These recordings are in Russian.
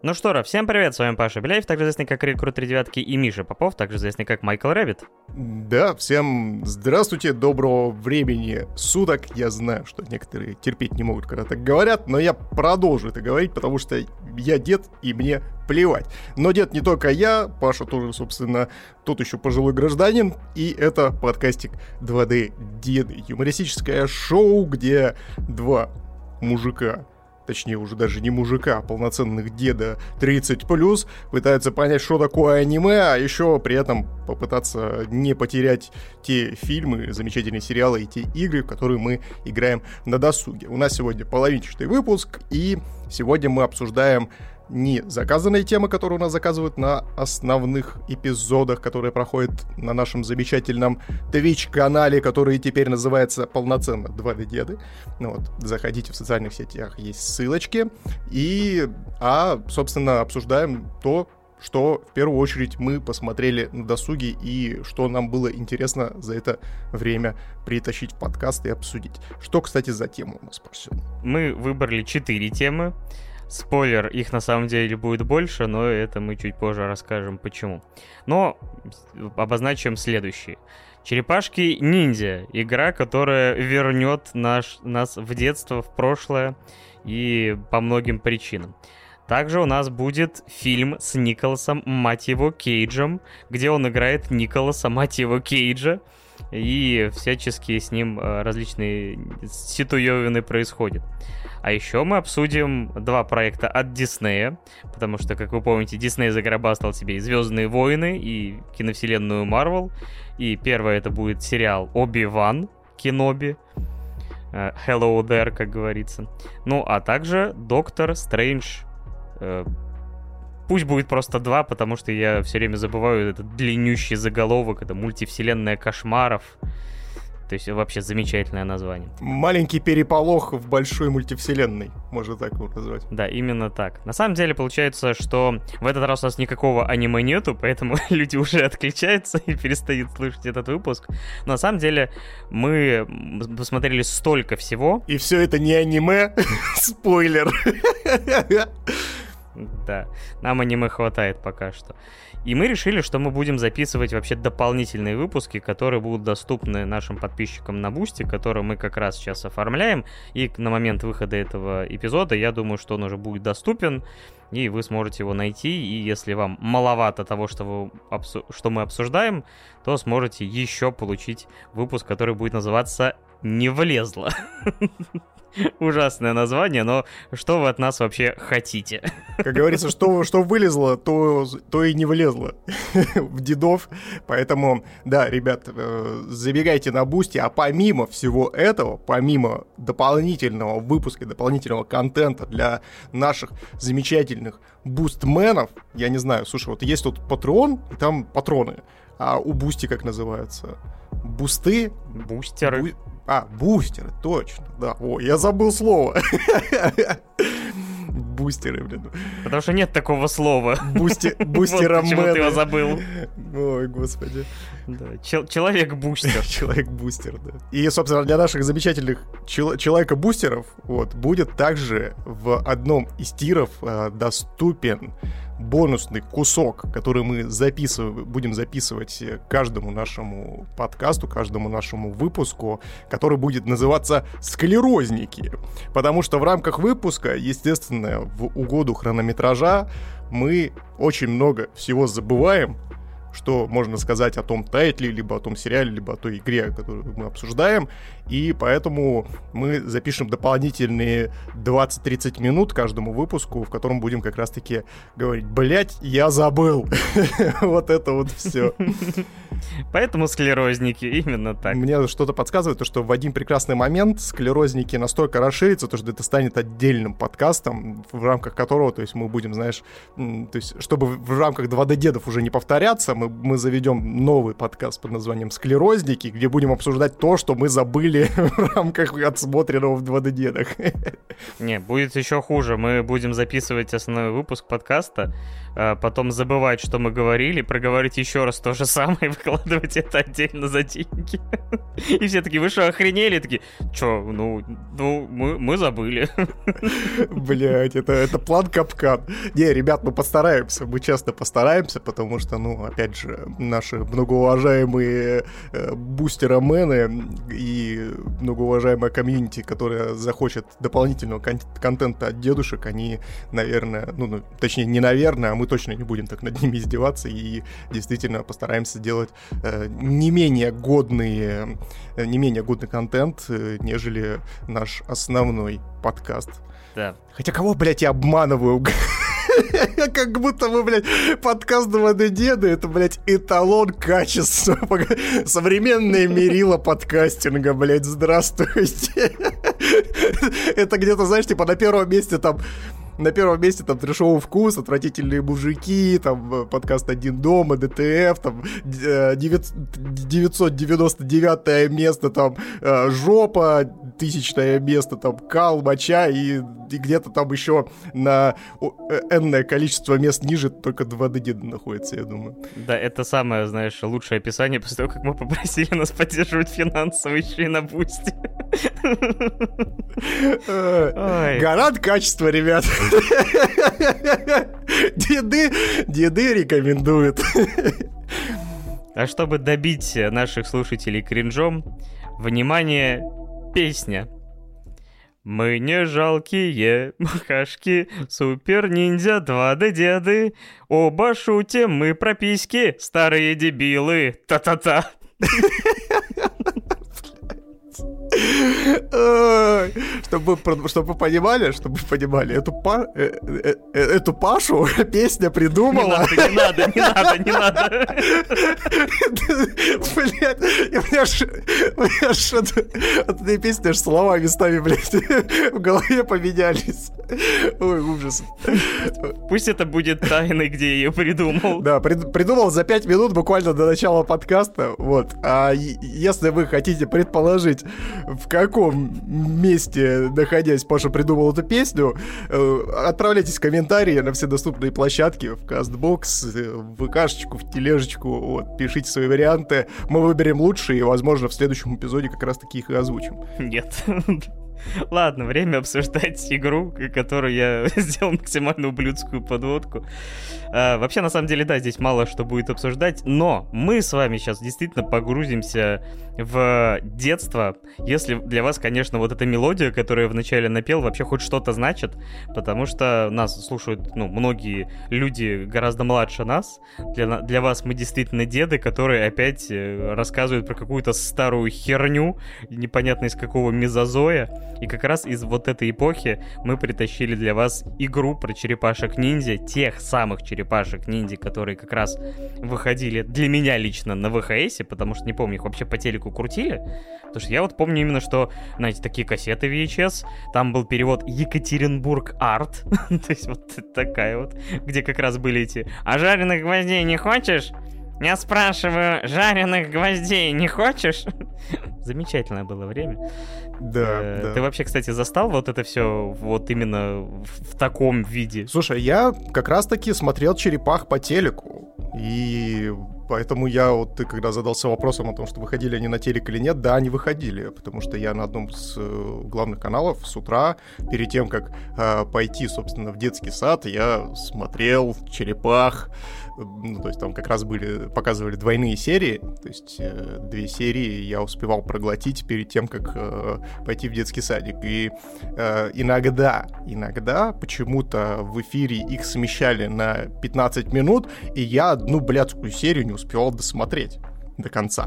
Ну что, Ра, всем привет, с вами Паша Беляев, также известный как Recruit 3 девятки, и Миша Попов, также известный как Michael Rabbit. Да, всем здравствуйте, доброго времени суток. Я знаю, что некоторые терпеть не могут, когда так говорят, но я продолжу это говорить, потому что я дед, и мне плевать. Но дед не только я, Паша тоже, собственно, тот еще пожилой гражданин, и это подкастик 2D Деды, юмористическое шоу, где два мужика точнее уже даже не мужика, а полноценных деда 30+, пытаются понять, что такое аниме, а еще при этом попытаться не потерять те фильмы, замечательные сериалы и те игры, в которые мы играем на досуге. У нас сегодня половинчатый выпуск, и сегодня мы обсуждаем не заказанные темы, которые у нас заказывают на основных эпизодах, которые проходят на нашем замечательном Twitch-канале, который теперь называется полноценно 2D Деды. Ну вот, заходите в социальных сетях, есть ссылочки. И, а, собственно, обсуждаем то, что в первую очередь мы посмотрели на досуге и что нам было интересно за это время притащить в подкаст и обсудить. Что, кстати, за тему у нас сегодня? Мы выбрали четыре темы. Спойлер, их на самом деле будет больше, но это мы чуть позже расскажем почему. Но обозначим следующие. Черепашки ниндзя. Игра, которая вернет наш, нас в детство, в прошлое и по многим причинам. Также у нас будет фильм с Николасом, мать его, Кейджем, где он играет Николаса, мать его, Кейджа. И всячески с ним э, различные ситуевины происходят. А еще мы обсудим два проекта от Диснея, потому что, как вы помните, Дисней загробастал себе и «Звездные войны», и киновселенную Марвел. И первое это будет сериал «Оби-Ван», Киноби, э, Hello there, как говорится. Ну, а также Доктор Стрэндж. Пусть будет просто два, потому что я все время забываю этот длиннющий заголовок, это мультивселенная кошмаров. То есть вообще замечательное название. Маленький переполох в большой мультивселенной, можно так его назвать. Да, именно так. На самом деле получается, что в этот раз у нас никакого аниме нету, поэтому люди уже отключаются и перестают слушать этот выпуск. Но на самом деле мы посмотрели столько всего. И все это не аниме, спойлер. Да, нам аниме хватает пока что. И мы решили, что мы будем записывать вообще дополнительные выпуски, которые будут доступны нашим подписчикам на Boosty, которые мы как раз сейчас оформляем. И на момент выхода этого эпизода, я думаю, что он уже будет доступен, и вы сможете его найти. И если вам маловато того, что, вы, что мы обсуждаем, то сможете еще получить выпуск, который будет называться «Не влезло». Ужасное название, но что вы от нас вообще хотите? Как говорится, что, что вылезло, то, то и не влезло в дедов. Поэтому, да, ребят, э, забегайте на Boosty, а помимо всего этого, помимо дополнительного выпуска, дополнительного контента для наших замечательных бустменов, я не знаю, слушай, вот есть тут Patreon, и там патроны, а у Boosty как называются? Бусты? Бустеры. Бу... А, бустеры, точно, да. О, я забыл слово. Бустеры, блин. Потому что нет такого слова. Бусти... Бустера вот ты его забыл. Ой, господи. Да. Чел- Человек-бустер. Человек-бустер, да. И, собственно, для наших замечательных чел- человека-бустеров вот, будет также в одном из тиров э, доступен бонусный кусок, который мы записываем, будем записывать каждому нашему подкасту, каждому нашему выпуску, который будет называться «Склерозники». Потому что в рамках выпуска, естественно, в угоду хронометража мы очень много всего забываем, что можно сказать о том тайтле, либо о том сериале, либо о той игре, которую мы обсуждаем. И поэтому мы запишем дополнительные 20-30 минут каждому выпуску, в котором будем как раз-таки говорить, блять, я забыл. Вот это вот все. Поэтому склерозники, именно так. Мне что-то подсказывает, что в один прекрасный момент склерозники настолько расширятся, что это станет отдельным подкастом, в рамках которого, то есть мы будем, знаешь, то есть чтобы в рамках 2D-дедов уже не повторяться, мы, мы заведем новый подкаст под названием «Склерозники», где будем обсуждать то, что мы забыли в рамках отсмотренного в 2D-дедах. Не, будет еще хуже. Мы будем записывать основной выпуск подкаста, потом забывать, что мы говорили, проговорить еще раз то же самое и выкладывать это отдельно за деньги. И все такие, вы что, охренели? Такие, что, ну, ну мы, мы забыли. Блять, это, это план капкан. Не, ребят, мы постараемся, мы честно постараемся, потому что, ну, опять же, наши многоуважаемые э, бустеромены и многоуважаемая комьюнити, которая захочет дополнительного кон- контента от дедушек, они, наверное, ну, ну, точнее, не наверное, а мы точно не будем так над ними издеваться и действительно постараемся делать э, не менее годные, э, не менее годный контент, э, нежели наш основной подкаст. Да. Хотя кого, блядь, я обманываю? Как будто бы, блядь, подкаст «Дводы деда» — это, блядь, эталон качества. Современное мерило подкастинга, блядь, здравствуйте. Это где-то, знаешь, типа на первом месте там на первом месте там трешовый вкус, отвратительные мужики, там э, подкаст «Один дома», ДТФ, там 999 э, место, там э, жопа, тысячное место, там кал, моча и, и где-то там еще на энное количество мест ниже только 2D находится, я думаю. Да, это самое, знаешь, лучшее описание после того, как мы попросили нас поддерживать финансово еще и на бусте. Гарант качества, ребят. Деды, деды рекомендуют. А чтобы добить наших слушателей кринжом, внимание, песня. Мы не жалкие махашки, супер-ниндзя 2D деды. Оба шутим, мы прописки, старые дебилы. Та-та-та. Чтобы, чтобы вы понимали, чтобы вы понимали, эту, па, э, э, э, эту Пашу песня придумала. Не надо, не надо, не надо, не надо. Блядь, у меня ж, у меня ж от, от этой песни аж слова местами, блядь, в голове поменялись. Ой, ужас. Пусть это будет тайной, где я ее придумал. Да, прид, придумал за пять минут буквально до начала подкаста, вот. А если вы хотите предположить, в каком месте, находясь, Паша придумал эту песню, э, отправляйтесь в комментарии на все доступные площадки, в Кастбокс, э, в ВКшечку, в Тележечку, вот, пишите свои варианты, мы выберем лучшие, и, возможно, в следующем эпизоде как раз таки их и озвучим. Нет. Ладно, время обсуждать игру, которую я сделал максимально ублюдскую подводку. А, вообще, на самом деле, да, здесь мало что будет обсуждать, но мы с вами сейчас действительно погрузимся в детство. Если для вас, конечно, вот эта мелодия, которую я вначале напел, вообще хоть что-то значит, потому что нас слушают, ну, многие люди гораздо младше нас. Для, для вас мы действительно деды, которые опять э, рассказывают про какую-то старую херню, непонятно из какого мезозоя. И как раз из вот этой эпохи мы притащили для вас игру про черепашек-ниндзя, тех самых черепашек-ниндзя, которые как раз выходили для меня лично на ВХС, потому что не помню, их вообще по телеку крутили. Потому что я вот помню именно, что, знаете, такие кассеты VHS, там был перевод Екатеринбург Арт, то есть вот такая вот, где как раз были эти «А жареных гвоздей не хочешь?» Я спрашиваю, жареных гвоздей не хочешь? Замечательное было время. Да, э, да. Ты вообще, кстати, застал вот это все вот именно в, в таком виде? Слушай, я как раз-таки смотрел черепах по телеку. И поэтому я вот, ты когда задался вопросом о том, что выходили они на телек или нет, да, они выходили, потому что я на одном из э, главных каналов с утра, перед тем, как э, пойти, собственно, в детский сад, я смотрел черепах, ну, то есть там как раз были, показывали двойные серии, то есть э, две серии я успевал проглотить перед тем, как э, пойти в детский садик. И э, иногда, иногда почему-то в эфире их смещали на 15 минут, и я одну блядскую серию не успевал досмотреть до конца.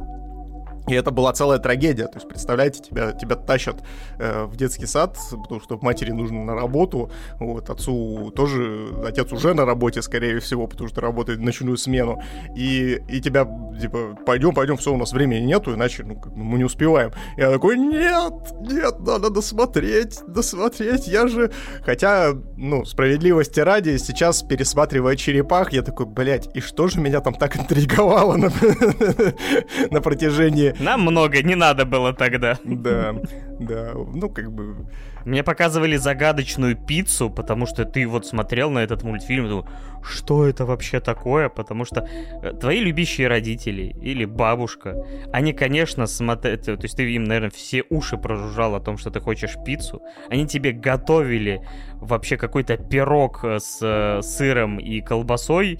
И это была целая трагедия. То есть, представляете, тебя, тебя тащат э, в детский сад, потому что матери нужно на работу. Вот, отцу тоже, отец уже на работе, скорее всего, потому что работает ночную смену. И, и тебя, типа, пойдем, пойдем, все, у нас времени нету, иначе ну, как мы не успеваем. Я такой, нет, нет, надо досмотреть, досмотреть. Я же... Хотя, ну, справедливости ради, сейчас, пересматривая черепах, я такой, блядь, и что же меня там так интриговало на, на протяжении Нам много не надо было тогда. Да, да, ну как бы... Мне показывали загадочную пиццу, потому что ты вот смотрел на этот мультфильм и думал, что это вообще такое? Потому что э, твои любящие родители или бабушка, они, конечно, смотрят, то есть ты им, наверное, все уши прожужжал о том, что ты хочешь пиццу. Они тебе готовили вообще какой-то пирог э, с э, сыром и колбасой.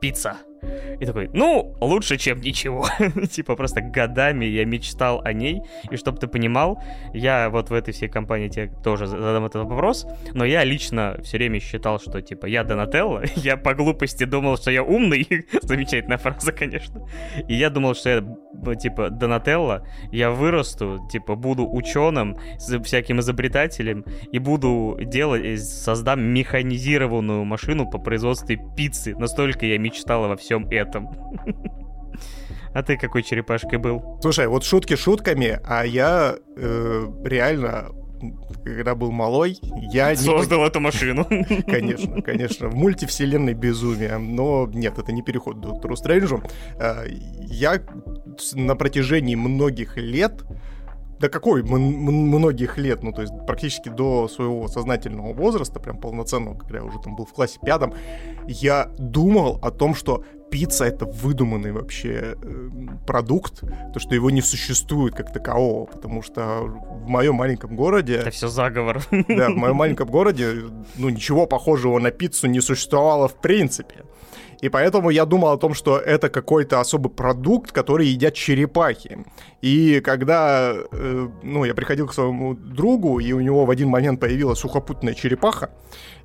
Пицца и такой, ну, лучше, чем ничего. типа просто годами я мечтал о ней. И чтобы ты понимал, я вот в этой всей компании тебе тоже задам этот вопрос, но я лично все время считал, что типа я Донателло, я по глупости думал, что я умный. Замечательная фраза, конечно. И я думал, что я типа Донателло, я вырасту, типа буду ученым, всяким изобретателем и буду делать, создам механизированную машину по производству пиццы. Настолько я мечтала во всем этом этом. А ты какой черепашкой был? Слушай, вот шутки шутками, а я э, реально когда был малой, я создал не... эту машину. Конечно, конечно, в мультивселенной безумие, но нет, это не переход к Доктору Стрэнджу. Я на протяжении многих лет да какой многих лет, ну то есть практически до своего сознательного возраста, прям полноценного, когда я уже там был в классе пятом, я думал о том, что пицца это выдуманный вообще э, продукт, то, что его не существует как такового, потому что в моем маленьком городе... Это все заговор. Да, в моем маленьком городе, ну, ничего похожего на пиццу не существовало в принципе. И поэтому я думал о том, что это какой-то особый продукт, который едят черепахи. И когда, э, ну, я приходил к своему другу, и у него в один момент появилась сухопутная черепаха,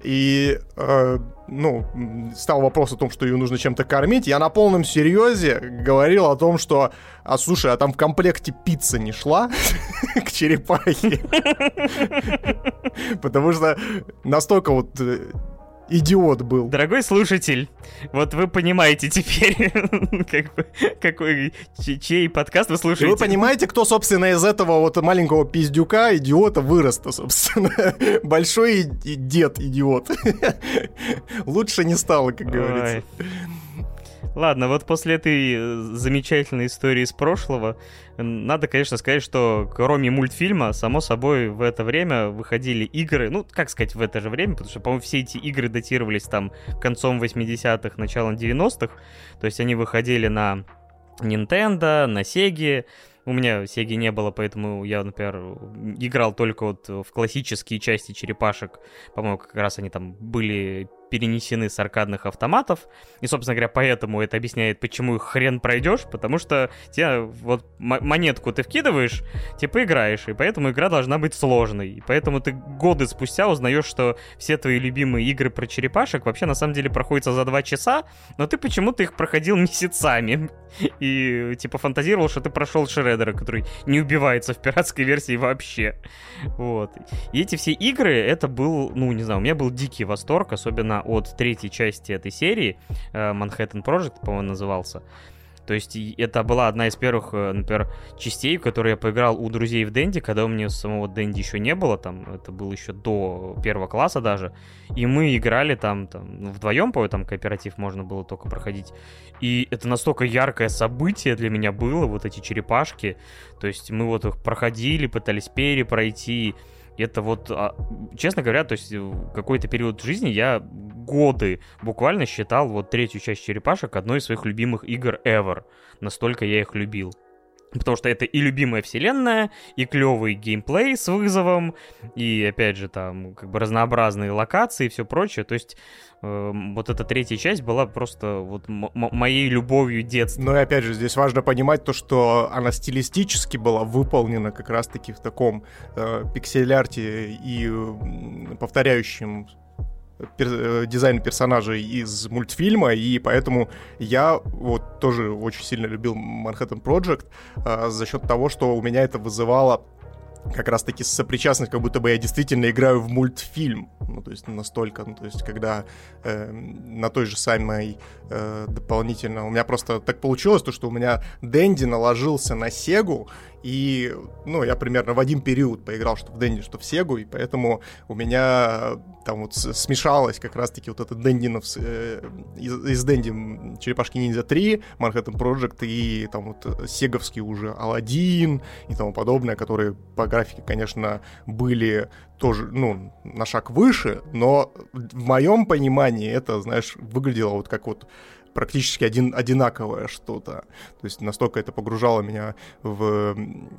и, э, ну, стал вопрос о том, что ее нужно чем-то кормить, я на полном серьезе говорил о том, что, а слушай, а там в комплекте пицца не шла к черепахе? Потому что настолько вот э, идиот был. Дорогой слушатель, вот вы понимаете теперь, как бы, какой, чей подкаст вы слушаете. И вы понимаете, кто, собственно, из этого вот маленького пиздюка, идиота, вырос-то, собственно. Большой дед идиот. Лучше не стало, как говорится. Ладно, вот после этой э, замечательной истории из прошлого, надо, конечно, сказать, что кроме мультфильма, само собой, в это время выходили игры, ну, как сказать, в это же время, потому что, по-моему, все эти игры датировались там концом 80-х, началом 90-х, то есть они выходили на Nintendo, на Sega, у меня Сеги не было, поэтому я, например, играл только вот в классические части черепашек. По-моему, как раз они там были перенесены с аркадных автоматов. И, собственно говоря, поэтому это объясняет, почему их хрен пройдешь, потому что тебе вот монетку ты вкидываешь, типа играешь, и поэтому игра должна быть сложной. И поэтому ты годы спустя узнаешь, что все твои любимые игры про черепашек вообще на самом деле проходятся за два часа, но ты почему-то их проходил месяцами. И типа фантазировал, что ты прошел Шредера, который не убивается в пиратской версии вообще. Вот. И эти все игры, это был, ну, не знаю, у меня был дикий восторг, особенно от третьей части этой серии, э, Manhattan Project, по-моему, назывался. То есть это была одна из первых, э, например, частей, в которые я поиграл у друзей в Дэнди, когда у меня самого Дэнди еще не было, там, это было еще до первого класса даже, и мы играли там, там ну, вдвоем, по там кооператив можно было только проходить, и это настолько яркое событие для меня было, вот эти черепашки, то есть мы вот их проходили, пытались перепройти, это вот, а, честно говоря, то есть э, какой-то период жизни я годы буквально считал вот третью часть черепашек одной из своих любимых игр ever. Настолько я их любил. Потому что это и любимая вселенная, и клевый геймплей с вызовом, и, опять же, там, как бы разнообразные локации и все прочее. То есть, э, вот эта третья часть была просто вот моей любовью детства. Но и, опять же, здесь важно понимать то, что она стилистически была выполнена как раз-таки в таком э, пиксель-арте и э, повторяющем пер, э, дизайн персонажей из мультфильма, и поэтому я вот тоже очень сильно любил Manhattan Project э, за счет того, что у меня это вызывало как раз-таки сопричастность, как будто бы я действительно играю в мультфильм. Ну, то есть настолько, ну, то есть когда э, на той же самой э, дополнительно... У меня просто так получилось, то, что у меня Дэнди наложился на Сегу, и, ну, я примерно в один период поиграл, что в Дэнди, что в Сегу, и поэтому у меня там вот смешалось как раз-таки вот этот Дэндинов э, из, из Дэнди Черепашки Ниндзя 3, Манхэттен Project и там вот сеговский уже Алладин и тому подобное, которые по графике, конечно, были тоже, ну, на шаг выше, но в моем понимании это, знаешь, выглядело вот как вот практически один, одинаковое что-то. То есть настолько это погружало меня в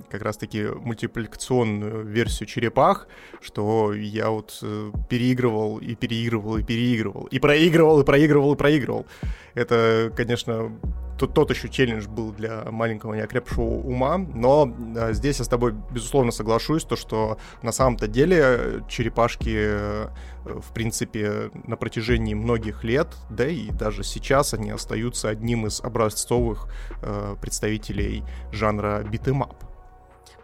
как раз-таки мультипликационную версию черепах, что я вот э, переигрывал и переигрывал и переигрывал. И проигрывал, и проигрывал, и проигрывал. Это, конечно, тот, тот еще челлендж был для маленького неокрепшего ума, но а, здесь я с тобой, безусловно, соглашусь, то, что на самом-то деле черепашки, э, в принципе, на протяжении многих лет, да и даже сейчас они остаются одним из образцовых э, представителей жанра beat 'em up.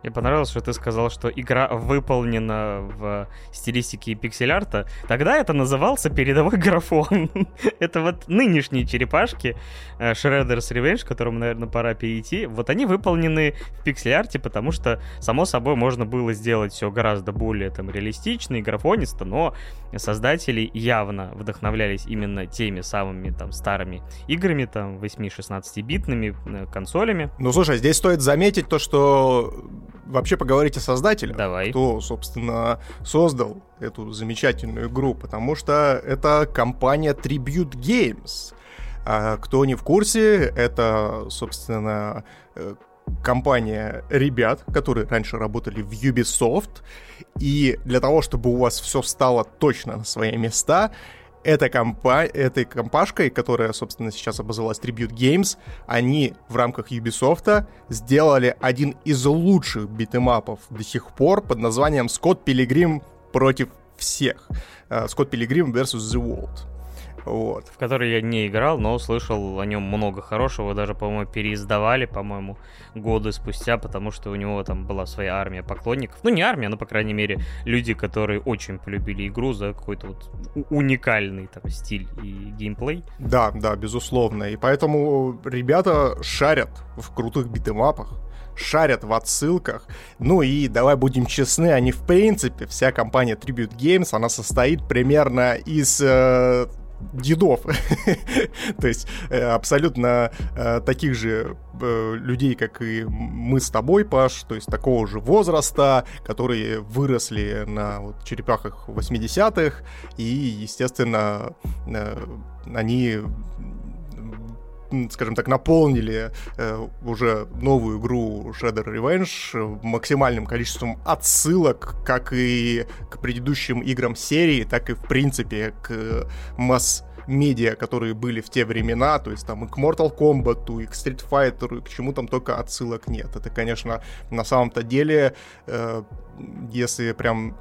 Мне понравилось, что ты сказал, что игра выполнена в стилистике пиксель-арта. Тогда это назывался передовой графон. это вот нынешние черепашки э, Shredder's Revenge, к которому, наверное, пора перейти. Вот они выполнены в пиксель-арте, потому что, само собой, можно было сделать все гораздо более там реалистично и графонисто, но создатели явно вдохновлялись именно теми самыми там старыми играми, там 8-16-битными э, консолями. Ну, слушай, здесь стоит заметить то, что вообще поговорить о создателе. Давай. Кто, собственно, создал эту замечательную игру, потому что это компания Tribute Games. А, кто не в курсе, это, собственно, э, компания ребят, которые раньше работали в Ubisoft, и для того, чтобы у вас все встало точно на свои места, эта компа этой компашкой, которая, собственно, сейчас обозвалась Tribute Games, они в рамках Ubisoft сделали один из лучших битэмапов до сих пор под названием «Скотт Пилигрим против всех». «Скотт Пилигрим vs. The World». Вот. В который я не играл, но слышал о нем много хорошего. Даже, по-моему, переиздавали, по-моему, годы спустя, потому что у него там была своя армия поклонников. Ну, не армия, но, по крайней мере, люди, которые очень полюбили игру за какой-то вот уникальный там стиль и геймплей. Да, да, безусловно. И поэтому ребята шарят в крутых битэмапах шарят в отсылках. Ну и давай будем честны, они в принципе, вся компания Tribute Games, она состоит примерно из э, дедов. То есть э, абсолютно э, таких же э, людей, как и мы с тобой, Паш, то есть такого же возраста, которые выросли на вот, черепахах 80-х, и, естественно, они скажем так, наполнили э, уже новую игру Shredder Revenge максимальным количеством отсылок, как и к предыдущим играм серии, так и, в принципе, к масс медиа, которые были в те времена, то есть там и к Mortal Kombat, и к Street Fighter, и к чему там только отсылок нет. Это, конечно, на самом-то деле, э, если прям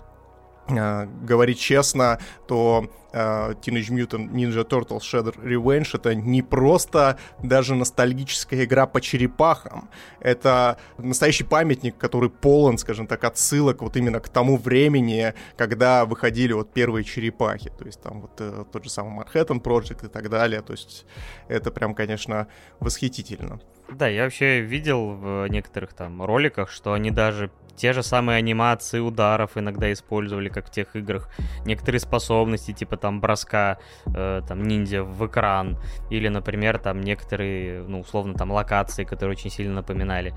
говорить честно, то uh, Teenage Mutant Ninja Turtles Shredder Revenge это не просто даже ностальгическая игра по черепахам. Это настоящий памятник, который полон, скажем так, отсылок вот именно к тому времени, когда выходили вот первые черепахи. То есть там вот uh, тот же самый Manhattan Project и так далее. То есть это прям, конечно, восхитительно. Да, я вообще видел в некоторых там роликах, что они даже те же самые анимации ударов иногда использовали, как в тех играх. Некоторые способности, типа там броска, э, там ниндзя в экран. Или, например, там некоторые, ну, условно, там локации, которые очень сильно напоминали.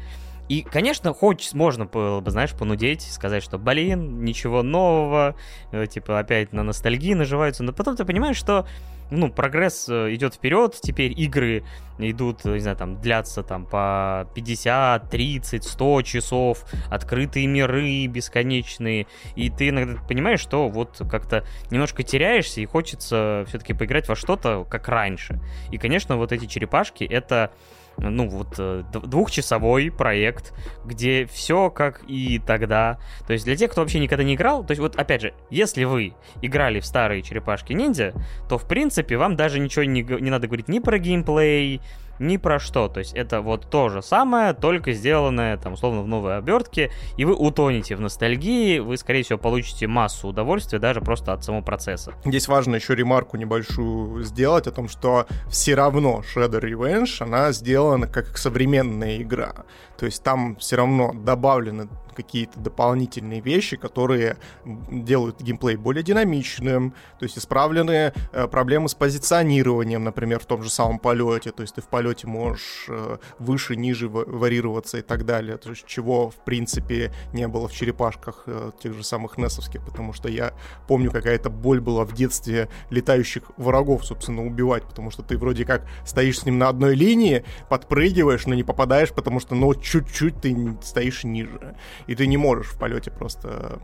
И, конечно, хоть можно было бы, знаешь, понудеть, сказать, что, блин, ничего нового, э, типа, опять на ностальгии наживаются, но потом ты понимаешь, что ну, прогресс э, идет вперед, теперь игры идут, не знаю, там, длятся там по 50, 30, 100 часов, открытые миры бесконечные, и ты иногда понимаешь, что вот как-то немножко теряешься, и хочется все-таки поиграть во что-то, как раньше. И, конечно, вот эти черепашки — это ну вот э, двухчасовой проект, где все как и тогда. То есть для тех, кто вообще никогда не играл, то есть вот опять же, если вы играли в старые черепашки ниндзя, то в принципе вам даже ничего не, не надо говорить ни про геймплей, ни про что. То есть это вот то же самое, только сделанное, там, условно, в новой обертке, и вы утонете в ностальгии, вы, скорее всего, получите массу удовольствия даже просто от самого процесса. Здесь важно еще ремарку небольшую сделать о том, что все равно Shredder Revenge, она сделана как современная игра. То есть там все равно добавлены какие-то дополнительные вещи, которые делают геймплей более динамичным, то есть исправлены э, проблемы с позиционированием, например, в том же самом полете, то есть ты в полете можешь э, выше, ниже варьироваться и так далее, то есть чего, в принципе, не было в черепашках э, тех же самых Несовских, потому что я помню, какая-то боль была в детстве летающих врагов, собственно, убивать, потому что ты вроде как стоишь с ним на одной линии, подпрыгиваешь, но не попадаешь, потому что, ну, чуть-чуть ты стоишь ниже. И ты не можешь в полете просто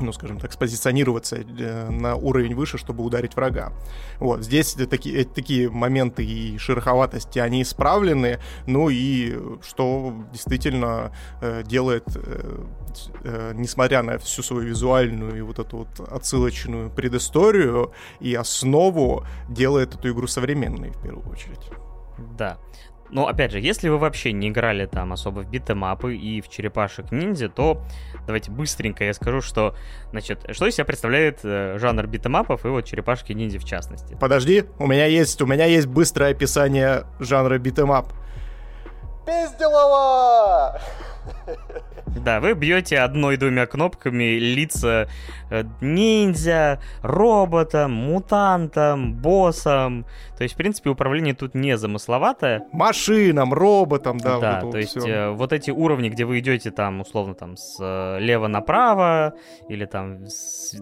ну, скажем так, спозиционироваться э, на уровень выше, чтобы ударить врага. Вот, здесь такие, такие моменты и шероховатости, они исправлены, ну и что действительно э, делает, э, э, несмотря на всю свою визуальную и вот эту вот отсылочную предысторию и основу, делает эту игру современной в первую очередь. Да. Но, опять же, если вы вообще не играли там особо в beat 'em up ы и в черепашек ниндзя, то давайте быстренько я скажу, что, значит, что из себя представляет э, жанр beat 'em up ов и вот черепашки ниндзя в частности. Подожди, у меня есть, у меня есть быстрое описание жанра beat 'em up. Пизделова! Да, вы бьете одной-двумя кнопками лица э, ниндзя, роботам, мутантам, боссам. То есть, в принципе, управление тут не замысловатое. Машинам, роботам, да. Да, вот то есть э, вот эти уровни, где вы идете там, условно, там, слева э, направо, или там,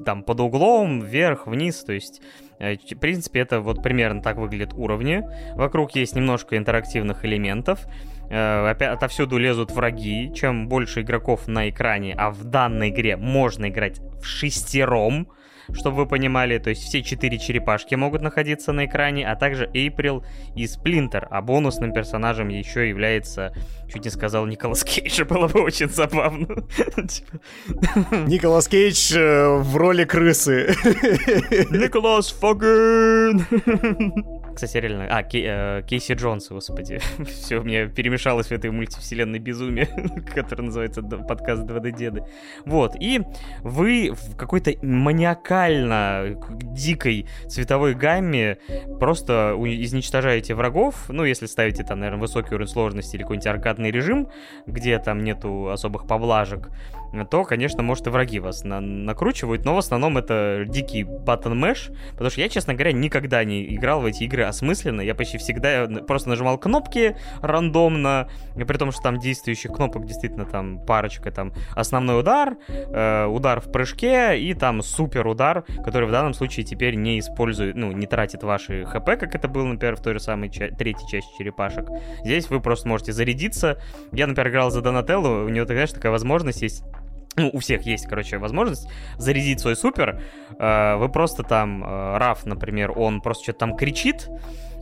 там под углом, вверх, вниз, то есть... В принципе, это вот примерно так выглядят уровни. Вокруг есть немножко интерактивных элементов. Э, отовсюду лезут враги. Чем больше игроков на экране, а в данной игре можно играть в шестером, чтобы вы понимали, то есть все четыре черепашки могут находиться на экране, а также Эйприл и Сплинтер, а бонусным персонажем еще является, чуть не сказал, Николас Кейдж, было бы очень забавно. Типа. Николас Кейдж э, в роли крысы. Николас Фогген! Кстати, реально... А, Кей, э, Кейси Джонс, господи. Все, у меня перемешалось в этой мультивселенной безумие, которая называется подкаст 2D Деды. Вот, и вы в какой-то маниакально дикой цветовой гамме просто изничтожаете врагов, ну, если ставите там, наверное, высокий уровень сложности или какой-нибудь аркадный режим, где там нету особых поблажек, то, конечно, может и враги вас на накручивают, но в основном это дикий button mesh, потому что я, честно говоря, никогда не играл в эти игры осмысленно, я почти всегда просто нажимал кнопки рандомно, при том, что там действующих кнопок действительно там парочка, там основной удар, э, удар в прыжке и там супер удар, который в данном случае теперь не использует, ну, не тратит ваши хп, как это было, например, в той же самой ча- третьей части черепашек. Здесь вы просто можете зарядиться. Я, например, играл за Донателло, у него, ты знаешь, такая возможность есть ну, у всех есть, короче, возможность зарядить свой супер. Э, вы просто там, э, Раф, например, он просто что-то там кричит,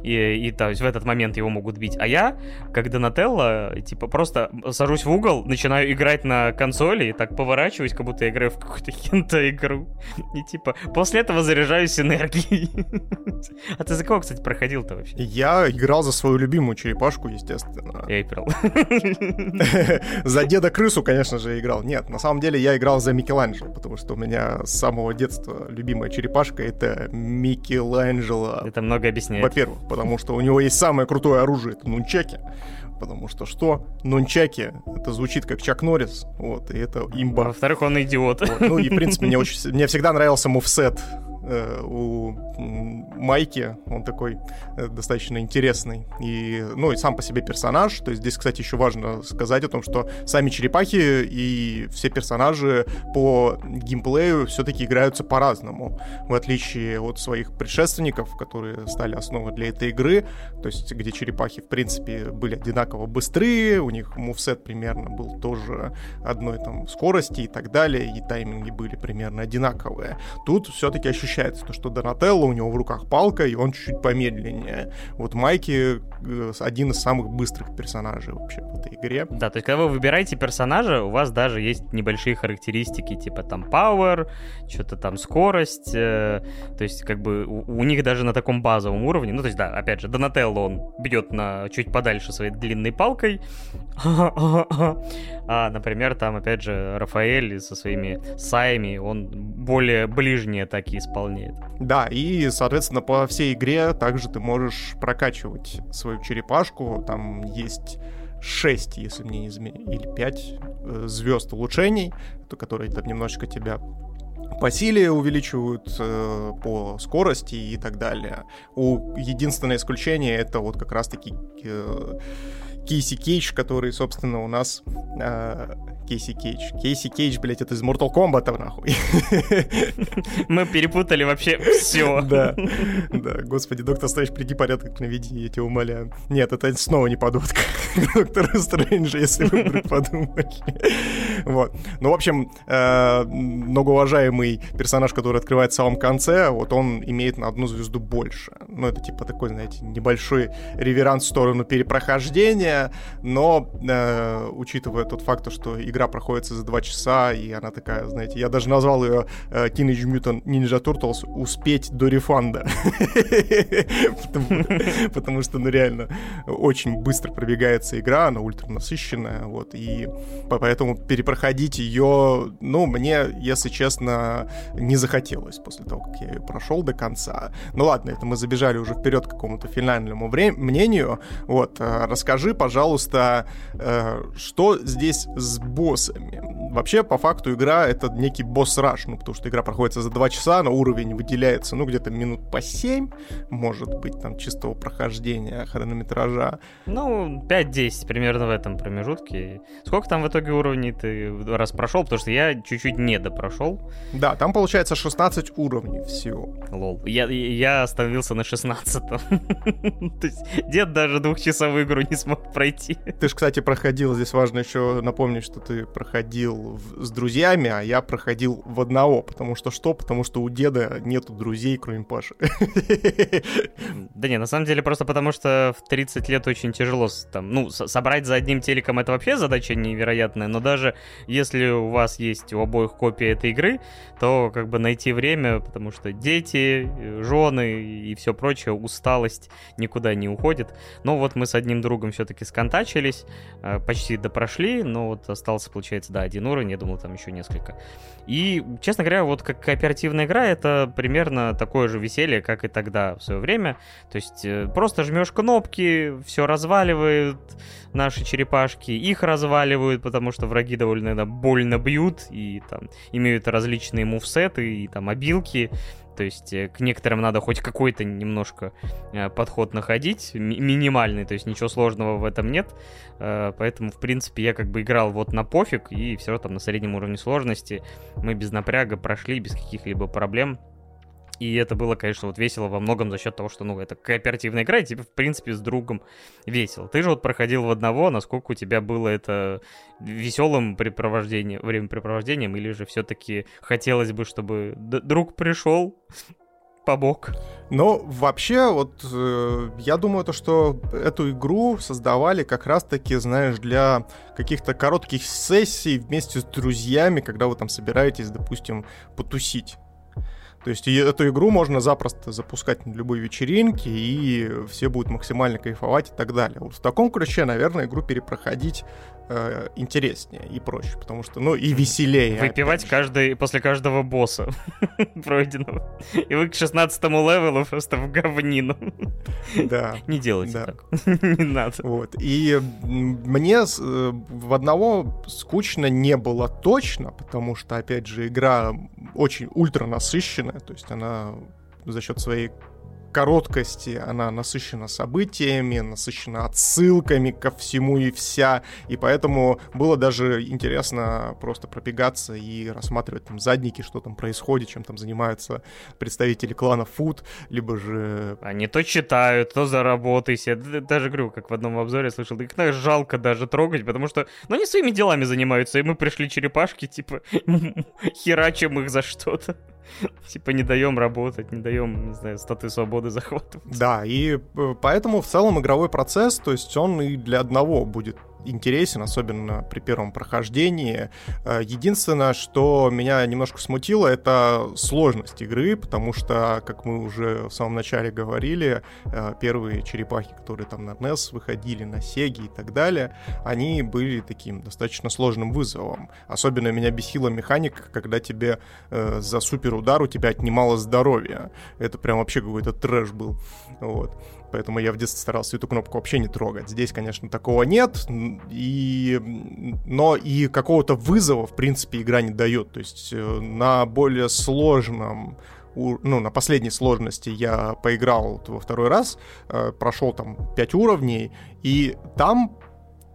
и, и то есть в этот момент его могут бить. А я, как Донателло, типа просто сажусь в угол, начинаю играть на консоли, и так поворачиваюсь, как будто я играю в какую-то хенто-игру. И типа после этого заряжаюсь энергией. А ты за кого, кстати, проходил-то вообще? Я играл за свою любимую черепашку, естественно. Эйприл. За деда крысу, конечно же, играл. Нет, на самом деле я играл за Микеланджело, потому что у меня с самого детства любимая черепашка — это Микеланджело. Это много объясняет. Во-первых потому что у него есть самое крутое оружие, это нунчаки. Потому что что? Нунчаки, это звучит как Чак Норрис, вот, и это имба. Во-вторых, он идиот. Вот. Ну и, в принципе, мне, очень, мне всегда нравился мувсет у Майки, он такой э, достаточно интересный. И, ну, и сам по себе персонаж. То есть здесь, кстати, еще важно сказать о том, что сами черепахи и все персонажи по геймплею все-таки играются по-разному. В отличие от своих предшественников, которые стали основой для этой игры. То есть где черепахи, в принципе, были одинаково быстрые, у них мувсет примерно был тоже одной там скорости и так далее, и тайминги были примерно одинаковые. Тут все-таки ощущается. То, что Донателло, у него в руках палка, и он чуть-чуть помедленнее. Вот Майки э, один из самых быстрых персонажей вообще в этой игре. Да, то есть когда вы выбираете персонажа, у вас даже есть небольшие характеристики, типа там power, что-то там скорость, э, то есть как бы у, у них даже на таком базовом уровне, ну то есть да, опять же, Донателло он бьет на чуть подальше своей длинной палкой, а, например, там опять же Рафаэль со своими саями, он более ближние атаки исполняет. Да, и, соответственно, по всей игре также ты можешь прокачивать свою черепашку, там есть 6, если мне не изменяет, или 5 э, звезд улучшений, которые там немножечко тебя по силе увеличивают, э, по скорости и так далее. У единственное исключение это вот как раз-таки э, Кейси Кейдж, который, собственно, у нас... Э, Кейси Кейдж. Кейси Кейдж, блядь, это из Mortal Kombat, нахуй. Мы перепутали вообще все. Да, да, господи, доктор Стрэндж, приди порядок наведи, я тебя умоляю. Нет, это снова не подводка доктора Стрэнджа, если вы вдруг подумали. Вот. Ну, в общем, э, многоуважаемый персонаж, который открывает в самом конце, вот он имеет на одну звезду больше. Ну, это типа такой, знаете, небольшой реверанс в сторону перепрохождения, но э, учитывая тот факт, что игра проходит за два часа, и она такая, знаете, я даже назвал ее э, Teenage Mutant Ninja Turtles «Успеть до рефанда». Потому что, ну, реально, очень быстро пробегается игра, она ультра насыщенная, вот, и поэтому перепроходить ее, ну, мне, если честно, не захотелось после того, как я ее прошел до конца. Ну ладно, это мы забежали уже вперед к какому-то финальному мнению. Вот, э, расскажи, пожалуйста, э, что здесь с боссами? Вообще, по факту, игра — это некий босс-раш, ну, потому что игра проходится за 2 часа, но уровень выделяется, ну, где-то минут по 7, может быть, там, чистого прохождения, хронометража. Ну, 5-10 примерно в этом промежутке. Сколько там в итоге уровней ты раз прошел? Потому что я чуть-чуть не допрошел. Да, там получается 16 уровней всего. Лол. Я, я остановился на 16 То есть дед даже двухчасовую игру не смог пройти. Ты же, кстати, проходил, здесь важно еще напомнить, что ты проходил с друзьями, а я проходил в одного. Потому что что? Потому что у деда нету друзей, кроме Паши. Да не, на самом деле просто потому, что в 30 лет очень тяжело там, ну, собрать за одним телеком это вообще задача невероятная, но даже если у вас есть у обоих копии этой игры, то как бы найти время, потому что дети, жены и все прочее, усталость никуда не уходит. Но вот мы с одним другом все-таки сконтачились, э, почти допрошли, но вот остался, получается, да, один уровень, я думал, там еще несколько. И, честно говоря, вот как кооперативная игра, это примерно такое же веселье, как и тогда в свое время. То есть э, просто жмешь кнопки, все разваливают наши черепашки, их разваливают, потому что враги довольно иногда больно бьют и там имеют различные мувсеты и там обилки. То есть э, к некоторым надо хоть какой-то немножко э, подход находить, ми- минимальный, то есть ничего сложного в этом нет. Э, поэтому, в принципе, я как бы играл вот на пофиг, и все там на среднем уровне сложности мы без напряга прошли, без каких-либо проблем. И это было, конечно, вот весело во многом за счет того, что, ну, это кооперативная игра, и тебе, в принципе, с другом весело. Ты же вот проходил в одного, насколько у тебя было это веселым препровождением, времяпрепровождением, или же все-таки хотелось бы, чтобы друг пришел, побок? Ну, вообще, вот э, я думаю, то, что эту игру создавали как раз-таки, знаешь, для каких-то коротких сессий вместе с друзьями, когда вы там собираетесь, допустим, потусить. То есть эту игру можно запросто запускать на любой вечеринке, и все будут максимально кайфовать и так далее. Вот в таком ключе, наверное, игру перепроходить э, интереснее и проще, потому что, ну, и веселее. Выпивать каждый, после каждого босса пройденного. И вы к 16 левелу просто в говнину. Да. Не делайте да. так. Не надо. Вот. И мне э, в одного скучно не было точно, потому что, опять же, игра очень ультра насыщенная, то есть она за счет своей короткости, она насыщена событиями, насыщена отсылками ко всему и вся, и поэтому было даже интересно просто пробегаться и рассматривать там задники, что там происходит, чем там занимаются представители клана Фуд, либо же... Они то читают, то заработайся. Даже, говорю, как в одном обзоре слышал, их наверное, жалко даже трогать, потому что, ну, они своими делами занимаются, и мы пришли черепашки, типа, херачим их за что-то. Типа не даем работать, не даем, не знаю, статую свободы захватывать. Да, и э, поэтому в целом игровой процесс, то есть он и для одного будет интересен, особенно при первом прохождении. Э, единственное, что меня немножко смутило, это сложность игры, потому что, как мы уже в самом начале говорили, э, первые черепахи, которые там на NES выходили, на Sega и так далее, они были таким достаточно сложным вызовом. Особенно меня бесила механика, когда тебе э, за супер удар у тебя отнимало здоровье. Это прям вообще какой-то трэш был. Вот поэтому я в детстве старался эту кнопку вообще не трогать. Здесь, конечно, такого нет, и... но и какого-то вызова, в принципе, игра не дает. То есть э, на более сложном ну, на последней сложности я поиграл во второй раз, э, прошел там 5 уровней, и там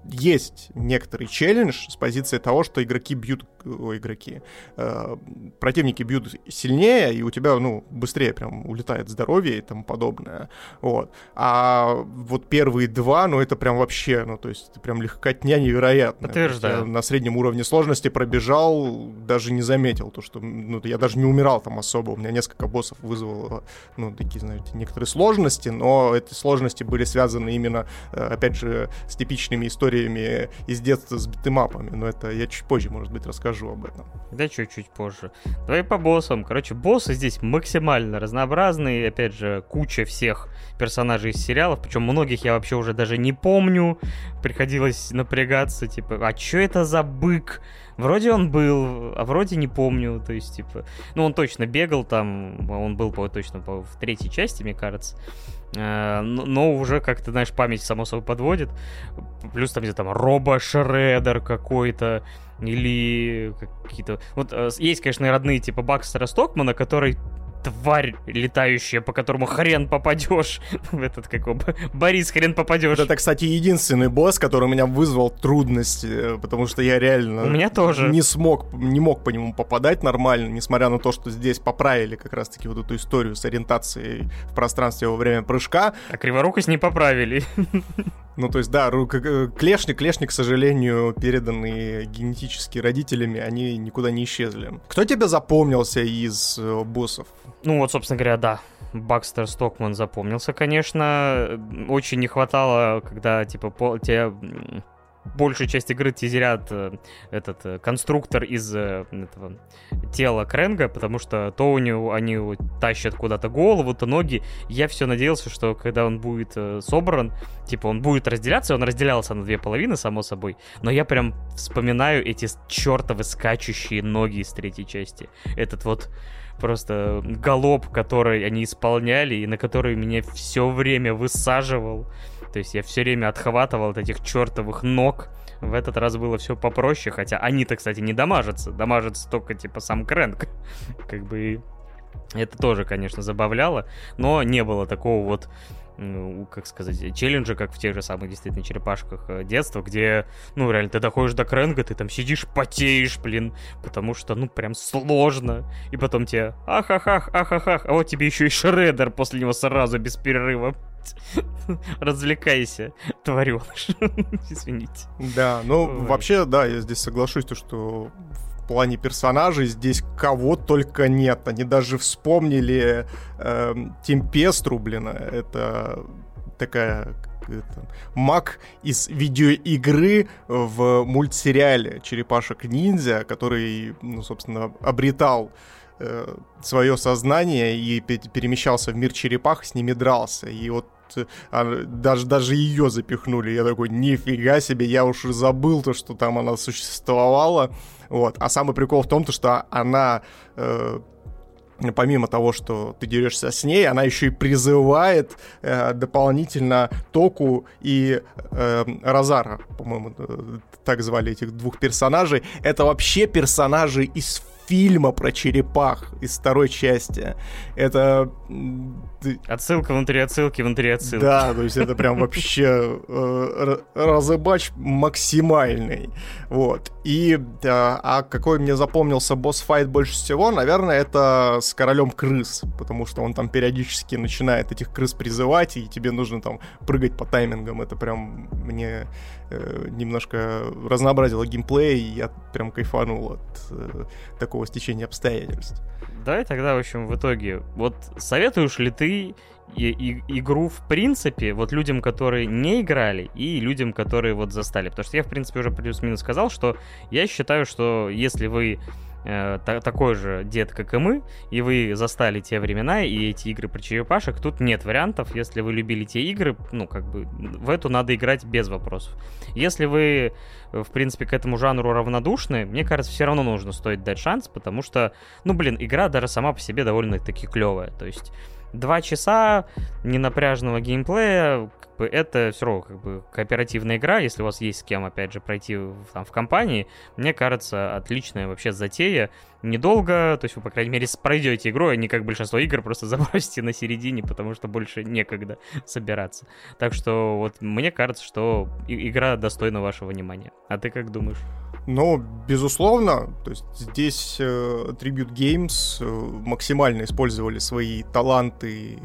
есть некоторый челлендж с позиции того, что игроки бьют, о, игроки, э, противники бьют сильнее, и у тебя, ну, быстрее прям улетает здоровье и тому подобное, вот. А вот первые два, ну, это прям вообще, ну, то есть, прям легкотня невероятная. Подтверждаю. на среднем уровне сложности пробежал, даже не заметил то, что, ну, я даже не умирал там особо, у меня несколько боссов вызвало, ну, такие, знаете, некоторые сложности, но эти сложности были связаны именно, э, опять же, с типичными историями из детства с битэмапами, но это я чуть позже, может быть, расскажу об этом. Да, чуть-чуть позже. Давай по боссам. Короче, боссы здесь максимально разнообразные, опять же, куча всех персонажей из сериалов, причем многих я вообще уже даже не помню, приходилось напрягаться, типа, а чё это за бык? Вроде он был, а вроде не помню, то есть, типа, ну, он точно бегал там, он был, по, точно по, в третьей части, мне кажется, Э, но уже как-то, знаешь, память само собой подводит. Плюс там где-то там робо-шредер какой-то, или какие-то... Вот э, есть, конечно, родные типа Бакстера Стокмана, который тварь летающая, по которому хрен попадешь. В этот как его, Борис, хрен попадешь. Это, кстати, единственный босс, который у меня вызвал трудности, потому что я реально... У меня тоже. Не смог, не мог по нему попадать нормально, несмотря на то, что здесь поправили как раз-таки вот эту историю с ориентацией в пространстве во время прыжка. А криворукость не поправили. Ну, то есть, да, э, клешни, клешни, к сожалению, переданные генетически родителями, они никуда не исчезли. Кто тебе запомнился из э, боссов? Ну, вот, собственно говоря, да. Бакстер Стокман запомнился, конечно. Очень не хватало, когда, типа, по, тебе большую часть игры тизерят э, этот э, конструктор из э, этого тела Кренга, потому что то у него они тащат куда-то голову, то ноги. Я все надеялся, что когда он будет собран, типа он будет разделяться, он разделялся на две половины, само собой. Но я прям вспоминаю эти чертовы скачущие ноги из третьей части. Этот вот просто галоп, который они исполняли, и на который меня все время высаживал. То есть я все время отхватывал от этих чертовых ног. В этот раз было все попроще, хотя они-то, кстати, не дамажатся. Дамажится только, типа, сам Крэнк. Как бы это тоже, конечно, забавляло, но не было такого вот ну, как сказать, челленджа, как в тех же самых действительно черепашках э, детства, где, ну, реально, ты доходишь до кренга, ты там сидишь, потеешь, блин, потому что, ну, прям сложно. И потом тебе ах-ах-ах, ах-ах-ах, а вот тебе еще и шредер после него сразу без перерыва. Развлекайся, твареныш. Извините. Да, ну, вообще, да, я здесь соглашусь, то, что в плане персонажей здесь кого только нет. Они даже вспомнили э, Темпестру, блин, это такая это, маг из видеоигры в мультсериале «Черепашек-ниндзя», который, ну, собственно, обретал э, свое сознание и перемещался в мир черепах, с ними дрался. И вот даже, даже ее запихнули. Я такой, нифига себе, я уж забыл то, что там она существовала. Вот. А самый прикол в том, то, что она э, помимо того, что ты дерешься с ней, она еще и призывает э, дополнительно Току и э, Розара, по-моему, э, так звали этих двух персонажей. Это вообще персонажи из фильма про черепах из второй части. Это... Отсылка внутри отсылки внутри отсылки. Да, то есть это прям вообще э, разыбач максимальный. Вот. И, а какой мне запомнился босс-файт больше всего, наверное, это с королем крыс, потому что он там периодически начинает этих крыс призывать, и тебе нужно там прыгать по таймингам. Это прям мне э, немножко разнообразило геймплей, и я прям кайфанул от э, такого стечения обстоятельств. Давай тогда, в общем, в итоге, вот советуешь ли ты и, и, игру в принципе вот людям, которые не играли, и людям, которые вот застали? Потому что я, в принципе, уже плюс-минус сказал, что я считаю, что если вы э, такой же дед, как и мы, и вы застали те времена и эти игры про черепашек, тут нет вариантов. Если вы любили те игры, ну, как бы, в эту надо играть без вопросов. Если вы, в принципе, к этому жанру равнодушны, мне кажется, все равно нужно стоит дать шанс, потому что, ну, блин, игра даже сама по себе довольно-таки клевая. То есть два часа ненапряжного геймплея, как бы это все равно как бы кооперативная игра, если у вас есть с кем, опять же, пройти там, в компании, мне кажется, отличная вообще затея. Недолго, то есть вы, по крайней мере, пройдете игру, а не как большинство игр, просто забросите на середине, потому что больше некогда собираться. Так что вот мне кажется, что игра достойна вашего внимания. А ты как думаешь? Ну, безусловно, то есть здесь э, Tribute Games э, максимально использовали свои таланты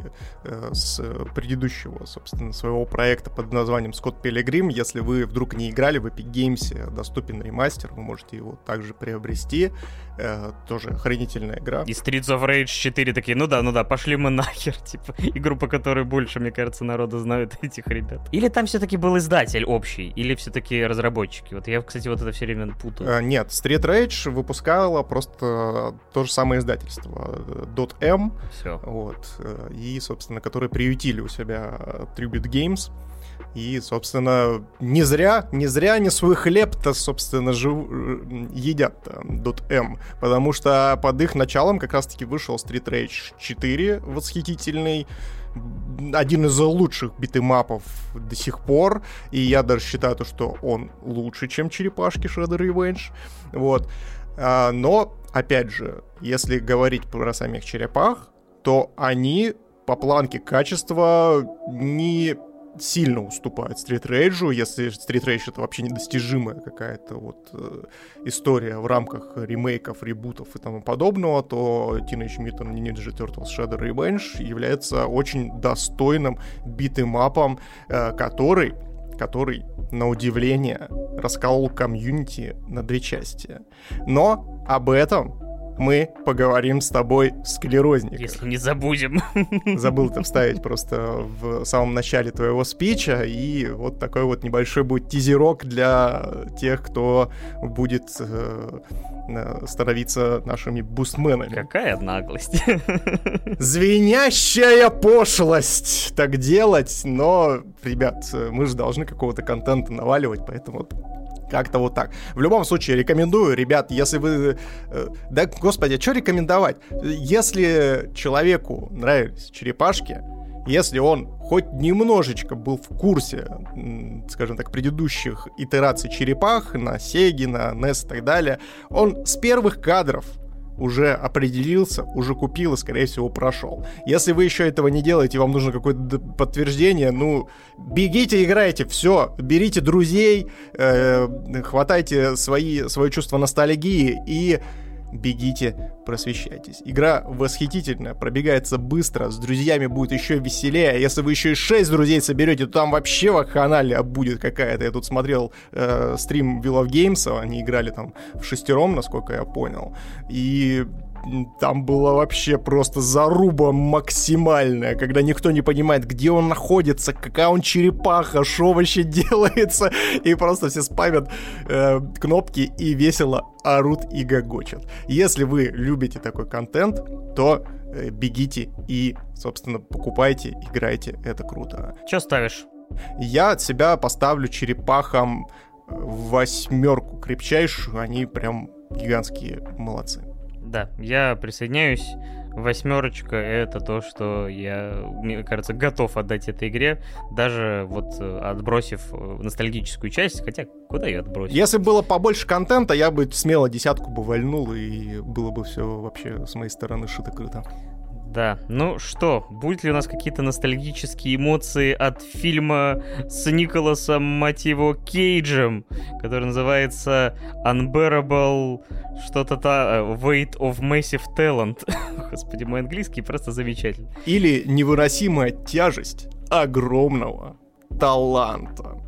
э, с предыдущего, собственно, своего проекта под названием Scott Pilgrim. Если вы вдруг не играли в Epic Games, доступен ремастер, вы можете его также приобрести. Э, тоже охренительная игра. И Streets of Rage 4 такие, ну да, ну да, пошли мы нахер, типа, игру, по которой больше, мне кажется, народу знают этих ребят. Или там все-таки был издатель общий, или все-таки разработчики. Вот я, кстати, вот это все время путаю. А, нет, Street Rage выпускала просто то же самое издательство, .m. Все. Вот. Э, и, собственно, которые приютили у себя Tribute Games. И, собственно, не зря, не зря они свой хлеб-то, собственно, жив... едят .m, потому что под их началом как раз-таки вышел Street Rage 4 восхитительный, один из лучших битэмапов до сих пор, и я даже считаю, то, что он лучше, чем черепашки Shredder Revenge, вот. А, но, опять же, если говорить про самих черепах, то они по планке качества не сильно уступает Street Rage, если Street Rage это вообще недостижимая какая-то вот э, история в рамках ремейков, ребутов и тому подобного, то Teenage Mutant Ninja Turtles Shadow Revenge является очень достойным битэмапом, э, который который, на удивление, расколол комьюнити на две части. Но об этом мы поговорим с тобой в склерозниках. Если не забудем. Забыл это вставить просто в самом начале твоего спича, и вот такой вот небольшой будет тизерок для тех, кто будет э, э становиться нашими бустменами. Какая наглость. Звенящая пошлость так делать, но, ребят, мы же должны какого-то контента наваливать, поэтому как-то вот так. В любом случае, рекомендую, ребят, если вы... Э, да, господи, а что рекомендовать? Если человеку нравились черепашки, если он хоть немножечко был в курсе, скажем так, предыдущих итераций черепах на Сеге, на NES и так далее, он с первых кадров уже определился, уже купил и, скорее всего, прошел. Если вы еще этого не делаете, вам нужно какое-то подтверждение, ну, бегите, играйте, все, берите друзей, э, хватайте свои, свое чувство ностальгии и бегите, просвещайтесь. Игра восхитительная, пробегается быстро, с друзьями будет еще веселее. А если вы еще и 6 друзей соберете, то там вообще вакханалия будет какая-то. Я тут смотрел э, стрим Will of Games, они играли там в шестером, насколько я понял. И там была вообще просто заруба максимальная, когда никто не понимает, где он находится, какая он черепаха, что вообще делается, и просто все спамят э, кнопки и весело орут и гогочат. Если вы любите такой контент, то э, бегите и, собственно, покупайте, играйте, это круто. Что ставишь? Я от себя поставлю черепахам восьмерку крепчайшую, они прям гигантские молодцы. Да, я присоединяюсь. Восьмерочка — это то, что я, мне кажется, готов отдать этой игре, даже вот э, отбросив э, ностальгическую часть, хотя куда ее отбросить? Если было побольше контента, я бы смело десятку бы вальнул, и было бы все вообще с моей стороны шито-крыто. Да, ну что, будет ли у нас какие-то ностальгические эмоции от фильма с Николасом, его, Кейджем, который называется Unbearable что-то-то э, Weight of Massive Talent. Господи, мой английский просто замечательный. Или невыносимая тяжесть огромного таланта.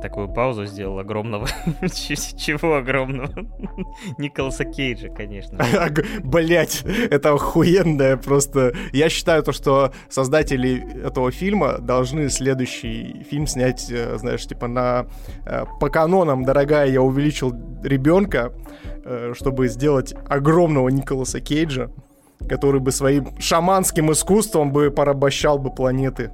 Такую паузу сделал огромного. Чего огромного? Николаса Кейджа, конечно. Блять, это охуенное просто. Я считаю то, что создатели этого фильма должны следующий фильм снять, э, знаешь, типа на э, по канонам, дорогая, я увеличил ребенка, э, чтобы сделать огромного Николаса Кейджа, который бы своим шаманским искусством бы порабощал бы планеты.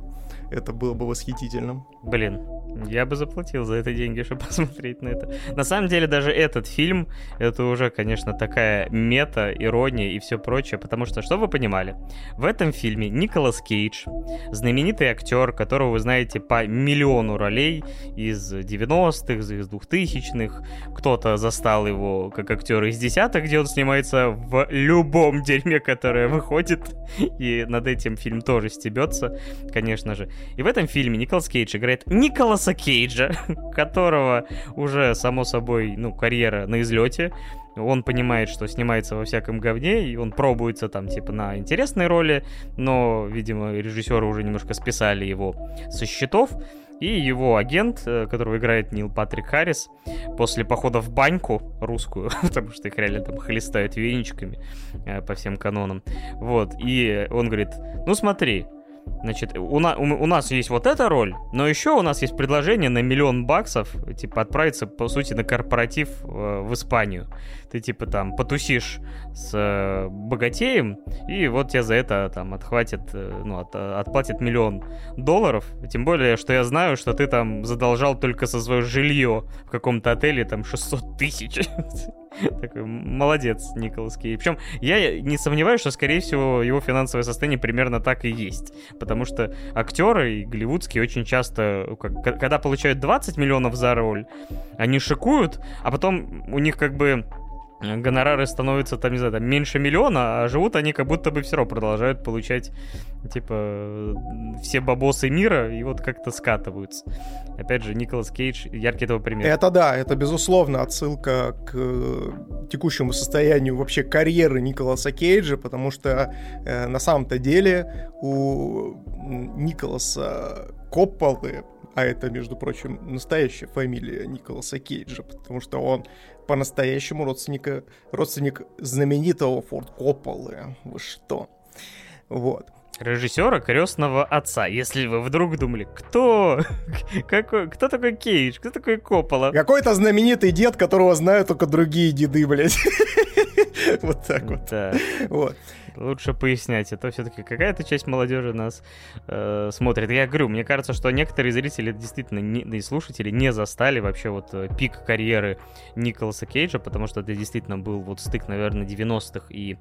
Это было бы восхитительным. Блин, я бы заплатил за это деньги, чтобы посмотреть на это. На самом деле, даже этот фильм, это уже, конечно, такая мета, ирония и все прочее, потому что, что вы понимали, в этом фильме Николас Кейдж, знаменитый актер, которого вы знаете по миллиону ролей из 90-х, из 2000-х, кто-то застал его как актера из десятых, где он снимается в любом дерьме, которое выходит, и над этим фильм тоже стебется, конечно же. И в этом фильме Николас Кейдж играет Николас Николаса Кейджа, которого уже, само собой, ну, карьера на излете. Он понимает, что снимается во всяком говне, и он пробуется там, типа, на интересной роли, но, видимо, режиссеры уже немножко списали его со счетов. И его агент, э, которого играет Нил Патрик Харрис, после похода в баньку русскую, потому что их реально там хлестают веничками э, по всем канонам, вот, и он говорит, ну смотри, Значит, у, на, у, у нас есть вот эта роль, но еще у нас есть предложение на миллион баксов, типа, отправиться, по сути, на корпоратив э, в Испанию. Ты, типа, там, потусишь с э, богатеем, и вот тебе за это, там, отхватит, э, ну, от, отплатит миллион долларов. Тем более, что я знаю, что ты там задолжал только со свое жилье в каком-то отеле, там, 600 тысяч. Такой, молодец, Николас Кей. Причем я не сомневаюсь, что, скорее всего, его финансовое состояние примерно так и есть. Потому что актеры и голливудские очень часто, когда получают 20 миллионов за роль, они шикуют, а потом у них как бы гонорары становятся, там, не знаю, там, меньше миллиона, а живут они как будто бы все равно продолжают получать, типа, все бабосы мира и вот как-то скатываются. Опять же, Николас Кейдж яркий этого пример. Это да, это безусловно отсылка к э, текущему состоянию вообще карьеры Николаса Кейджа, потому что э, на самом-то деле у Николаса Копполы а это, между прочим, настоящая фамилия Николаса Кейджа, потому что он по-настоящему родственника, родственник знаменитого Форд Копполы. Вы что? Вот. Режиссера крестного отца. Если вы вдруг думали, кто? Какой? Кто такой Кейдж? Кто такой Коппола? Какой-то знаменитый дед, которого знают только другие деды, блядь. Вот так вот. Вот. Лучше пояснять, это все-таки какая-то часть молодежи нас э, смотрит. Я говорю, мне кажется, что некоторые зрители действительно, не, и слушатели не застали вообще вот э, пик карьеры Николаса Кейджа, потому что это действительно был вот стык, наверное, 90-х и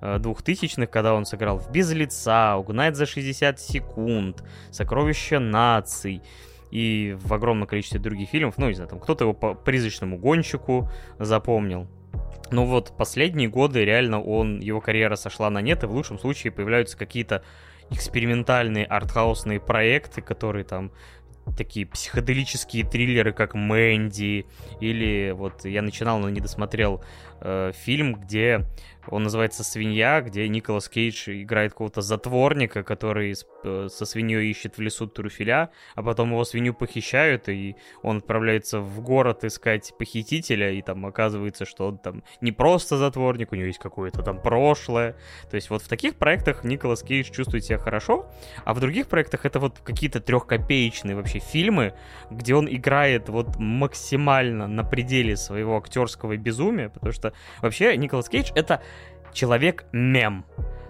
э, двухтысячных, когда он сыграл в «Без лица», «Угнать за 60 секунд», «Сокровища наций», и в огромном количестве других фильмов, ну, не знаю, там кто-то его по призрачному гонщику запомнил, ну вот последние годы реально он, его карьера сошла на нет, и в лучшем случае появляются какие-то экспериментальные артхаусные проекты, которые там такие психоделические триллеры, как Мэнди, или вот я начинал, но не досмотрел э, фильм, где он называется «Свинья», где Николас Кейдж играет какого-то затворника, который э, со свиньей ищет в лесу труфеля, а потом его свинью похищают, и он отправляется в город искать похитителя, и там оказывается, что он там не просто затворник, у него есть какое-то там прошлое. То есть вот в таких проектах Николас Кейдж чувствует себя хорошо, а в других проектах это вот какие-то трехкопеечные вообще фильмы, где он играет вот максимально на пределе своего актерского безумия, потому что вообще Николас Кейдж это человек-мем.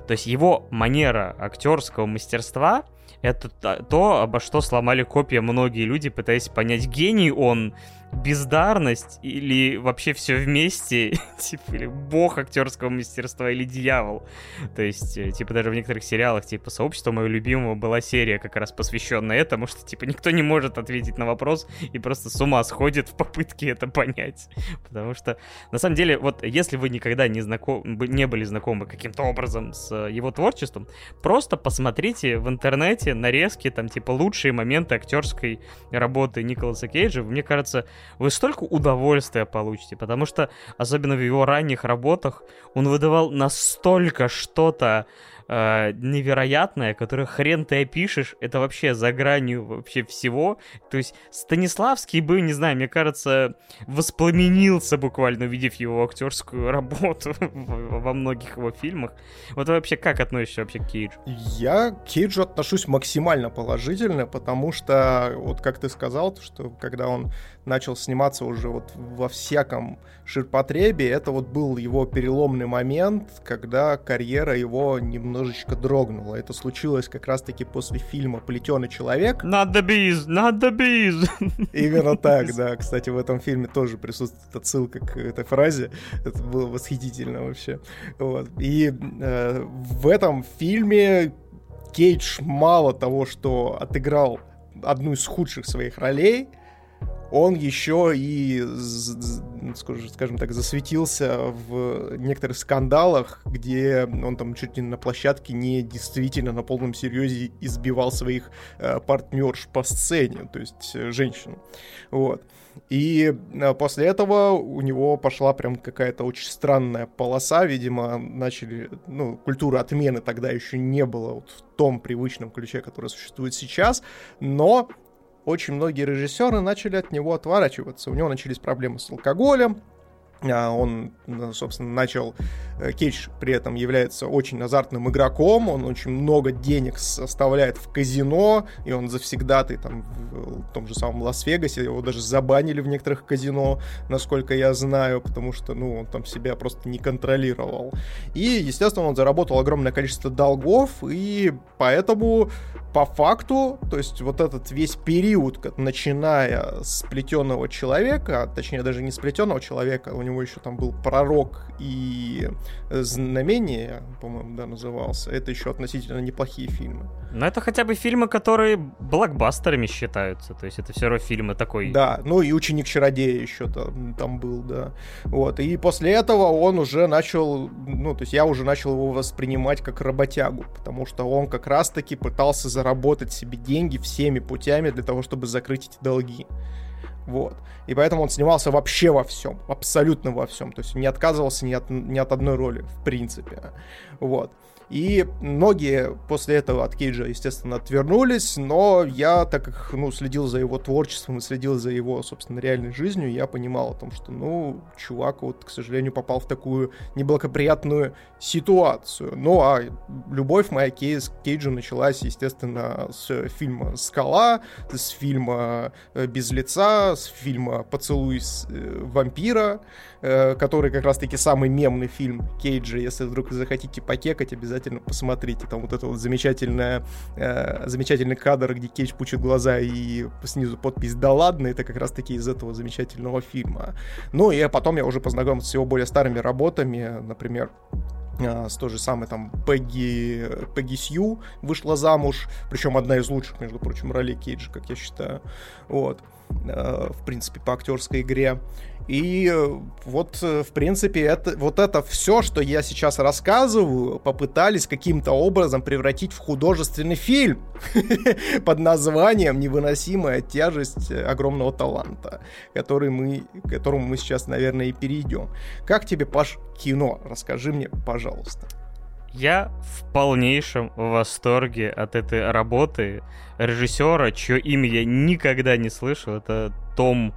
То есть его манера актерского мастерства это то, обо что сломали копья многие люди, пытаясь понять, гений он бездарность или вообще все вместе, типа, или бог актерского мастерства или дьявол. То есть, э, типа, даже в некоторых сериалах, типа, «Сообщество моего любимого» была серия как раз посвященная этому, что, типа, никто не может ответить на вопрос и просто с ума сходит в попытке это понять. Потому что, на самом деле, вот если вы никогда не, знаком... не были знакомы каким-то образом с э, его творчеством, просто посмотрите в интернете нарезки, там, типа, лучшие моменты актерской работы Николаса Кейджа. Мне кажется, вы столько удовольствия получите, потому что, особенно в его ранних работах, он выдавал настолько что-то э, невероятное, которое хрен ты опишешь, это вообще за гранью вообще всего. То есть Станиславский бы, не знаю, мне кажется, воспламенился буквально, увидев его актерскую работу во многих его фильмах. Вот вообще как относишься вообще к Кейджу? Я к Кейджу отношусь максимально положительно, потому что, вот как ты сказал, что когда он начал сниматься уже вот во всяком ширпотребе, это вот был его переломный момент, когда карьера его немножечко дрогнула. Это случилось как раз-таки после фильма «Плетеный человек». Not the bees, not the bees. Именно так, да. Кстати, в этом фильме тоже присутствует отсылка к этой фразе. Это было восхитительно вообще. Вот. И э, в этом фильме Кейдж мало того, что отыграл одну из худших своих ролей, он еще и, скажем так, засветился в некоторых скандалах, где он там чуть ли на площадке не действительно на полном серьезе избивал своих э, партнерш по сцене, то есть э, женщин. Вот. И э, после этого у него пошла прям какая-то очень странная полоса, видимо, начали, ну, культура отмены тогда еще не было вот в том привычном ключе, который существует сейчас, но очень многие режиссеры начали от него отворачиваться. У него начались проблемы с алкоголем, а, он, собственно, начал... Э, Кейдж при этом является очень азартным игроком, он очень много денег оставляет в казино, и он завсегдатый там в том же самом Лас-Вегасе, его даже забанили в некоторых казино, насколько я знаю, потому что, ну, он там себя просто не контролировал. И, естественно, он заработал огромное количество долгов, и поэтому по факту, то есть вот этот весь период, начиная с плетеного человека, а точнее даже не с плетеного человека, у него еще там был пророк и знамение, по-моему, да, назывался. Это еще относительно неплохие фильмы. Но это хотя бы фильмы, которые блокбастерами считаются. То есть это все равно фильмы такой. Да, ну и ученик чародея еще там, там был, да. Вот. И после этого он уже начал, ну, то есть я уже начал его воспринимать как работягу, потому что он как раз-таки пытался заработать себе деньги всеми путями для того, чтобы закрыть эти долги. Вот. И поэтому он снимался вообще во всем, абсолютно во всем. То есть не отказывался ни от, ни от одной роли, в принципе. Вот. И многие после этого от Кейджа, естественно, отвернулись, но я, так как, ну, следил за его творчеством и следил за его, собственно, реальной жизнью, я понимал о том, что, ну, чувак вот, к сожалению, попал в такую неблагоприятную ситуацию. Ну, а любовь моя к Кейджу началась, естественно, с фильма «Скала», с фильма э, «Без лица», с фильма «Поцелуй с, э, вампира», э, который как раз-таки самый мемный фильм Кейджа, если вдруг захотите покекать, обязательно обязательно посмотрите. Там вот это вот замечательная, э, замечательный кадр, где Кейдж пучит глаза и снизу подпись «Да ладно», это как раз-таки из этого замечательного фильма. Ну и потом я уже познакомился с его более старыми работами, например, э, с той же самой там Пегги, Пегги Сью вышла замуж, причем одна из лучших, между прочим, ролей Кейджа, как я считаю, вот, в принципе, по актерской игре. И э, вот, э, в принципе, это, вот это все, что я сейчас рассказываю, попытались каким-то образом превратить в художественный фильм под названием «Невыносимая тяжесть огромного таланта», который мы, к которому мы сейчас, наверное, и перейдем. Как тебе, Паш, кино? Расскажи мне, пожалуйста. Я в полнейшем восторге от этой работы режиссера, чье имя я никогда не слышал. Это Том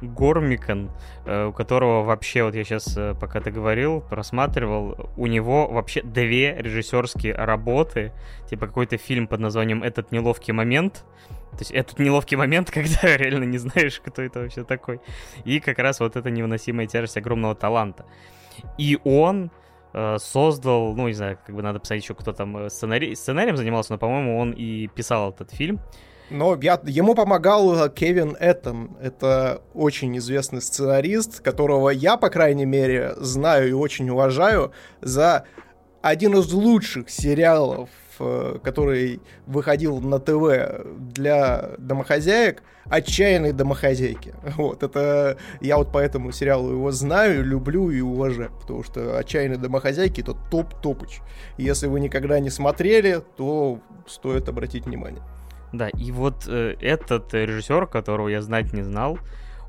Гормикан, э, у которого вообще, вот я сейчас, э, пока ты говорил, просматривал, у него вообще две режиссерские работы, типа какой-то фильм под названием «Этот неловкий момент», то есть этот неловкий момент, когда реально не знаешь, кто это вообще такой. И как раз вот эта невыносимая тяжесть огромного таланта. И он создал, ну, не знаю, как бы надо посмотреть еще, кто там сценарий, сценарием занимался, но, по-моему, он и писал этот фильм. Но я, ему помогал э, Кевин Эттон. Это очень известный сценарист, которого я, по крайней мере, знаю и очень уважаю за один из лучших сериалов, э, который выходил на ТВ для домохозяек, «Отчаянные домохозяйки». Вот, это... Я вот по этому сериалу его знаю, люблю и уважаю, потому что «Отчаянные домохозяйки» — это топ-топыч. Если вы никогда не смотрели, то стоит обратить внимание. Да, и вот э, этот режиссер, которого я знать не знал,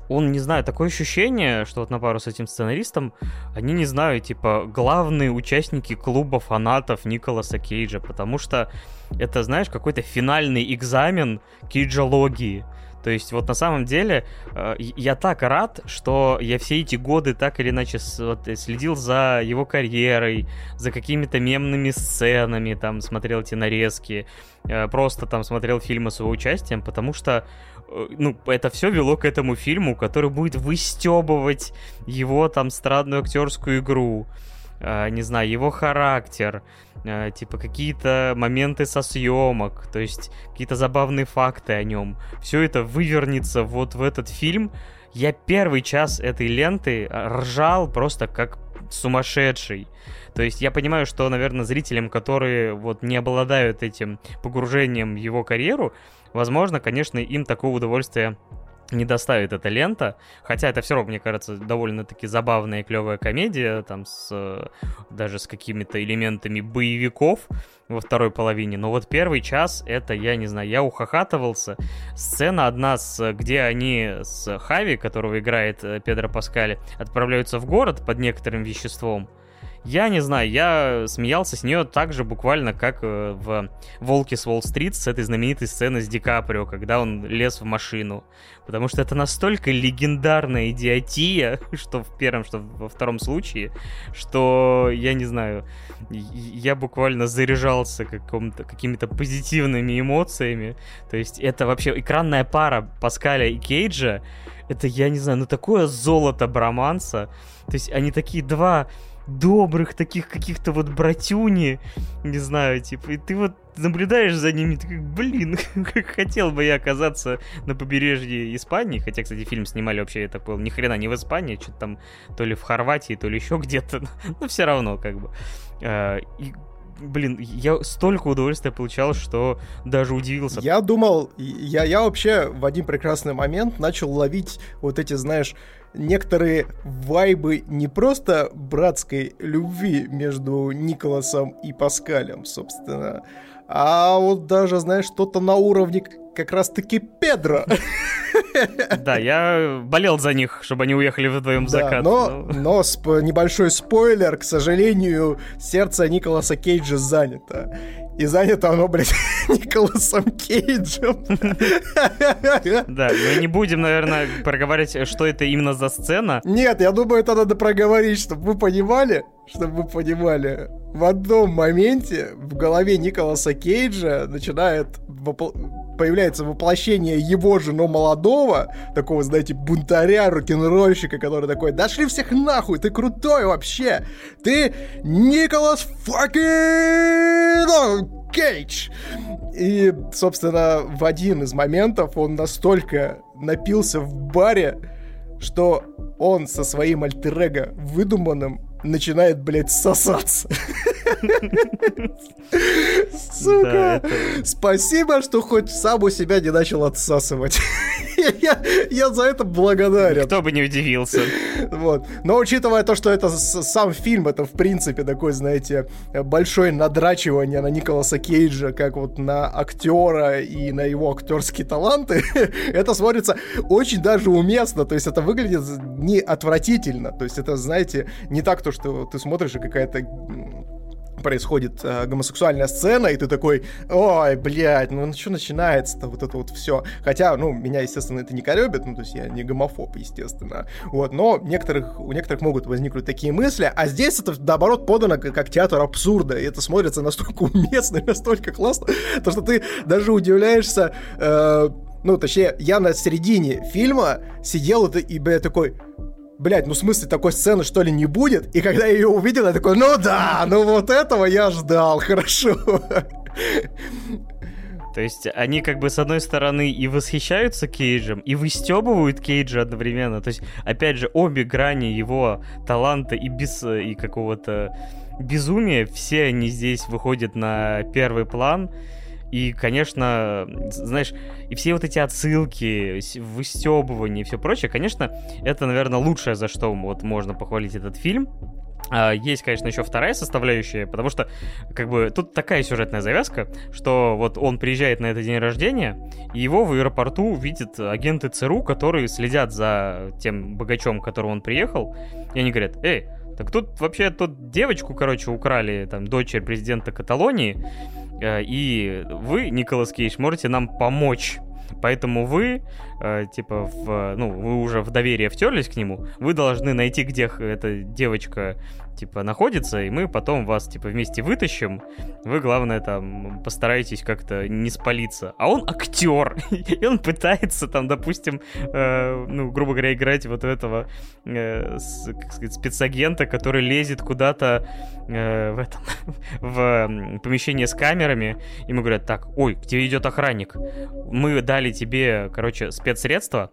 он, не знаю, такое ощущение, что вот на пару с этим сценаристом, они, не знаю, типа, главные участники клуба фанатов Николаса Кейджа, потому что это, знаешь, какой-то финальный экзамен кейджологии. То есть вот на самом деле э, я так рад, что я все эти годы так или иначе вот, следил за его карьерой, за какими-то мемными сценами, там смотрел эти нарезки, э, просто там смотрел фильмы с его участием, потому что ну, это все вело к этому фильму, который будет выстебывать его там странную актерскую игру, не знаю, его характер, Э, типа какие-то моменты со съемок, то есть какие-то забавные факты о нем. Все это вывернется вот в этот фильм. Я первый час этой ленты ржал просто как сумасшедший. То есть я понимаю, что, наверное, зрителям, которые вот не обладают этим погружением в его карьеру, возможно, конечно, им такого удовольствия не доставит эта лента, хотя это все равно, мне кажется, довольно-таки забавная и клевая комедия, там с даже с какими-то элементами боевиков во второй половине, но вот первый час, это, я не знаю, я ухахатывался. Сцена одна, с, где они с Хави, которого играет э, Педро Паскали, отправляются в город под некоторым веществом, я не знаю, я смеялся с нее так же буквально, как э, в «Волке с Уолл-стрит» с этой знаменитой сцены с Ди Каприо, когда он лез в машину. Потому что это настолько легендарная идиотия, что в первом, что во втором случае, что, я не знаю, я буквально заряжался какими-то позитивными эмоциями. То есть это вообще экранная пара Паскаля и Кейджа, это, я не знаю, ну такое золото броманса. То есть они такие два добрых таких каких-то вот братюни, не знаю, типа, и ты вот наблюдаешь за ними, ты как, блин, как хотел бы я оказаться на побережье Испании, хотя, кстати, фильм снимали вообще, я так понял, ни хрена не в Испании, что-то там то ли в Хорватии, то ли еще где-то, но все равно, как бы. А, и блин, я столько удовольствия получал, что даже удивился. Я думал, я, я вообще в один прекрасный момент начал ловить вот эти, знаешь, некоторые вайбы не просто братской любви между Николасом и Паскалем, собственно, а вот даже, знаешь, что-то на уровне как раз-таки Педро. Да, я болел за них, чтобы они уехали вдвоем в закат. но, но сп- небольшой спойлер, к сожалению, сердце Николаса Кейджа занято. И занято оно, блядь, Николасом Кейджем. Да, мы не будем, наверное, проговаривать, что это именно за сцена. Нет, я думаю, это надо проговорить, чтобы вы понимали, чтобы вы понимали. В одном моменте в голове Николаса Кейджа начинает появляется воплощение его же, но молодого, такого, знаете, бунтаря, рок-н-ролльщика, который такой, дошли всех нахуй, ты крутой вообще, ты Николас факин Кейдж. И, собственно, в один из моментов он настолько напился в баре, что он со своим альтер выдуманным начинает, блядь, сосаться. Сука! Спасибо, что хоть сам у себя не начал отсасывать. я, я за это благодарен. Кто бы не удивился. Вот. Но учитывая то, что это сам фильм, это в принципе такой, знаете, большое надрачивание на Николаса Кейджа, как вот на актера и на его актерские таланты, это смотрится очень даже уместно. То есть это выглядит не отвратительно. То есть это, знаете, не так то, что ты смотришь и какая-то происходит э, гомосексуальная сцена, и ты такой, ой, блядь, ну что начинается-то, вот это вот все. Хотя, ну, меня, естественно, это не коребит, ну, то есть я не гомофоб, естественно. Вот, но некоторых, у некоторых могут возникнуть такие мысли, а здесь это, наоборот, подано как, как театр абсурда, и это смотрится настолько уместно, настолько классно, то, что ты даже удивляешься, э, ну, точнее, я на середине фильма сидел и, и бля, такой, блядь, ну в смысле такой сцены что ли не будет? И когда я ее увидел, я такой, ну да, ну вот этого я ждал, хорошо. То есть они как бы с одной стороны и восхищаются Кейджем, и выстебывают Кейджа одновременно. То есть, опять же, обе грани его таланта и без и какого-то безумия, все они здесь выходят на первый план. И, конечно, знаешь, и все вот эти отсылки, выстебывания и все прочее, конечно, это, наверное, лучшее, за что вот можно похвалить этот фильм. а, есть, конечно, еще вторая составляющая, потому что, как бы, тут такая сюжетная завязка, что вот он приезжает на этот день рождения, и его в аэропорту видят агенты ЦРУ, которые следят за тем богачом, к которому он приехал, и они говорят, эй, так тут вообще тут девочку, короче, украли, там, дочерь президента Каталонии, э, и вы, Николас Кейдж, можете нам помочь. Поэтому вы, э, типа, в, ну, вы уже в доверие втерлись к нему, вы должны найти, где эта девочка типа, находится, и мы потом вас, типа, вместе вытащим. Вы, главное, там, постарайтесь как-то не спалиться. А он актер, и он пытается, там, допустим, э, ну, грубо говоря, играть вот этого, э, с, как сказать, спецагента, который лезет куда-то э, в этом, в помещение с камерами, и мы говорят, так, ой, к тебе идет охранник. Мы дали тебе, короче, спецсредство,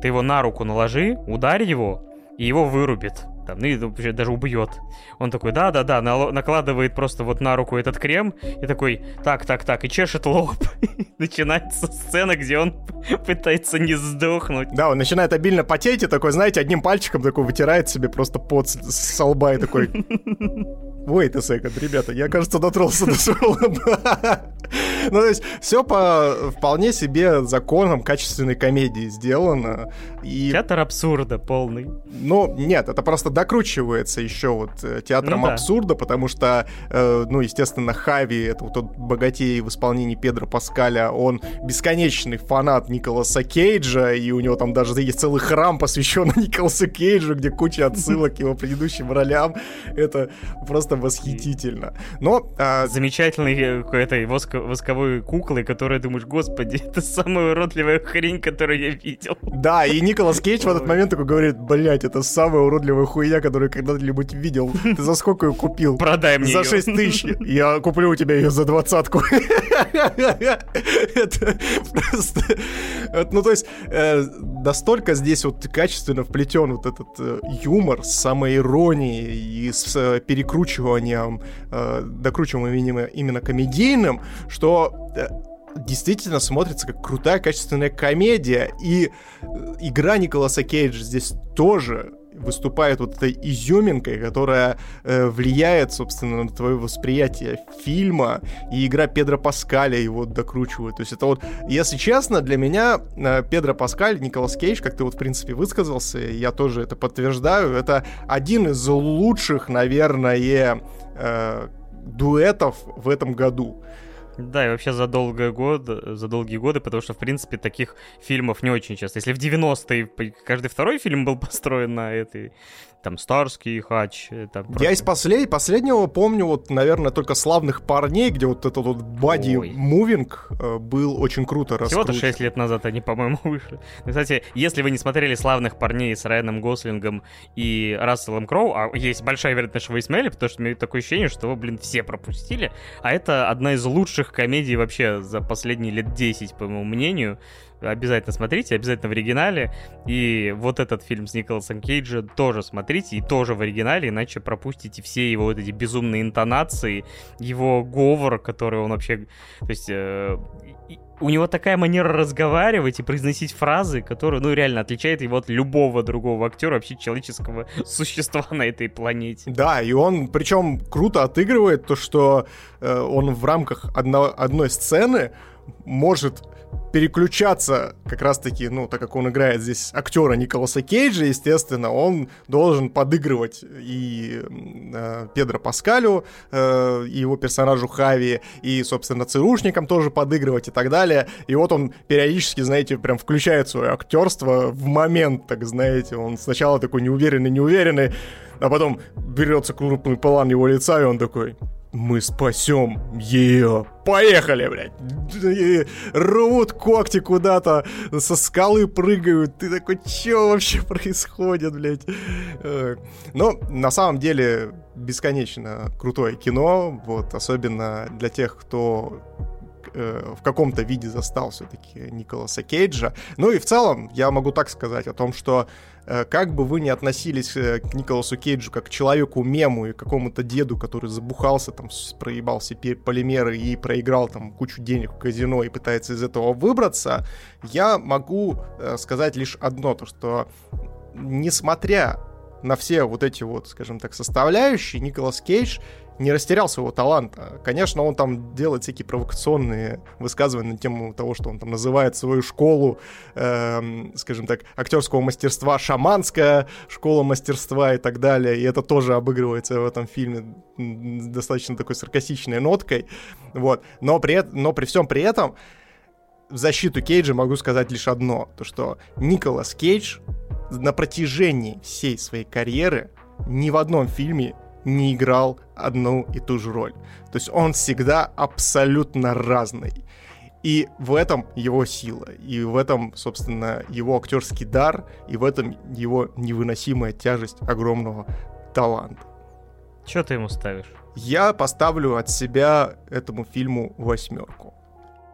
ты его на руку наложи, ударь его, и его вырубит там, ну и вообще даже убьет. Он такой, да-да-да, накладывает просто вот на руку этот крем и такой, так, так, так, и чешет лоб. Начинается сцена, где он пытается не сдохнуть. Да, он начинает обильно потеть и такой, знаете, одним пальчиком такой вытирает себе просто пот с, с лба и такой... Wait a second, ребята, я, кажется, дотронулся до своего Ну, то есть, все по вполне себе законам качественной комедии сделано. И... Театр абсурда полный. Ну, нет, это просто докручивается еще вот э, театром ну, да. абсурда, потому что, э, ну, естественно, Хави, это вот тот богатей в исполнении Педро Паскаля, он бесконечный фанат Николаса Кейджа, и у него там даже есть целый храм, посвященный Николасу Кейджу, где куча отсылок к его предыдущим ролям. Это просто восхитительно. Но... А... Замечательный э, этой воск... восковой куклы, которая думаешь, господи, это самая уродливая хрень, которую я видел. Да, и Николас Кейдж в этот момент такой говорит, блять, это самая уродливая хуйня, которую когда-нибудь видел. Ты за сколько ее купил? Продай мне За 6 тысяч. Я куплю у тебя ее за двадцатку. Это просто... Ну, то есть, настолько здесь вот качественно вплетен вот этот э, юмор с самоиронией и с э, перекручиванием, докручиванием именно комедийным, что действительно смотрится как крутая качественная комедия. И игра Николаса Кейджа здесь тоже выступает вот этой изюминкой, которая э, влияет, собственно, на твое восприятие фильма, и игра Педро Паскаля его докручивает. То есть это вот, если честно, для меня э, Педро Паскаль, Николас Кейдж, как ты вот, в принципе, высказался, я тоже это подтверждаю, это один из лучших, наверное, э, дуэтов в этом году. Да, и вообще за, долгие годы, за долгие годы, потому что, в принципе, таких фильмов не очень часто. Если в 90-е каждый второй фильм был построен на этой там Старский, Хач. Э, там, Я из послед... последнего помню, вот, наверное, только «Славных парней», где вот этот вот боди-мувинг э, был очень круто раскручен. Всего-то 6 лет назад они, по-моему, вышли. Кстати, если вы не смотрели «Славных парней» с Райаном Гослингом и Расселом Кроу, а есть большая вероятность, что вы смотрели, потому что у меня такое ощущение, что вы, блин, все пропустили, а это одна из лучших комедий вообще за последние лет 10, по моему мнению обязательно смотрите, обязательно в оригинале. И вот этот фильм с Николасом Кейджем тоже смотрите, и тоже в оригинале, иначе пропустите все его вот эти безумные интонации, его говор, который он вообще... То есть... Э, у него такая манера разговаривать и произносить фразы, которые, ну, реально отличает его от любого другого актера, вообще человеческого существа на этой планете. Да, и он, причем, круто отыгрывает то, что э, он в рамках одно, одной сцены может переключаться как раз-таки, ну, так как он играет здесь актера Николаса Кейджа, естественно, он должен подыгрывать и э, Педро Паскалю, э, и его персонажу Хави, и, собственно, ЦРУшникам тоже подыгрывать и так далее. И вот он периодически, знаете, прям включает свое актерство в момент, так знаете, он сначала такой неуверенный-неуверенный, а потом берется крупный план его лица, и он такой, мы спасем ее. Поехали, блядь. Рвут когти куда-то, со скалы прыгают. Ты такой, что вообще происходит, блядь? Э, но на самом деле бесконечно крутое кино, вот, особенно для тех, кто э, в каком-то виде застал все-таки Николаса Кейджа. Ну и в целом я могу так сказать о том, что Э, как бы вы ни относились э, к Николасу Кейджу как к человеку-мему и какому-то деду, который забухался, там, проебал все полимеры и проиграл там кучу денег в казино и пытается из этого выбраться, я могу э, сказать лишь одно, то что несмотря на все вот эти вот, скажем так, составляющие, Николас Кейдж не растерял своего таланта. Конечно, он там делает всякие провокационные высказывания на тему того, что он там называет свою школу, э, скажем так, актерского мастерства шаманская школа мастерства и так далее. И это тоже обыгрывается в этом фильме достаточно такой саркастичной ноткой. Вот. Но при, но при всем при этом в защиту Кейджа могу сказать лишь одно, то что Николас Кейдж на протяжении всей своей карьеры ни в одном фильме не играл одну и ту же роль. То есть он всегда абсолютно разный. И в этом его сила, и в этом, собственно, его актерский дар, и в этом его невыносимая тяжесть огромного таланта. Что ты ему ставишь? Я поставлю от себя этому фильму восьмерку.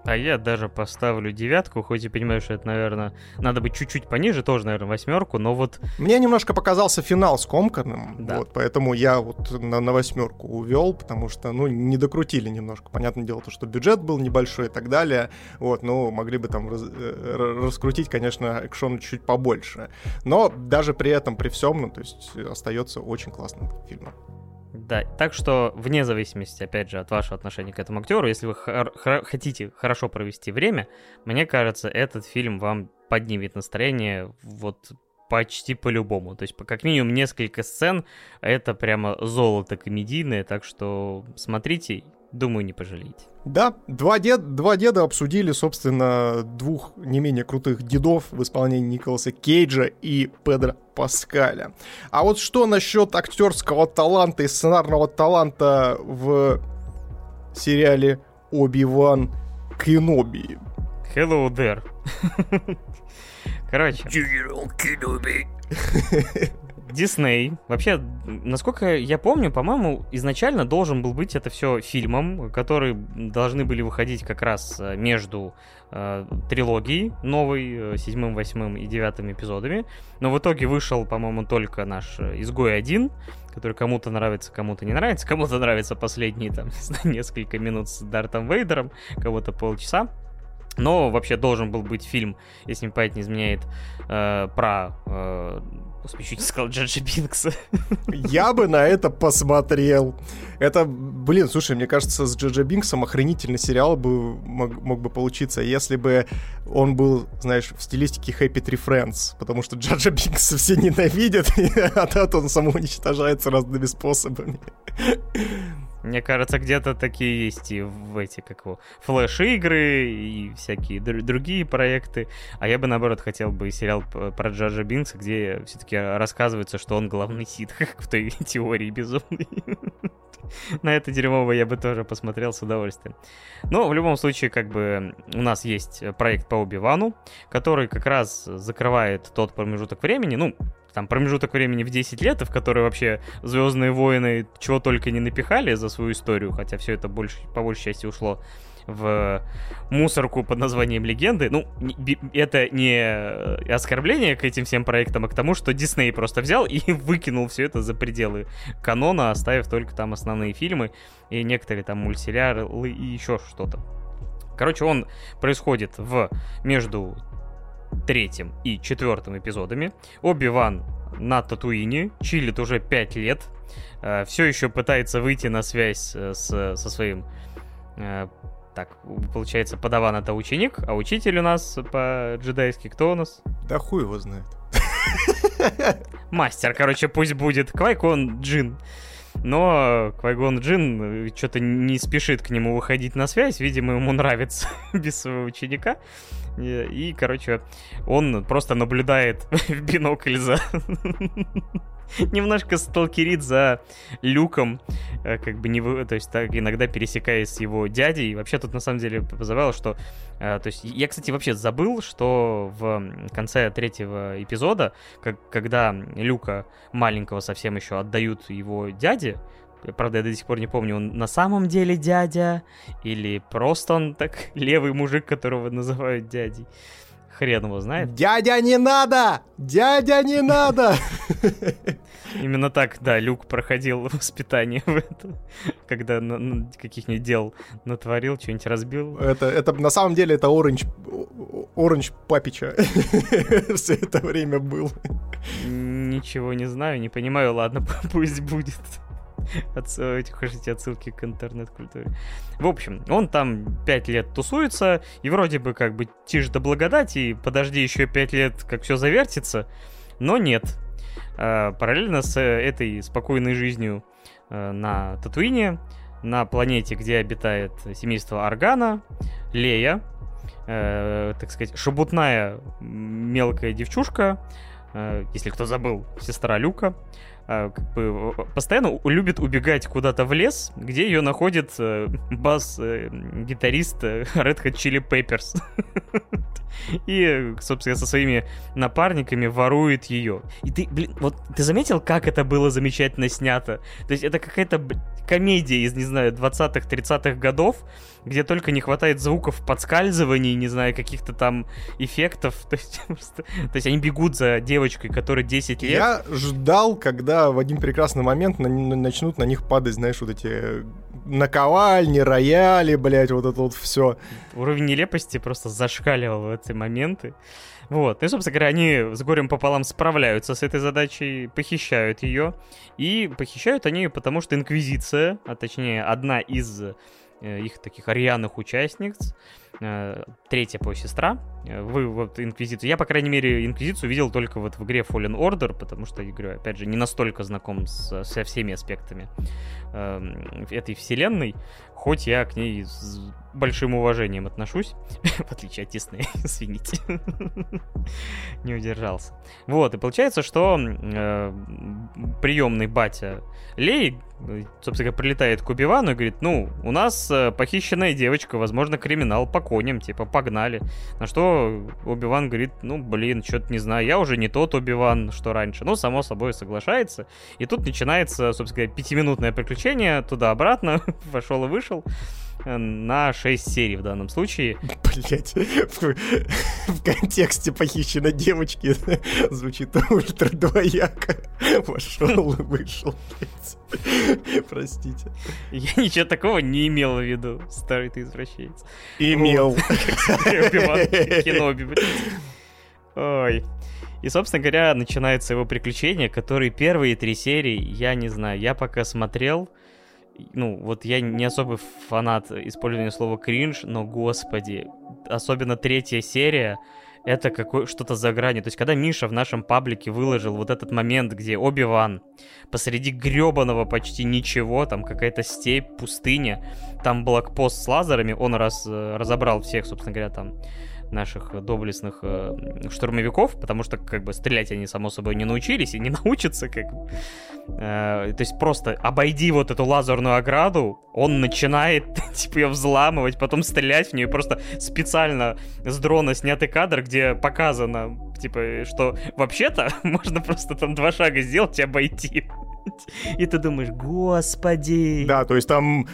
А я даже поставлю девятку, хоть и понимаю, что это, наверное, надо быть чуть-чуть пониже, тоже, наверное, восьмерку, но вот... Мне немножко показался финал скомканным, да. вот, поэтому я вот на, на восьмерку увел, потому что, ну, не докрутили немножко. Понятное дело, то, что бюджет был небольшой и так далее, вот, ну, могли бы там раз, э, раскрутить, конечно, экшон чуть побольше. Но даже при этом, при всем, ну, то есть остается очень классным фильмом. Да, так что вне зависимости, опять же, от вашего отношения к этому актеру, если вы хор- хор- хотите хорошо провести время, мне кажется, этот фильм вам поднимет настроение вот почти по-любому. То есть, как минимум, несколько сцен, это прямо золото комедийное, так что смотрите, думаю, не пожалеете. Да, два, дед, два деда обсудили, собственно, двух не менее крутых дедов в исполнении Николаса Кейджа и Педро Паскаля. А вот что насчет актерского таланта и сценарного таланта в сериале Оби-Ван Кеноби? Hello there. Короче. General Kenobi. Дисней. Вообще, насколько я помню, по-моему, изначально должен был быть это все фильмом, который должны были выходить как раз э, между э, трилогией новой, э, седьмым, восьмым и девятым эпизодами. Но в итоге вышел, по-моему, только наш э, «Изгой один», который кому-то нравится, кому-то не нравится. Кому-то нравится последние, там, несколько минут с Дартом Вейдером, кого-то полчаса. Но вообще должен был быть фильм, если мне память не изменяет, э, про э, Господи, чуть сказал Джаджи Бинкса. Я бы на это посмотрел. Это, блин, слушай, мне кажется, с Джаджи Бинксом охренительный сериал бы мог, мог бы получиться, если бы он был, знаешь, в стилистике Happy Tree Friends, потому что Джаджи Бинкса все ненавидят, а тот он самоуничтожается разными способами. Мне кажется, где-то такие есть и в эти, как его, флеш-игры и всякие др- другие проекты. А я бы, наоборот, хотел бы сериал про Джаджа Бинкса, где все-таки рассказывается, что он главный сит, как в той теории безумной. На это дерьмово я бы тоже посмотрел с удовольствием. Но в любом случае, как бы у нас есть проект по Оби-Вану, который как раз закрывает тот промежуток времени, ну, там промежуток времени в 10 лет, в который вообще Звездные войны чего только не напихали за свою историю, хотя все это больше, по большей части ушло в мусорку под названием «Легенды». Ну, это не оскорбление к этим всем проектам, а к тому, что Дисней просто взял и выкинул все это за пределы канона, оставив только там основные фильмы и некоторые там мультсериалы и еще что-то. Короче, он происходит в между третьим и четвертым эпизодами. Оби-Ван на Татуине, чилит уже 5 лет, э, все еще пытается выйти на связь э, с, со своим э, так, получается, подаван это ученик, а учитель у нас по-джедайски кто у нас? Да хуй его знает. Мастер, короче, пусть будет. Квайкон Джин. Но Квайгон Джин что-то не спешит к нему выходить на связь. Видимо, ему нравится без своего ученика. И, короче, он просто наблюдает в бинокль за... Немножко сталкерит за люком, э, как бы не вы, то есть так иногда пересекаясь с его дядей. И вообще тут на самом деле позабавило, что, э, то есть я, кстати, вообще забыл, что в конце третьего эпизода, как, когда Люка маленького совсем еще отдают его дяде, Правда, я до сих пор не помню, он на самом деле дядя или просто он так левый мужик, которого называют дядей. Хрен его знает. Дядя не надо! Дядя не надо! Именно так, да, Люк проходил воспитание в это, когда каких-нибудь дел натворил, что-нибудь разбил. Это, это на самом деле это Оранж, Оранж Папича все это время был. ничего не знаю, не понимаю, ладно, пусть будет. Эти отсылки к интернет-культуре. В общем, он там пять лет тусуется, и вроде бы как бы тишь да благодать, и подожди еще пять лет, как все завертится, но нет. А, параллельно с этой спокойной жизнью э, на Татуине, на планете, где обитает семейство Аргана, Лея, э, так сказать, шебутная мелкая девчушка, э, если кто забыл, сестра Люка, э, как бы постоянно любит убегать куда-то в лес, где ее находит э, бас-гитарист э, Red Hot Chili Peppers. И, собственно, со своими напарниками ворует ее. И ты, блин, вот ты заметил, как это было замечательно снято? То есть это какая-то комедия из, не знаю, 20-х, 30-х годов, где только не хватает звуков подскальзываний, не знаю, каких-то там эффектов. То есть, просто... То есть они бегут за девочкой, которой 10 лет. Я ждал, когда в один прекрасный момент на, начнут на них падать, знаешь, вот эти наковальни, рояли, блядь, вот это вот все. Уровень нелепости просто зашкаливал эти моменты. Вот. И, собственно говоря, они с горем пополам справляются с этой задачей, похищают ее. И похищают они потому что Инквизиция, а точнее одна из э, их таких рьяных участниц, э, третья по сестра, вы вот Инквизицию, я, по крайней мере, Инквизицию видел только вот в игре Fallen Order, потому что, я говорю, опять же, не настолько знаком с, со всеми аспектами э, этой вселенной, хоть я к ней с большим уважением отношусь, в отличие от Диснея, извините, не удержался. Вот, и получается, что э, приемный батя Лей, собственно прилетает к Убивану и говорит, ну, у нас э, похищенная девочка, возможно, криминал по коням, типа, погнали. На что Убиван говорит, ну, блин, что-то не знаю, я уже не тот Убиван, что раньше. Ну, само собой, соглашается. И тут начинается, собственно говоря, пятиминутное приключение туда-обратно, пошел и вышел на 6 серий в данном случае. Блять, в, в контексте похищенной девочки звучит ультра двояко. Вошел и вышел, блядь. Простите. Я ничего такого не имел в виду, старый ты извращенец. Имел. Кино, Ой. И, собственно говоря, начинается его приключение, которые первые три серии, я не знаю, я пока смотрел, ну, вот я не особый фанат использования слова кринж, но, господи, особенно третья серия, это какое что-то за гранью. То есть, когда Миша в нашем паблике выложил вот этот момент, где Оби-Ван посреди гребаного почти ничего, там какая-то степь, пустыня, там блокпост с лазерами, он раз, э, разобрал всех, собственно говоря, там наших доблестных э, штурмовиков, потому что как бы стрелять они, само собой, не научились и не научатся, как. Э, то есть просто обойди вот эту лазерную ограду, он начинает, типа, ее взламывать, потом стрелять в нее, просто специально с дрона снятый кадр, где показано, типа, что вообще-то можно просто там два шага сделать и обойти. И ты думаешь, господи. Да, то есть там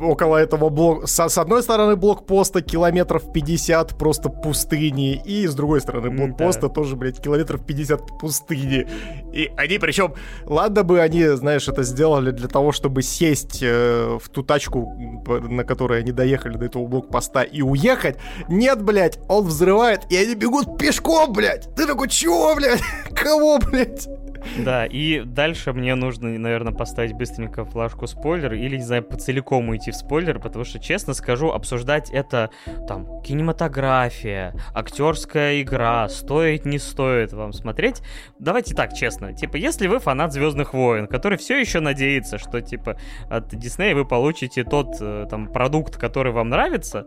около этого блока... С, с одной стороны блокпоста километров 50 просто пустыни, и с другой стороны блокпоста да. тоже, блядь, километров 50 пустыни. И они причем... Ладно бы они, знаешь, это сделали для того, чтобы сесть э, в ту тачку, на которой они доехали до этого блокпоста и уехать. Нет, блядь, он взрывает, и они бегут пешком, блядь. Ты такой, чего, блядь? Кого, блядь? Да, и дальше мне нужно, наверное, поставить быстренько флажку спойлер или, не знаю, по целиком уйти в спойлер, потому что, честно скажу, обсуждать это, там, кинематография, актерская игра, стоит, не стоит вам смотреть. Давайте так, честно, типа, если вы фанат Звездных войн, который все еще надеется, что, типа, от Диснея вы получите тот, э, там, продукт, который вам нравится,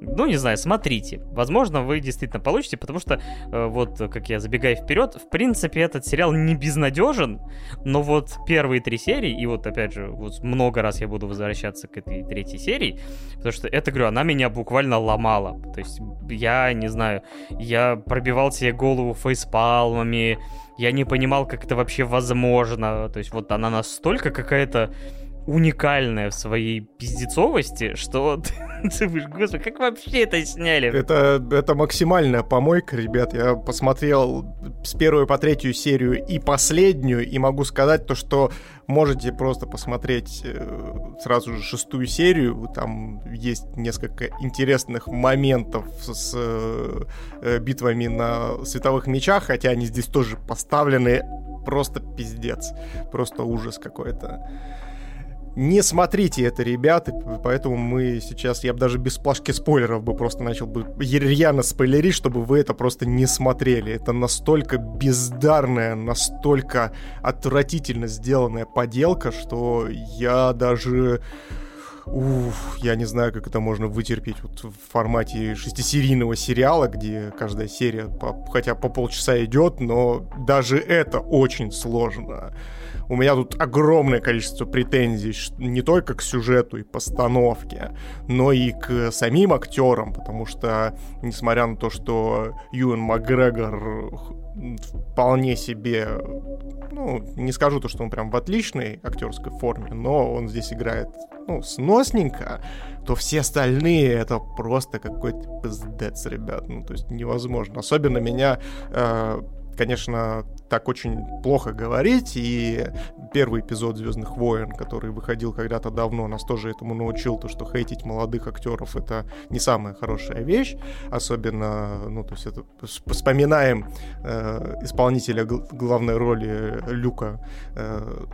ну, не знаю, смотрите. Возможно, вы действительно получите, потому что, э, вот, как я забегаю вперед, в принципе, этот сериал не безнадежен, но вот первые три серии, и вот, опять же, вот много раз я буду возвращаться к этой третьей серии, потому что, это, говорю, она меня буквально ломала. То есть, я, не знаю, я пробивал себе голову фейспалмами, я не понимал, как это вообще возможно. То есть, вот она настолько какая-то уникальная в своей пиздецовости, что ты думаешь, господи, как вообще это сняли? Это, это максимальная помойка, ребят. Я посмотрел с первой по третью серию и последнюю, и могу сказать то, что можете просто посмотреть э, сразу же шестую серию. Там есть несколько интересных моментов с э, битвами на световых мечах, хотя они здесь тоже поставлены просто пиздец. Просто ужас какой-то. Не смотрите это, ребята, поэтому мы сейчас, я бы даже без плашки спойлеров бы просто начал бы рьяно спойлерить, чтобы вы это просто не смотрели. Это настолько бездарная, настолько отвратительно сделанная поделка, что я даже... Уф, я не знаю, как это можно вытерпеть вот в формате шестисерийного сериала, где каждая серия по, хотя по полчаса идет, но даже это очень сложно у меня тут огромное количество претензий не только к сюжету и постановке, но и к самим актерам, потому что, несмотря на то, что Юэн Макгрегор вполне себе, ну, не скажу то, что он прям в отличной актерской форме, но он здесь играет, ну, сносненько, то все остальные это просто какой-то пиздец, ребят. Ну, то есть невозможно. Особенно меня э, конечно, так очень плохо говорить, и первый эпизод «Звездных войн», который выходил когда-то давно, нас тоже этому научил, то, что хейтить молодых актеров — это не самая хорошая вещь, особенно, ну, то есть это вспоминаем э, исполнителя главной роли Люка, э,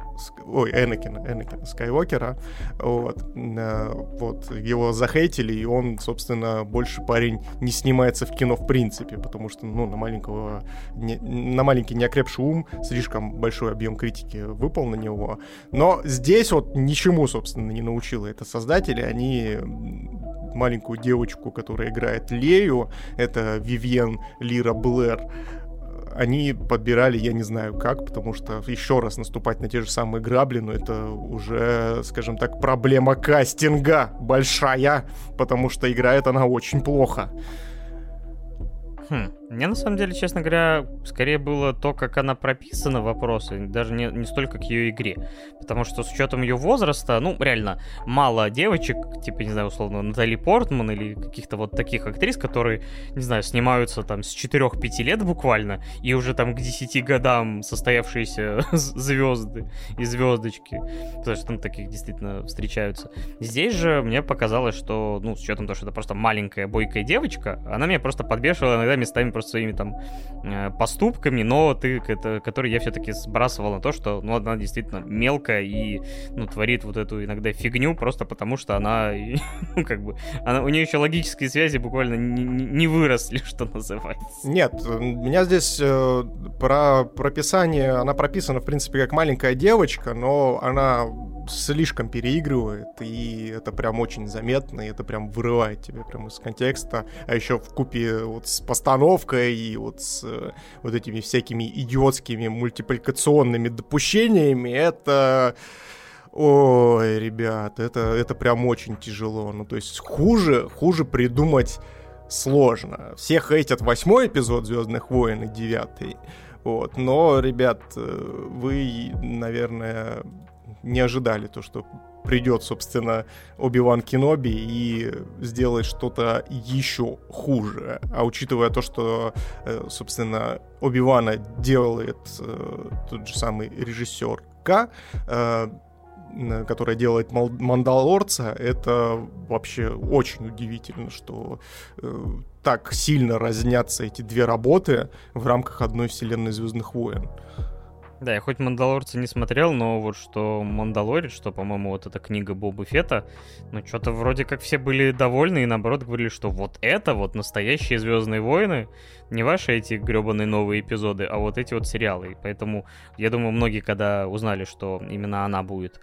ой, Энакина, Энакина Скайуокера, вот, э, вот, его захейтили, и он, собственно, больше парень не снимается в кино в принципе, потому что, ну, на маленького, не, на маленький неокрепший ум слишком большой объем критики выпал на него. Но здесь вот ничему, собственно, не научило это создатели. Они маленькую девочку, которая играет Лею, это Вивьен Лира Блэр, они подбирали, я не знаю как, потому что еще раз наступать на те же самые грабли, но это уже, скажем так, проблема кастинга большая, потому что играет она очень плохо. Хм. Мне на самом деле, честно говоря, скорее было то, как она прописана вопросы, даже не, не столько к ее игре. Потому что с учетом ее возраста, ну, реально, мало девочек, типа, не знаю, условно, Натали Портман или каких-то вот таких актрис, которые, не знаю, снимаются там с 4-5 лет буквально, и уже там к 10 годам состоявшиеся звезды и звездочки. Потому что там таких действительно встречаются. Здесь же мне показалось, что, ну, с учетом того, что это просто маленькая бойкая девочка, она меня просто подбешивала иногда местами просто своими там э, поступками, но ты, который я все-таки сбрасывал на то, что ну, она действительно мелкая и ну, творит вот эту иногда фигню просто потому, что она, ну, как бы, она, у нее еще логические связи буквально не, не выросли, что называется. Нет, у меня здесь э, про прописание, она прописана, в принципе, как маленькая девочка, но она слишком переигрывает, и это прям очень заметно, и это прям вырывает тебя прям из контекста, а еще в купе вот с постановкой и вот с э, вот этими всякими идиотскими мультипликационными допущениями, это... Ой, ребят, это, это прям очень тяжело. Ну, то есть хуже, хуже придумать сложно. Все хейтят восьмой эпизод Звездных войн и девятый. Вот. Но, ребят, э, вы, наверное, не ожидали то, что придет, собственно, Оби-Ван Кеноби и сделает что-то еще хуже. А учитывая то, что, э, собственно, Оби-Вана делает э, тот же самый режиссер К, э, которая делает Мандалорца, это вообще очень удивительно, что так сильно разнятся эти две работы в рамках одной вселенной Звездных войн. Да, я хоть «Мандалорца» не смотрел, но вот что «Мандалорец», что, по-моему, вот эта книга Боба Фета, ну, что-то вроде как все были довольны и, наоборот, говорили, что вот это вот настоящие «Звездные войны», не ваши эти гребаные новые эпизоды, а вот эти вот сериалы. И поэтому, я думаю, многие, когда узнали, что именно она будет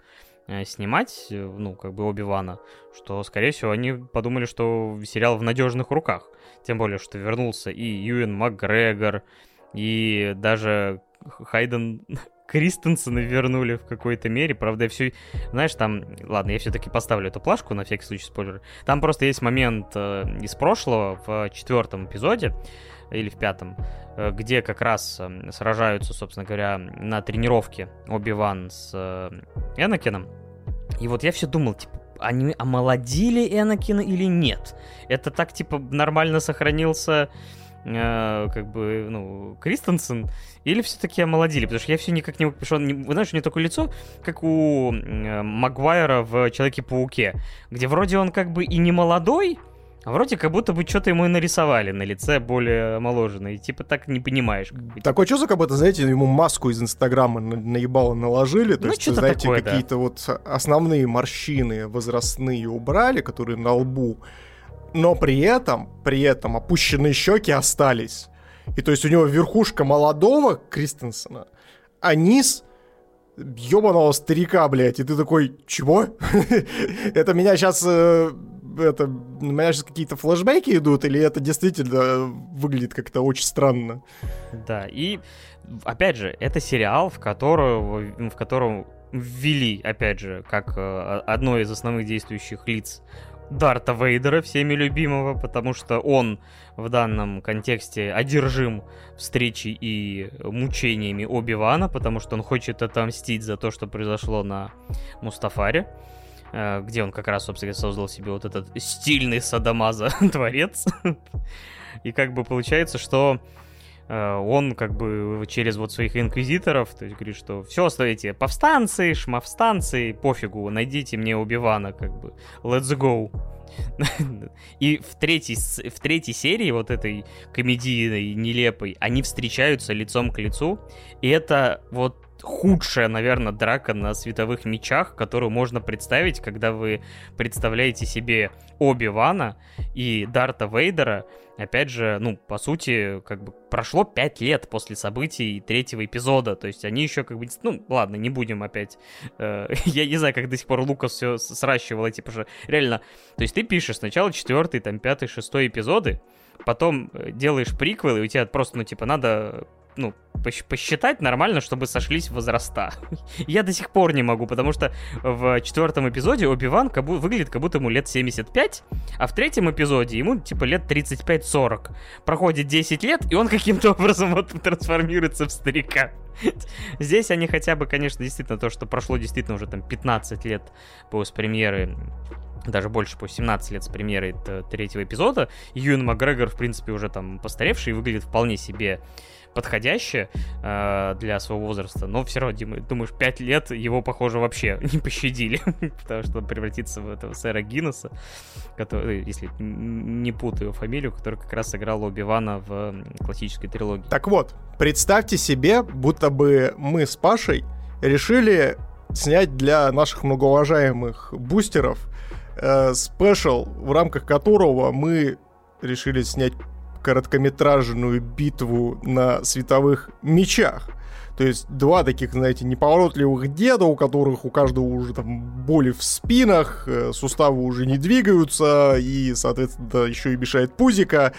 э, снимать, э, ну, как бы Оби-Вана, что, скорее всего, они подумали, что сериал в надежных руках. Тем более, что вернулся и Юэн Макгрегор, и даже Хайден Кристенсена вернули в какой-то мере. Правда, я все... Знаешь, там... Ладно, я все-таки поставлю эту плашку, на всякий случай спойлер. Там просто есть момент э, из прошлого, в четвертом эпизоде, или в пятом, э, где как раз э, сражаются, собственно говоря, на тренировке Оби-Ван с э, Энакином. И вот я все думал, типа, они омолодили Энакина или нет? Это так, типа, нормально сохранился э, как бы, ну, Кристенсен, или все-таки омолодили? Потому что я все никак не... Потому что, он, знаешь, у него такое лицо, как у э, Магуайра в Человеке-пауке, где вроде он как бы и не молодой, А вроде как будто бы что-то ему и нарисовали на лице более омоложенное. И типа так не понимаешь. Такое чувство, как будто, знаете, ему маску из Инстаграма на- наебало наложили. То Ну, есть, что-то знаете, такое, да. какие-то вот основные морщины возрастные убрали, которые на лбу. Но при этом, при этом опущенные щеки остались. И то есть у него верхушка молодого Кристенсена, а низ ебаного старика, блядь. И ты такой, чего? Это меня сейчас... Это, у меня сейчас какие-то флешбеки идут, или это действительно выглядит как-то очень странно? Да, и опять же, это сериал, в, которого, в котором ввели, опять же, как э, одно из основных действующих лиц Дарта Вейдера, всеми любимого, потому что он в данном контексте одержим встречей и мучениями Оби-Вана, потому что он хочет отомстить за то, что произошло на Мустафаре, э, где он как раз, собственно, создал себе вот этот стильный садомаза творец. И как бы получается, что он как бы через вот своих инквизиторов, то есть говорит, что все оставите повстанцы, шмовстанцы, пофигу, найдите мне Убивана, как бы, let's go. И в третьей, в третьей серии вот этой комедийной, нелепой, они встречаются лицом к лицу, и это вот худшая, наверное, драка на световых мечах, которую можно представить, когда вы представляете себе Оби-Вана и Дарта Вейдера. Опять же, ну, по сути, как бы прошло пять лет после событий третьего эпизода, то есть они еще как бы... Ну, ладно, не будем опять... э, я не знаю, как до сих пор Лукас все сращивал эти, потому реально... То есть ты пишешь сначала четвертый, там, пятый, шестой эпизоды, потом э, делаешь приквел, и у тебя просто, ну, типа, надо ну, пос- посчитать нормально, чтобы сошлись возраста. Я до сих пор не могу, потому что в четвертом эпизоде Оби-Ван выглядит, как будто ему лет 75, а в третьем эпизоде ему типа лет 35-40. Проходит 10 лет, и он каким-то образом вот трансформируется в старика. Здесь они хотя бы, конечно, действительно то, что прошло действительно уже там 15 лет после премьеры даже больше, по 17 лет с премьеры третьего эпизода. Юэн Макгрегор, в принципе, уже там постаревший и выглядит вполне себе подходяще э, для своего возраста, но все равно, Дима, думаешь, 5 лет его, похоже, вообще не пощадили, потому что он превратится в этого сэра Гиннесса, который, если н- не путаю фамилию, который как раз сыграл Оби-Вана в классической трилогии. Так вот, представьте себе, будто бы мы с Пашей решили снять для наших многоуважаемых бустеров э, спешл, в рамках которого мы решили снять короткометражную битву на световых мечах. То есть два таких, знаете, неповоротливых деда, у которых у каждого уже там боли в спинах, э, суставы уже не двигаются, и, соответственно, еще и мешает пузика.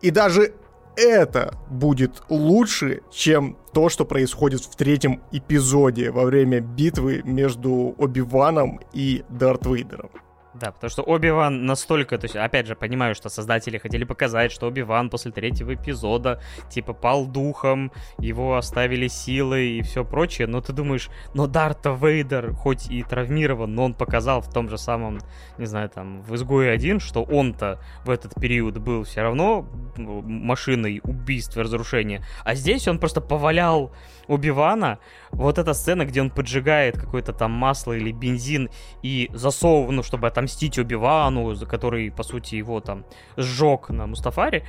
И даже это будет лучше, чем то, что происходит в третьем эпизоде во время битвы между Оби-Ваном и Дарт Вейдером. Да, потому что Оби-Ван настолько, то есть, опять же, понимаю, что создатели хотели показать, что Оби-Ван после третьего эпизода, типа, пал духом, его оставили силы и все прочее, но ты думаешь, но Дарта Вейдер, хоть и травмирован, но он показал в том же самом, не знаю, там, в Изгое 1, что он-то в этот период был все равно машиной убийств и разрушения, а здесь он просто повалял Оби-Вана, вот эта сцена, где он поджигает какое-то там масло или бензин и засовывал, ну, чтобы отомстить Оби-Вану, за который, по сути, его там сжег на Мустафаре,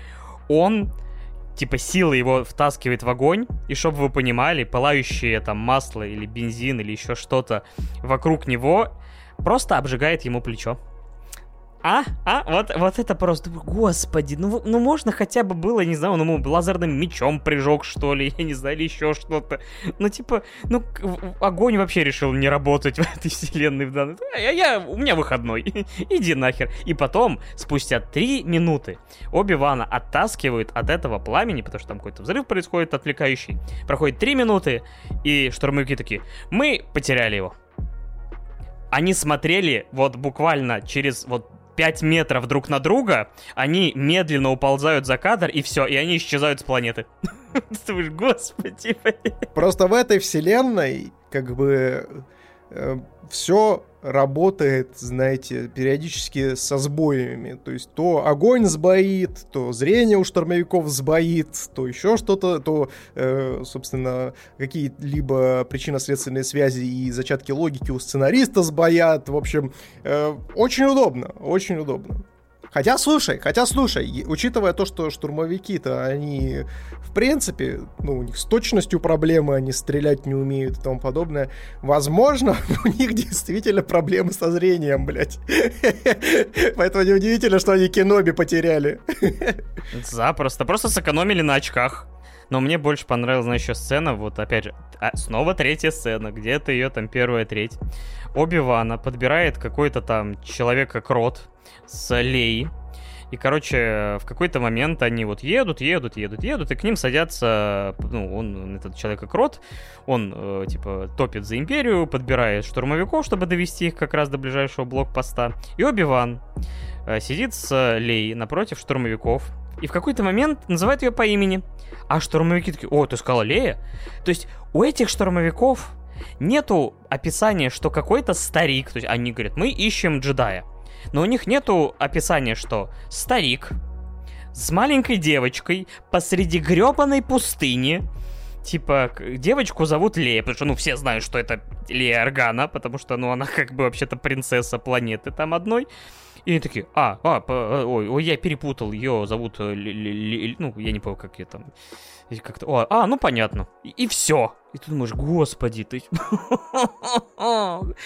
он типа силой его втаскивает в огонь, и чтобы вы понимали, пылающее там масло или бензин или еще что-то вокруг него просто обжигает ему плечо. А? А? Вот, вот это просто... Господи, ну, ну можно хотя бы было, не знаю, он ему лазерным мечом прижег, что ли, я не знаю, или еще что-то. Ну, типа, ну, огонь вообще решил не работать в этой вселенной в данной... А Я, я, у меня выходной. Иди нахер. И потом, спустя три минуты, Оби-Вана оттаскивают от этого пламени, потому что там какой-то взрыв происходит отвлекающий. Проходит три минуты, и штурмовики такие, мы потеряли его они смотрели вот буквально через вот 5 метров друг на друга, они медленно уползают за кадр, и все, и они исчезают с планеты. Господи, Просто в этой вселенной, как бы, все работает, знаете, периодически со сбоями. То есть то огонь сбоит, то зрение у штурмовиков сбоит, то еще что-то, то, э, собственно, какие-либо причинно-следственные связи и зачатки логики у сценариста сбоят. В общем, э, очень удобно, очень удобно. Хотя, слушай, хотя, слушай, учитывая то, что штурмовики-то, они, в принципе, ну, у них с точностью проблемы, они стрелять не умеют и тому подобное, возможно, у них действительно проблемы со зрением, блядь. Поэтому неудивительно, что они Кеноби потеряли. Запросто, просто сэкономили на очках. Но мне больше понравилась, знаешь, еще сцена, вот опять же, а, снова третья сцена, где-то ее там первая треть. Оби-Вана подбирает какой-то там человека-крот с Лей. И, короче, в какой-то момент они вот едут, едут, едут, едут, и к ним садятся, ну, он, этот человек-крот, он, э, типа, топит за Империю, подбирает штурмовиков, чтобы довести их как раз до ближайшего блокпоста. И Оби-Ван э, сидит с Лей напротив штурмовиков, и в какой-то момент называют ее по имени. А штурмовики такие, о, ты сказала Лея? То есть у этих штурмовиков нету описания, что какой-то старик, то есть они говорят, мы ищем джедая. Но у них нету описания, что старик с маленькой девочкой посреди гребаной пустыни, типа, девочку зовут Лея, потому что, ну, все знают, что это Лея Аргана, потому что, ну, она как бы вообще-то принцесса планеты там одной. И они такие, а, а, по, э, ой, ой, я перепутал, ее зовут, ли, ли, ли, ну, я не помню, как ее там, как-то, а, ну, понятно, и, и все. И ты думаешь, господи, ты...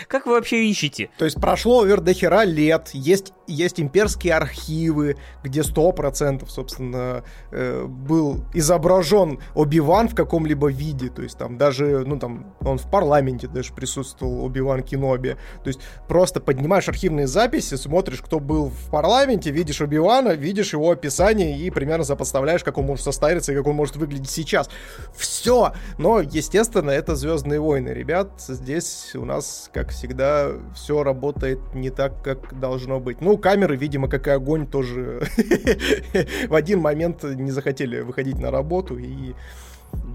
как вы вообще ищете? То есть прошло овер до хера лет, есть, есть имперские архивы, где сто процентов, собственно, э, был изображен Оби-Ван в каком-либо виде, то есть там даже, ну там, он в парламенте даже присутствовал, Оби-Ван Киноби, то есть просто поднимаешь архивные записи, смотришь, кто был в парламенте, видишь Оби-Вана, видишь его описание и примерно запоставляешь, как он может состариться и как он может выглядеть сейчас. Все! Но, естественно, естественно, это Звездные войны, ребят. Здесь у нас, как всегда, все работает не так, как должно быть. Ну, камеры, видимо, как и огонь, тоже в один момент не захотели выходить на работу и.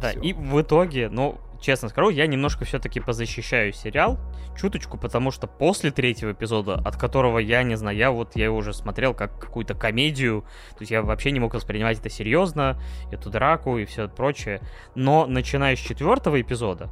Да, и в итоге, ну, честно скажу, я немножко все-таки позащищаю сериал, чуточку, потому что после третьего эпизода, от которого я не знаю, я вот я его уже смотрел как какую-то комедию, то есть я вообще не мог воспринимать это серьезно, эту драку и все прочее. Но начиная с четвертого эпизода,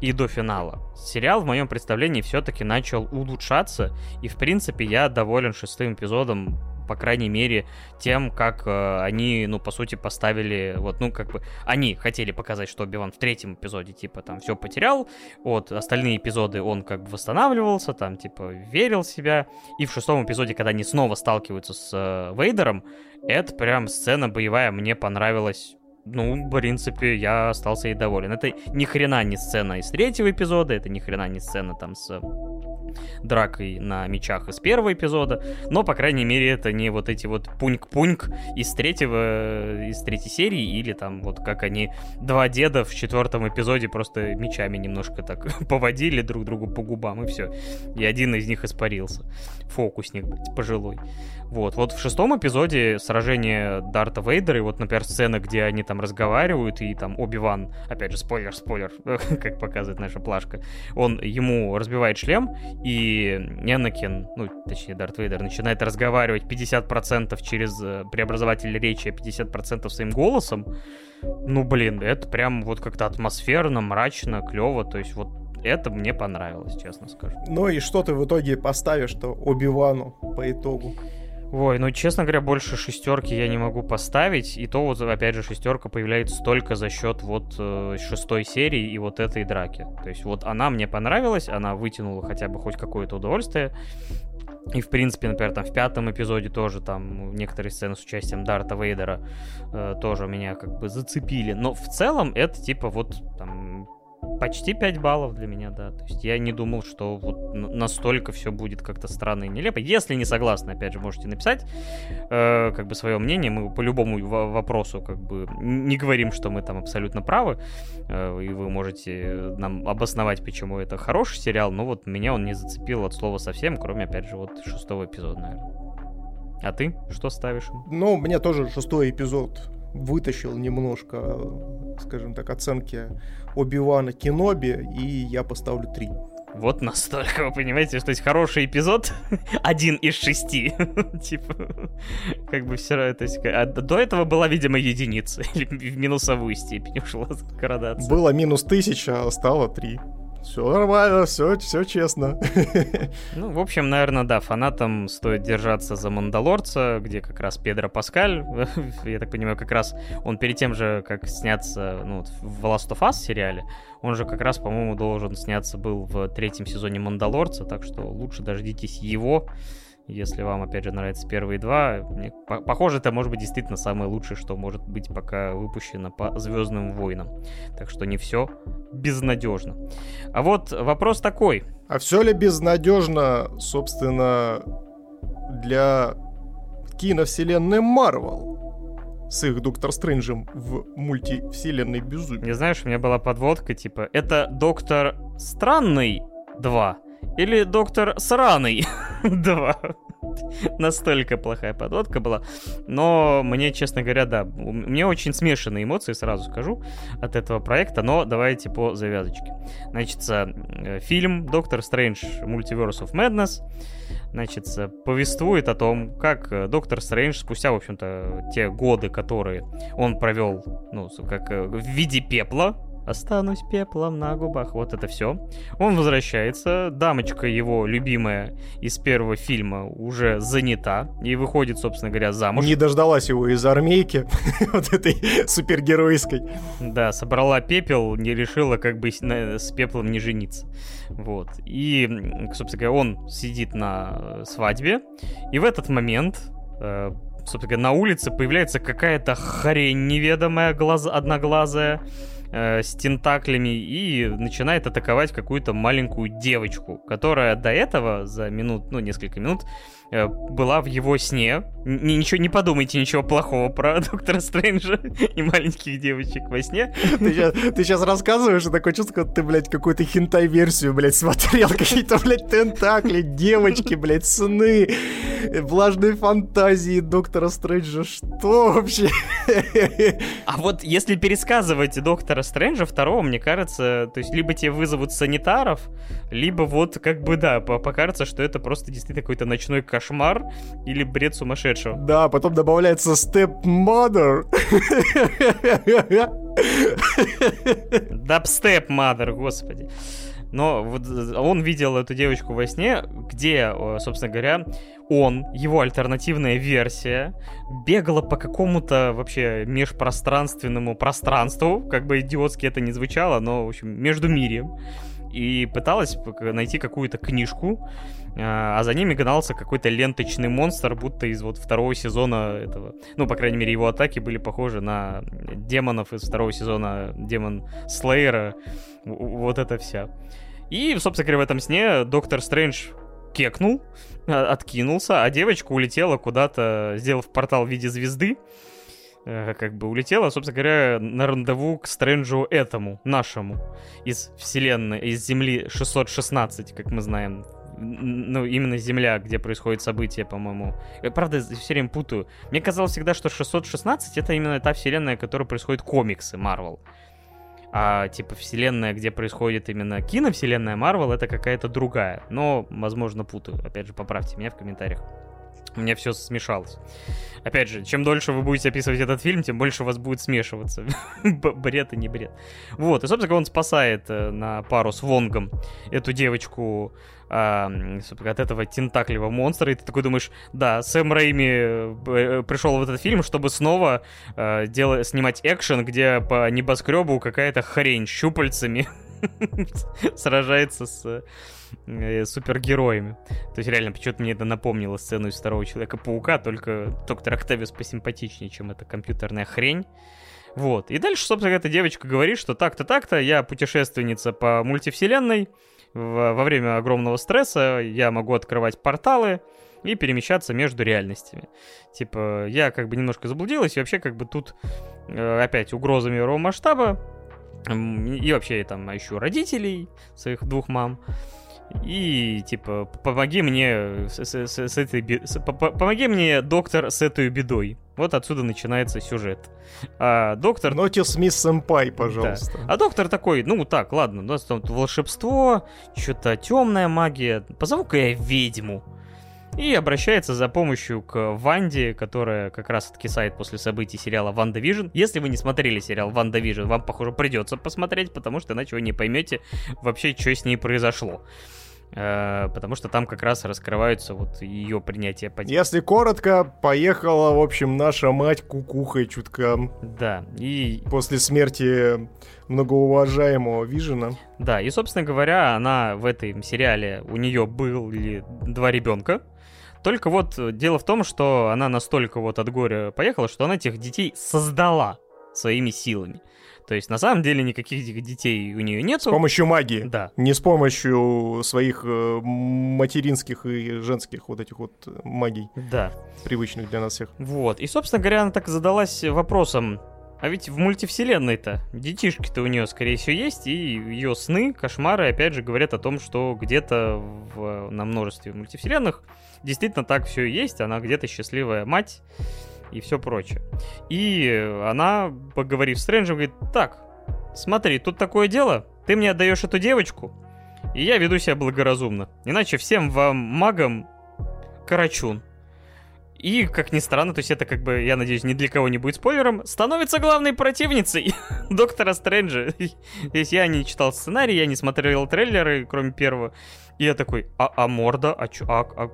и до финала. Сериал в моем представлении все-таки начал улучшаться, и в принципе я доволен шестым эпизодом по крайней мере, тем, как э, они, ну, по сути, поставили, вот, ну, как бы, они хотели показать, что Биван в третьем эпизоде, типа, там, все потерял, вот, остальные эпизоды он, как бы, восстанавливался, там, типа, верил в себя, и в шестом эпизоде, когда они снова сталкиваются с э, Вейдером, это прям сцена боевая мне понравилась ну, в принципе, я остался и доволен. Это ни хрена не сцена из третьего эпизода, это ни хрена не сцена там с дракой на мечах из первого эпизода, но, по крайней мере, это не вот эти вот пуньк-пуньк из третьего, из третьей серии, или там вот как они, два деда в четвертом эпизоде просто мечами немножко так поводили друг другу по губам, и все. И один из них испарился. Фокусник, пожилой. Вот, вот в шестом эпизоде сражение Дарта Вейдера, и вот, например, сцена, где они там разговаривают, и там Оби-Ван, опять же, спойлер, спойлер, как показывает наша плашка, он ему разбивает шлем, и Энакин, ну, точнее, Дарт Вейдер, начинает разговаривать 50% через э, преобразователь речи, а 50% своим голосом, ну, блин, это прям вот как-то атмосферно, мрачно, клево, то есть вот это мне понравилось, честно скажу. Ну и что ты в итоге поставишь-то Оби-Вану по итогу? Ой, ну, честно говоря, больше шестерки я не могу поставить. И то вот, опять же, шестерка появляется только за счет вот э, шестой серии и вот этой драки. То есть вот она мне понравилась, она вытянула хотя бы хоть какое-то удовольствие. И, в принципе, например, там в пятом эпизоде тоже там некоторые сцены с участием Дарта Вейдера э, тоже меня как бы зацепили. Но в целом это типа вот там почти 5 баллов для меня, да. То есть я не думал, что вот настолько все будет как-то странно и нелепо. Если не согласны, опять же, можете написать э, как бы свое мнение. Мы по любому вопросу как бы не говорим, что мы там абсолютно правы. Э, и вы можете нам обосновать, почему это хороший сериал. Но вот меня он не зацепил от слова совсем, кроме, опять же, вот шестого эпизода, наверное. А ты что ставишь? Ну, мне тоже шестой эпизод вытащил немножко, скажем так, оценки Оби-Вана Кеноби, и я поставлю 3. Вот настолько, вы понимаете, что есть хороший эпизод, один из шести. типа, как бы все равно, то есть, а до этого была, видимо, единица, или в минусовую степень ушла градация. Было минус тысяча, а стало три. Все нормально, все, все честно. Ну, в общем, наверное, да, фанатам стоит держаться за Мандалорца, где как раз Педро Паскаль, я так понимаю, как раз он перед тем же, как сняться ну, в Last of Us сериале, он же как раз, по-моему, должен сняться был в третьем сезоне Мандалорца, так что лучше дождитесь его. Если вам, опять же, нравятся первые два, мне, по похоже, это может быть действительно самое лучшее, что может быть пока выпущено по Звездным войнам. Так что не все безнадежно. А вот вопрос такой. А все ли безнадежно, собственно, для киновселенной Марвел? с их Доктор Стрэнджем в мультивселенной безумие. Не знаешь, у меня была подводка, типа, это Доктор Странный 2 или Доктор Сраный 2. Настолько плохая подводка была. Но мне, честно говоря, да, мне очень смешанные эмоции, сразу скажу, от этого проекта, но давайте по завязочке. Значит, э, фильм «Доктор Стрэндж Multiverse of Madness» значит, повествует о том, как э, Доктор Стрэндж спустя, в общем-то, те годы, которые он провел, ну, как э, в виде пепла, Останусь пеплом на губах. Вот это все. Он возвращается. Дамочка его любимая из первого фильма уже занята. И выходит, собственно говоря, замуж. Не дождалась его из армейки. вот этой супергеройской. Да, собрала пепел, не решила как бы с пеплом не жениться. Вот. И, собственно говоря, он сидит на свадьбе. И в этот момент э, собственно говоря, на улице появляется какая-то хрень неведомая, глаз, одноглазая, э, с тентаклями и начинает атаковать какую-то маленькую девочку, которая до этого за минут, ну, несколько минут Э, была в его сне. Н- ничего, не подумайте ничего плохого про Доктора Стрэнджа и маленьких девочек во сне. Ты сейчас, ты сейчас рассказываешь, и такое чувство, как ты, блядь, какую-то хентай-версию, блядь, смотрел. Какие-то, блядь, тентакли, девочки, блядь, сны, влажные фантазии Доктора Стрэнджа. Что вообще? А вот если пересказывать Доктора Стрэнджа второго, мне кажется, то есть либо тебе вызовут санитаров, либо вот как бы, да, покажется, что это просто действительно какой-то ночной кошмар или бред сумасшедшего. Да, потом добавляется stepmother. Дабстеп mother, господи. Но вот он видел эту девочку во сне, где, собственно говоря, он, его альтернативная версия, бегала по какому-то вообще межпространственному пространству, как бы идиотски это не звучало, но, в общем, между мирием, и пыталась найти какую-то книжку, а, а за ними гнался какой-то ленточный монстр, будто из вот второго сезона этого. Ну, по крайней мере, его атаки были похожи на демонов из второго сезона Демон Слейера. Вот это вся. И, собственно говоря, в этом сне Доктор Стрэндж кекнул, а, откинулся, а девочка улетела куда-то, сделав портал в виде звезды, э, как бы улетела, собственно говоря, на рандеву к Стрэнджу этому, нашему, из вселенной, из Земли 616, как мы знаем, ну, именно Земля, где происходит событие, по-моему. Я, правда, все время путаю. Мне казалось всегда, что 616 это именно та вселенная, в которой происходят комиксы Марвел. А, типа, вселенная, где происходит именно киновселенная Марвел, это какая-то другая. Но, возможно, путаю. Опять же, поправьте меня в комментариях. У меня все смешалось. Опять же, чем дольше вы будете описывать этот фильм, тем больше у вас будет смешиваться. бред и не бред. Вот, и, собственно, он спасает э, на пару с Вонгом эту девочку от этого тентакливого монстра, и ты такой думаешь, да, Сэм Рэйми э, пришел в этот фильм, чтобы снова э, делать, снимать экшен, где по небоскребу какая-то хрень щупальцами сражается с э, супергероями. То есть реально, почему-то мне это напомнило сцену из второго Человека-паука, только доктор Октавиус посимпатичнее, чем эта компьютерная хрень. Вот. И дальше, собственно, эта девочка говорит, что так-то, так-то, я путешественница по мультивселенной, во время огромного стресса я могу открывать порталы и перемещаться между реальностями. Типа, я как бы немножко заблудилась, и вообще как бы тут э, опять угроза мирового масштаба, и вообще я там ищу родителей своих двух мам. И типа, помоги мне с, с, с, этой с, помоги мне, доктор, с этой бедой. Вот отсюда начинается сюжет. А доктор... Нотис мисс Сэмпай, пожалуйста. Да. А доктор такой, ну так, ладно, у нас там волшебство, что-то темная магия. Позову-ка я ведьму. и обращается за помощью к Ванде, которая как раз откисает после событий сериала WandaVision. Если вы не смотрели сериал WandaVision, вам, похоже, придется посмотреть, потому что иначе вы не поймете вообще, что с ней произошло. Э, потому что там как раз раскрываются вот ее принятие позиции. Если коротко, поехала, в общем, наша мать кукухой чутка. Да, и... После смерти многоуважаемого Вижена. Да, и, собственно говоря, она в этом сериале, у нее были два ребенка, только вот дело в том, что она настолько вот от горя поехала, что она этих детей создала своими силами. То есть на самом деле никаких детей у нее нет. С помощью магии. Да. Не с помощью своих э, материнских и женских вот этих вот э, магий. Да. Привычных для нас всех. Вот. И, собственно говоря, она так задалась вопросом, а ведь в мультивселенной-то детишки-то у нее, скорее всего, есть, и ее сны, кошмары, опять же, говорят о том, что где-то в, на множестве мультивселенных действительно так все и есть, она где-то счастливая мать, и все прочее. И она, поговорив с Стрэнджем, говорит, так, смотри, тут такое дело, ты мне отдаешь эту девочку, и я веду себя благоразумно. Иначе всем вам магам карачун. И, как ни странно, то есть это как бы, я надеюсь, ни для кого не будет спойлером, становится главной противницей Доктора Стрэнджа. Здесь я не читал сценарий, я не смотрел трейлеры, кроме первого. И я такой, а, а морда? А, чё, а, а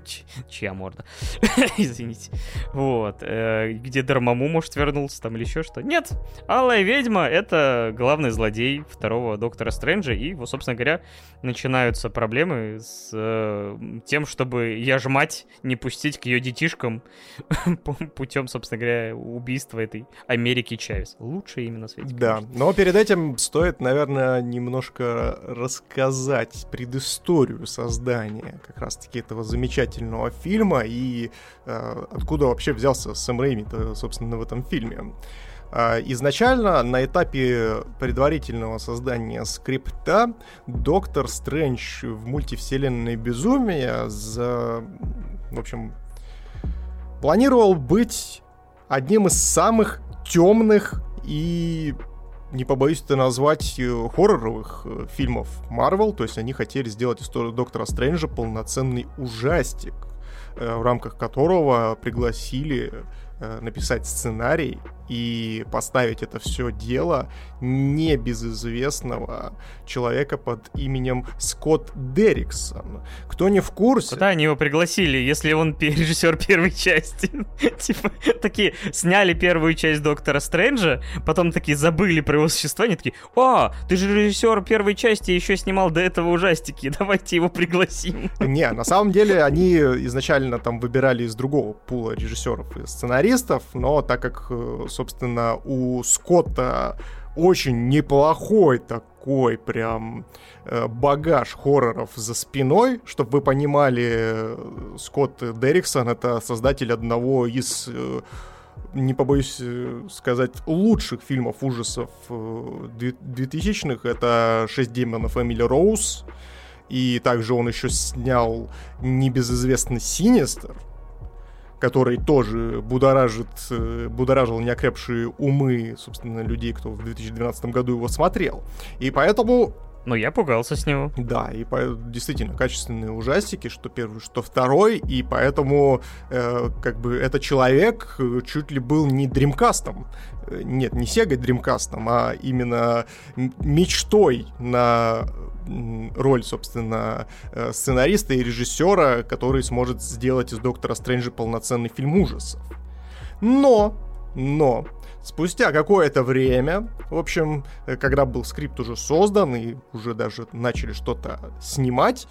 чья морда? Извините. Вот. Э, где Дармаму, может, вернулся там или еще что? Нет. Алая ведьма — это главный злодей второго Доктора Стрэнджа. И, вот, собственно говоря, начинаются проблемы с э, тем, чтобы я ж мать не пустить к ее детишкам путем, собственно говоря, убийства этой Америки Чавес. Лучшее именно свете. Да, но перед этим стоит, наверное, немножко рассказать предысторию историю создания как раз-таки этого замечательного фильма и э, откуда вообще взялся Сэм Рэйми, собственно, в этом фильме. Э, изначально на этапе предварительного создания скрипта Доктор Стрэндж в мультивселенной безумия за, в общем, планировал быть одним из самых темных и не побоюсь это назвать, э, хорроровых э, фильмов Marvel, то есть они хотели сделать историю Доктора Стрэнджа полноценный ужастик, э, в рамках которого пригласили написать сценарий и поставить это все дело небезызвестного человека под именем Скотт Дерриксон. Кто не в курсе... Куда они его пригласили, если он режиссер первой части? Типа, такие, сняли первую часть Доктора Стрэнджа, потом такие забыли про его существование, такие, о, ты же режиссер первой части, еще снимал до этого ужастики, давайте его пригласим. Не, на самом деле они изначально там выбирали из другого пула режиссеров и сценаристов, но так как, э, собственно, у Скотта очень неплохой такой прям э, багаж хорроров за спиной, чтобы вы понимали, э, Скотт Дерриксон это создатель одного из э, не побоюсь сказать, лучших фильмов ужасов 2000-х. Это «Шесть демонов Эмили Роуз». И также он еще снял небезызвестный «Синистер», который тоже будоражит, э, будоражил неокрепшие умы, собственно, людей, кто в 2012 году его смотрел. И поэтому но я пугался с него. Да, и по, действительно качественные ужастики, что первый, что второй, и поэтому э, как бы этот человек э, чуть ли был не дримкастом, э, нет, не Sega дримкастом, а именно мечтой на роль, собственно, э, сценариста и режиссера, который сможет сделать из Доктора Стрэнджа полноценный фильм ужасов. Но, но, Спустя какое-то время, в общем, э, когда был скрипт уже создан и уже даже начали что-то снимать,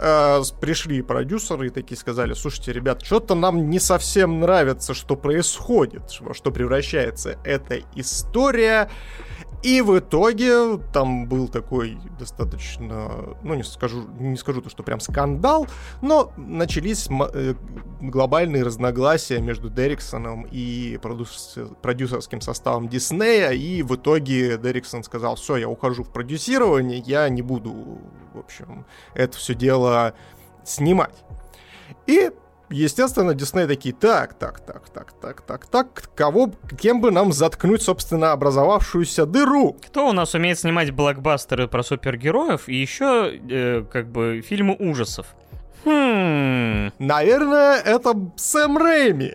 э, пришли продюсеры и такие сказали, слушайте, ребят, что-то нам не совсем нравится, что происходит, во что превращается эта история. И в итоге там был такой достаточно, ну не скажу, не скажу то, что прям скандал, но начались э, глобальные разногласия между Дерриксоном и продюсер, продюсерским составом Диснея, и в итоге Дерриксон сказал, все, я ухожу в продюсирование, я не буду, в общем, это все дело снимать. И естественно, Дисней такие, так, так, так, так, так, так, так, кого, кем бы нам заткнуть, собственно, образовавшуюся дыру? Кто у нас умеет снимать блокбастеры про супергероев и еще, э, как бы, фильмы ужасов? Хм. Наверное, это Сэм Рэйми.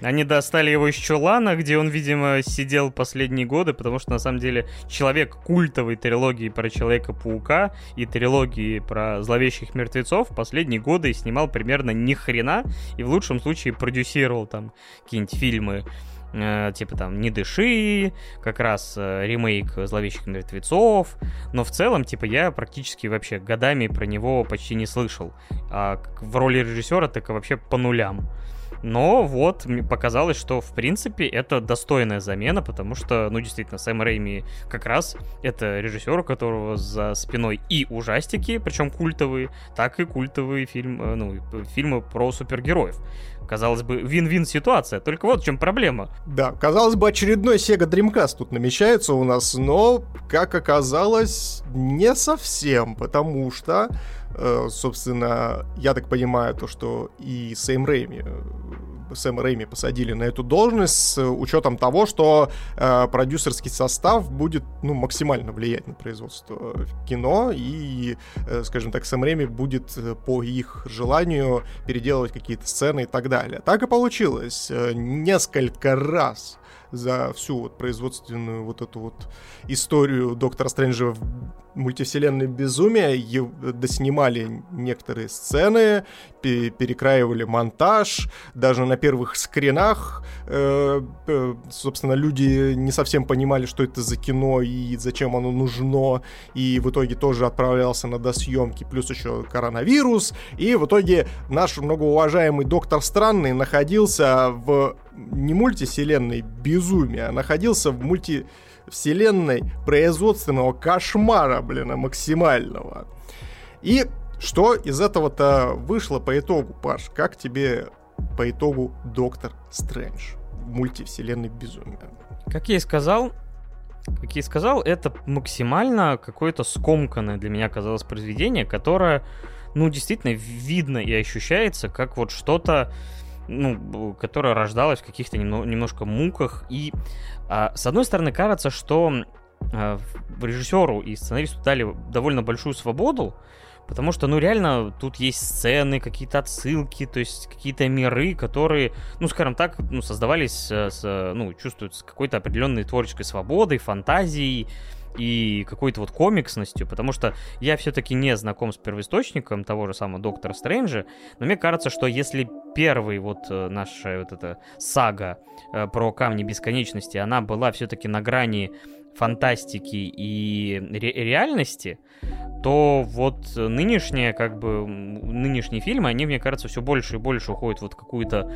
Они достали его из чулана, где он, видимо, сидел последние годы, потому что, на самом деле, человек культовой трилогии про Человека-паука и трилогии про зловещих мертвецов последние годы снимал примерно ни хрена, и в лучшем случае продюсировал там какие-нибудь фильмы типа там «Не дыши», как раз э, ремейк «Зловещих мертвецов», но в целом, типа, я практически вообще годами про него почти не слышал, а в роли режиссера так вообще по нулям. Но вот мне показалось, что в принципе это достойная замена, потому что, ну, действительно, Сэм Рэйми как раз это режиссер, у которого за спиной и ужастики, причем культовые, так и культовые фильм, э, ну, фильмы про супергероев. Казалось бы, вин-вин ситуация, только вот в чем проблема. Да, казалось бы, очередной Sega Dreamcast тут намечается у нас, но, как оказалось, не совсем, потому что собственно, я так понимаю, то, что и Сэм Рэйми э, Сэма Рэйми посадили на эту должность с учетом того, что э, продюсерский состав будет ну, максимально влиять на производство кино, и, э, скажем так, Сэм Рэйми будет э, по их желанию переделывать какие-то сцены и так далее. Так и получилось. Несколько раз за всю вот производственную вот эту вот историю Доктора Стрэнджа мультивселенной безумия доснимали некоторые сцены, перекраивали монтаж, даже на первых скринах, э, э, собственно, люди не совсем понимали, что это за кино и зачем оно нужно, и в итоге тоже отправлялся на досъемки, плюс еще коронавирус, и в итоге наш многоуважаемый Доктор Странный находился в не мультивселенной безумия, а находился в мультивселенной производственного кошмара, блин, максимального. И что из этого-то вышло по итогу, Паш? Как тебе по итогу Доктор Стрэндж в мультивселенной безумия? Как я и сказал, как я и сказал, это максимально какое-то скомканное для меня казалось произведение, которое, ну, действительно видно и ощущается как вот что-то, ну, которая рождалась в каких-то немно, немножко муках. И, с одной стороны, кажется, что а, режиссеру и сценаристу дали довольно большую свободу, потому что, ну, реально, тут есть сцены, какие-то отсылки, то есть какие-то миры, которые, ну, скажем так, ну, создавались, с, ну, чувствуют какой-то определенной творческой свободой, фантазией, и какой-то вот комиксностью, потому что я все-таки не знаком с первоисточником того же самого Доктора Стрэнджа, но мне кажется, что если первый вот э, наша вот эта сага э, про Камни Бесконечности, она была все-таки на грани фантастики и ре- реальности, то вот нынешние, как бы, нынешние фильмы, они, мне кажется, все больше и больше уходят вот в какую-то,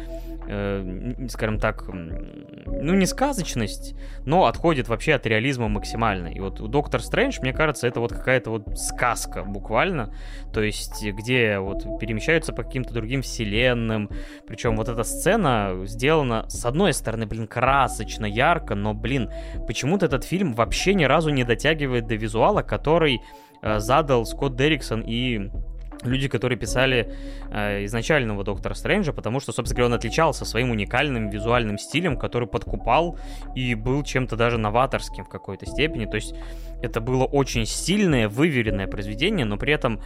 э, скажем так, ну, не сказочность, но отходит вообще от реализма максимально. И вот Доктор Стрэндж, мне кажется, это вот какая-то вот сказка буквально, то есть где вот перемещаются по каким-то другим вселенным, причем вот эта сцена сделана, с одной стороны, блин, красочно, ярко, но, блин, почему-то этот фильм вообще ни разу не дотягивает до визуала, который задал Скотт Дерриксон и люди, которые писали э, изначального Доктора Стрэнджа, потому что, собственно говоря, он отличался своим уникальным визуальным стилем, который подкупал и был чем-то даже новаторским в какой-то степени. То есть это было очень сильное, выверенное произведение, но при этом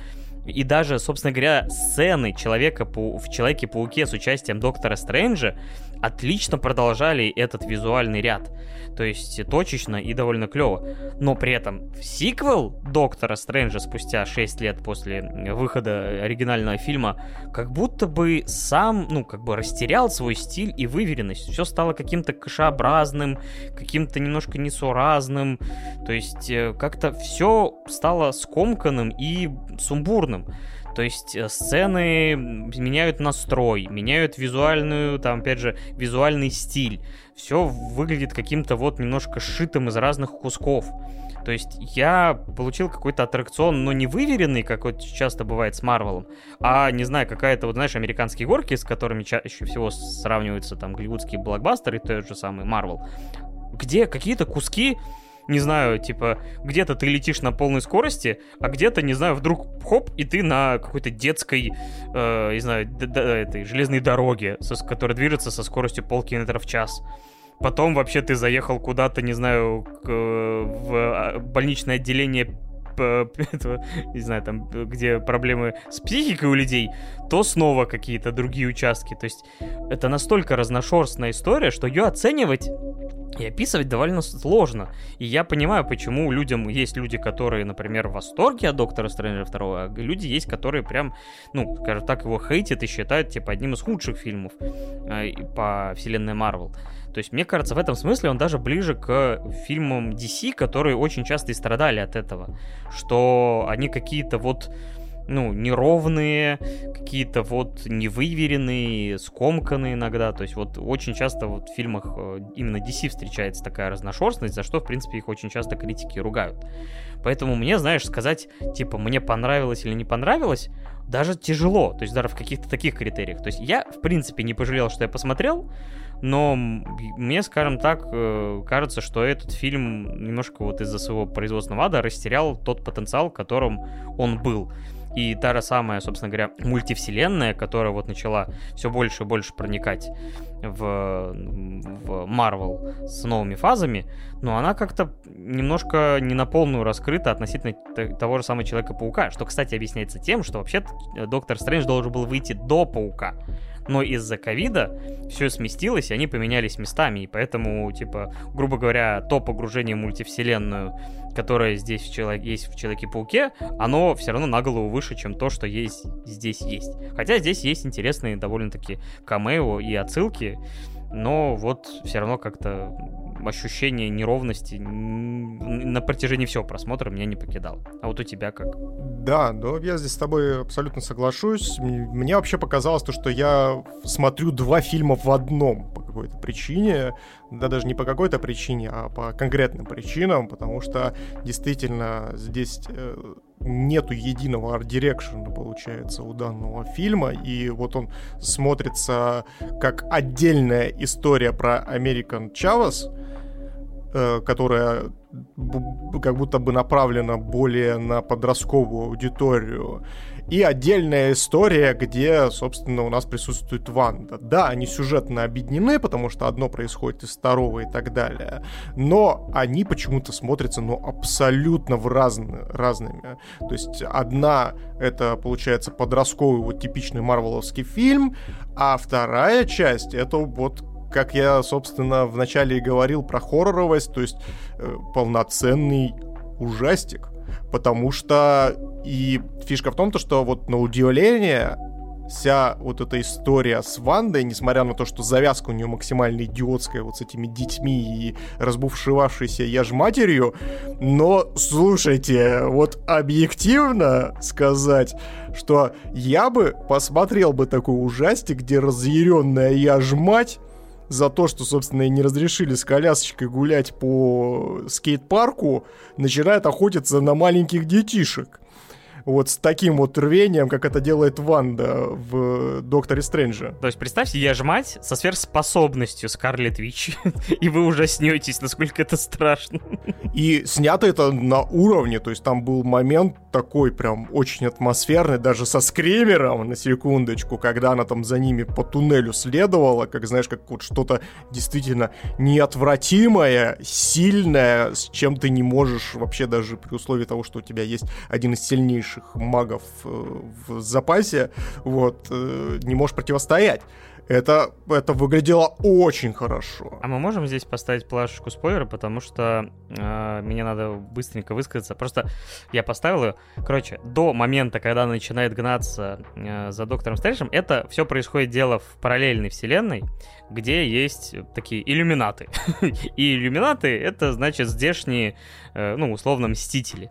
и даже, собственно говоря, сцены человека в Человеке-пауке с участием Доктора Стрэнджа отлично продолжали этот визуальный ряд. То есть точечно и довольно клево. Но при этом сиквел Доктора Стрэнджа спустя 6 лет после выхода оригинального фильма как будто бы сам, ну, как бы растерял свой стиль и выверенность. Все стало каким-то кашеобразным, каким-то немножко несуразным. То есть э, как-то все стало скомканным и сумбурным. То есть э, сцены меняют настрой, меняют визуальную, там, опять же, визуальный стиль. Все выглядит каким-то вот немножко сшитым из разных кусков. То есть я получил какой-то аттракцион, но не выверенный, как вот часто бывает с Марвелом, а, не знаю, какая-то, вот знаешь, американские горки, с которыми чаще всего сравниваются там голливудские блокбастеры, тот же самый Марвел, где какие-то куски не знаю, типа, где-то ты летишь на полной скорости, а где-то, не знаю, вдруг хоп, и ты на какой-то детской, э, не знаю, этой железной дороге, со, которая движется со скоростью полкилометра в час. Потом вообще ты заехал куда-то, не знаю, к, в а, больничное отделение этого, не знаю, там, где проблемы с психикой у людей, то снова какие-то другие участки. То есть это настолько разношерстная история, что ее оценивать и описывать довольно сложно. И я понимаю, почему людям есть люди, которые, например, в восторге от Доктора Стрэнджа 2, а люди есть, которые прям, ну, скажем так, его хейтят и считают, типа, одним из худших фильмов э, по вселенной Марвел. То есть, мне кажется, в этом смысле он даже ближе к фильмам DC, которые очень часто и страдали от этого. Что они какие-то вот ну, неровные, какие-то вот невыверенные, скомканные иногда. То есть вот очень часто вот в фильмах э, именно DC встречается такая разношерстность, за что, в принципе, их очень часто критики ругают. Поэтому мне, знаешь, сказать, типа, мне понравилось или не понравилось, даже тяжело, то есть даже в каких-то таких критериях. То есть я, в принципе, не пожалел, что я посмотрел, но мне, скажем так, э, кажется, что этот фильм немножко вот из-за своего производственного ада растерял тот потенциал, которым он был. И та же самая, собственно говоря, мультивселенная, которая вот начала все больше и больше проникать в, в Marvel с новыми фазами, но она как-то немножко не на полную раскрыта относительно того же самого Человека-паука, что, кстати, объясняется тем, что вообще Доктор Стрэндж должен был выйти до Паука но из-за ковида все сместилось, и они поменялись местами, и поэтому, типа, грубо говоря, то погружение в мультивселенную, которое здесь в человек, есть в Человеке-пауке, оно все равно на голову выше, чем то, что есть здесь есть. Хотя здесь есть интересные довольно-таки камео и отсылки, но вот все равно как-то ощущение неровности на протяжении всего просмотра меня не покидало. А вот у тебя как? Да, но я здесь с тобой абсолютно соглашусь. Мне вообще показалось то, что я смотрю два фильма в одном по какой-то причине. Да даже не по какой-то причине, а по конкретным причинам, потому что действительно здесь э, нету единого арт-дирекшена, получается, у данного фильма, и вот он смотрится как отдельная история про American Chavez, Э, которая как будто бы направлена более на подростковую аудиторию. И отдельная история, где, собственно, у нас присутствует Ванда. Да, они сюжетно объединены, потому что одно происходит из второго и так далее. Но они почему-то смотрятся, ну, абсолютно в разные, разными. То есть одна, это, получается, подростковый, вот типичный марвеловский фильм, а вторая часть, это вот как я, собственно, вначале и говорил про хорроровость, то есть э, полноценный ужастик. Потому что и фишка в том, то, что вот на удивление вся вот эта история с Вандой, несмотря на то, что завязка у нее максимально идиотская вот с этими детьми и разбушевавшейся я ж матерью, но слушайте, вот объективно сказать, что я бы посмотрел бы такой ужастик, где разъяренная я ж мать за то, что, собственно, и не разрешили с колясочкой гулять по скейт-парку, начинает охотиться на маленьких детишек вот с таким вот рвением, как это делает Ванда в Докторе Стрэнджа. То есть представьте, я же мать со сверхспособностью Скарлетт Вич, и вы ужаснетесь, насколько это страшно. И снято это на уровне, то есть там был момент такой прям очень атмосферный, даже со скримером, на секундочку, когда она там за ними по туннелю следовала, как, знаешь, как вот что-то действительно неотвратимое, сильное, с чем ты не можешь вообще даже при условии того, что у тебя есть один из сильнейших сильнейших магов э, в запасе, вот, э, не можешь противостоять. Это, это выглядело очень хорошо. А мы можем здесь поставить плашечку спойлера, потому что э, мне надо быстренько высказаться. Просто я поставил ее. Короче, до момента, когда она начинает гнаться э, за доктором Стрэнджем, это все происходит дело в параллельной вселенной, где есть такие иллюминаты. И иллюминаты это значит здешние, э, ну, условно, мстители.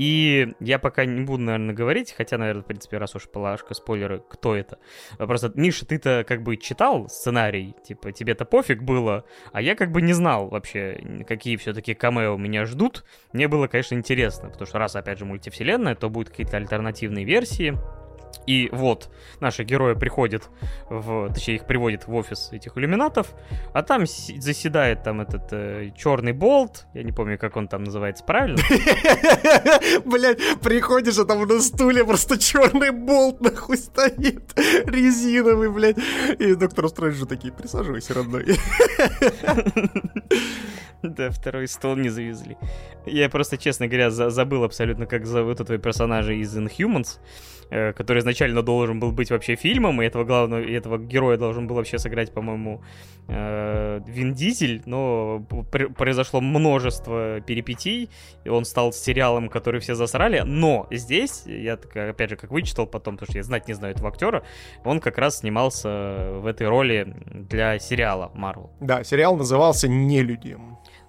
И я пока не буду, наверное, говорить, хотя, наверное, в принципе, раз уж полашка, спойлеры, кто это. Просто, Миша, ты-то как бы читал сценарий, типа, тебе-то пофиг было, а я как бы не знал вообще, какие все-таки камео меня ждут. Мне было, конечно, интересно, потому что раз, опять же, мультивселенная, то будут какие-то альтернативные версии, И вот, наши герои приходят в... Точнее, их приводят в офис этих иллюминатов, а там заседает там этот э, черный болт, я не помню, как он там называется правильно. Блять, приходишь, а там на стуле просто черный болт нахуй стоит, резиновый, блядь. И доктор Стрэндж такие, присаживайся, родной. Да, второй стол не завезли. Я просто, честно говоря, забыл абсолютно, как зовут этого персонажа из Inhumans. Э, который изначально должен был быть вообще фильмом, и этого главного, и этого героя должен был вообще сыграть, по-моему, э, Вин Дизель, но произошло множество перипетий, и он стал сериалом, который все засрали, но здесь, я опять же, как вычитал потом, потому что я знать не знаю этого актера, он как раз снимался в этой роли для сериала Marvel. Да, сериал назывался «Нелюди».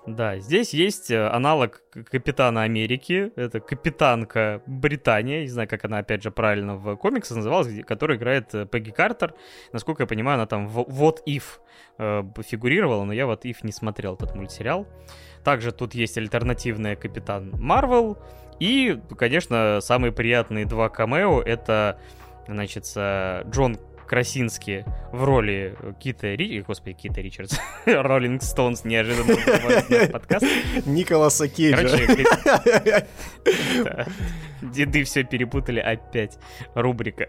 Да, здесь есть э, аналог Капитана Америки, это Капитанка Британия, не знаю, как она, опять же, правильно в комиксах называлась, которая играет э, Пегги Картер. Насколько я понимаю, она там в What If э, фигурировала, но я вот If не смотрел этот мультсериал. Также тут есть альтернативная Капитан Марвел, и, конечно, самые приятные два камео — это, значит, Джон Красински в роли Кита Ри... Господи, Кита Ричардс. Роллинг Стоунс неожиданно подкаст. Николаса Кейджа. Деды все перепутали опять. Рубрика.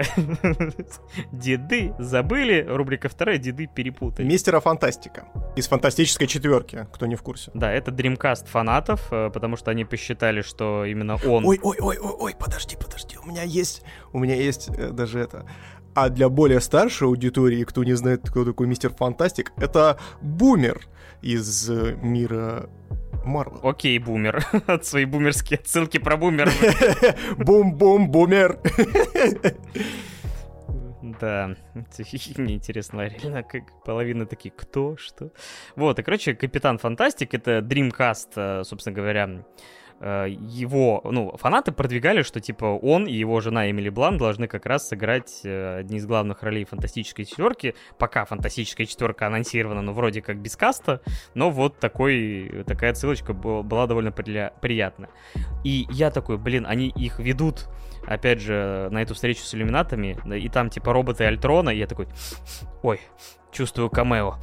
Деды забыли. Рубрика вторая. Деды перепутали. Мистера Фантастика. Из фантастической четверки, кто не в курсе. Да, это Dreamcast фанатов, э, потому что они посчитали, что именно он... Ой, ой, ой, ой, ой, подожди, подожди. У меня есть, у меня есть э, даже это а для более старшей аудитории, кто не знает, кто такой Мистер Фантастик, это бумер из э, мира Марвел. Окей, бумер. От своей бумерские отсылки про бумер. Бум-бум-бумер. Да, мне интересно, реально, как половина такие, кто, что. Вот, и, короче, Капитан Фантастик, это Dreamcast, э, собственно говоря, его, ну, фанаты продвигали, что, типа, он и его жена Эмили Блан должны как раз сыграть э, одни из главных ролей фантастической четверки. Пока фантастическая четверка анонсирована, ну, вроде как без каста, но вот такой, такая ссылочка была довольно приятна. И я такой, блин, они их ведут, опять же, на эту встречу с иллюминатами, и там, типа, роботы Альтрона, и я такой, ой, чувствую камео.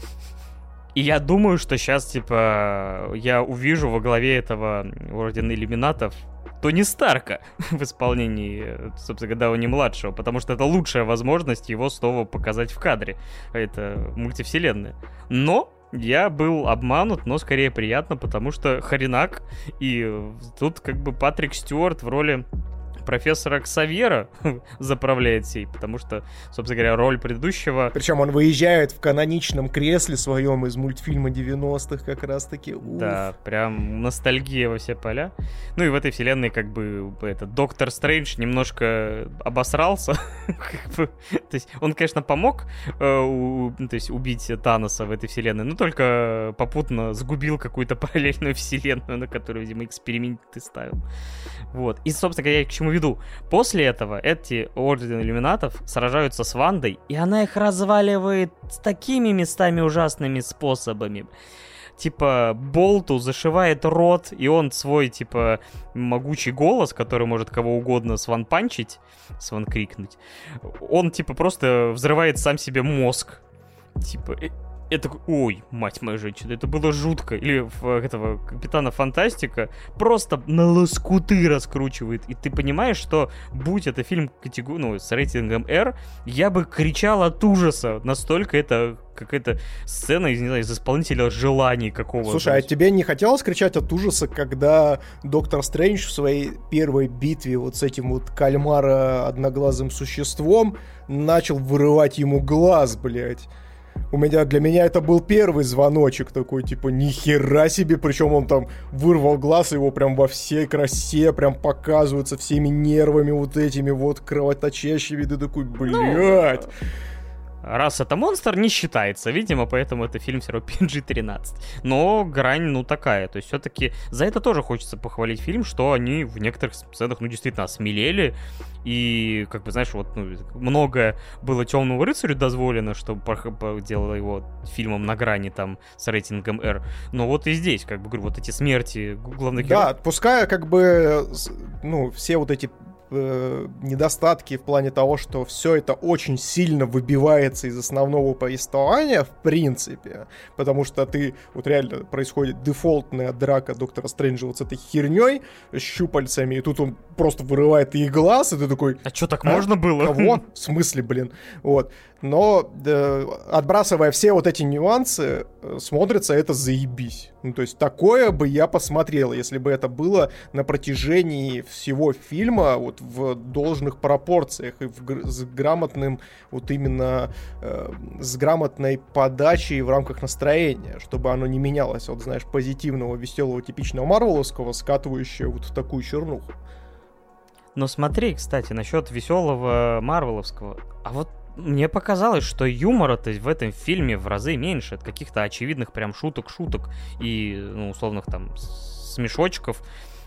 И я думаю, что сейчас, типа, я увижу во главе этого Ордена Иллюминатов Тони Старка в исполнении, собственно, Дауни-младшего, потому что это лучшая возможность его снова показать в кадре. Это мультивселенная. Но я был обманут, но скорее приятно, потому что Харинак, и тут как бы Патрик Стюарт в роли профессора Ксавьера заправляет сей, потому что, собственно говоря, роль предыдущего... Причем он выезжает в каноничном кресле своем из мультфильма 90-х как раз-таки. Уф. Да, прям ностальгия во все поля. Ну и в этой вселенной как бы этот Доктор Стрэндж немножко обосрался. то есть он, конечно, помог э, у, то есть убить Таноса в этой вселенной, но только попутно сгубил какую-то параллельную вселенную, на которую, видимо, эксперименты ставил. Вот. И, собственно говоря, я к чему веду. После этого эти Орден Иллюминатов сражаются с Вандой, и она их разваливает с такими местами ужасными способами. Типа, Болту зашивает рот, и он свой, типа, могучий голос, который может кого угодно сванпанчить, сванкрикнуть, он, типа, просто взрывает сам себе мозг. Типа, такой, ой, мать моя женщина, это было жутко. Или в этого Капитана Фантастика просто на лоскуты раскручивает. И ты понимаешь, что будь это фильм категории, ну, с рейтингом R, я бы кричал от ужаса. Настолько это какая-то сцена из, не знаю, из исполнителя желаний какого-то. Слушай, а тебе не хотелось кричать от ужаса, когда Доктор Стрэндж в своей первой битве вот с этим вот кальмара одноглазым существом начал вырывать ему глаз, блядь? У меня, для меня это был первый звоночек такой, типа, нихера себе, причем он там вырвал глаз, его прям во всей красе, прям показывается всеми нервами вот этими вот кровоточащими, ты такой, блядь. Ну, раз это монстр, не считается, видимо, поэтому это фильм все равно PG-13. Но грань, ну, такая. То есть все-таки за это тоже хочется похвалить фильм, что они в некоторых сценах, ну, действительно, осмелели. И, как бы, знаешь, вот, ну, много было Темному рыцарю дозволено, что делало его фильмом на грани, там, с рейтингом R. Но вот и здесь, как бы, говорю, вот эти смерти главных героев. Да, пускай, как бы, ну, все вот эти э, недостатки в плане того, что все это очень сильно выбивается из основного повествования, в принципе, потому что ты, вот реально происходит дефолтная драка Доктора Стрэнджа вот с этой херней, с щупальцами, и тут он просто вырывает ей глаз, и ты такой... А что, так а? можно было? Кого? В смысле, блин? Вот. Но э, отбрасывая все вот эти нюансы, э, смотрится это заебись. Ну, то есть такое бы я посмотрел, если бы это было на протяжении всего фильма вот в должных пропорциях и в, с грамотным вот именно э, с грамотной подачей в рамках настроения, чтобы оно не менялось вот знаешь позитивного веселого типичного марвеловского скатывающего вот в такую чернуху. Но смотри, кстати, насчет веселого марвеловского. А вот мне показалось, что юмора-то в этом фильме в разы меньше. От каких-то очевидных прям шуток-шуток и, ну, условных там смешочков.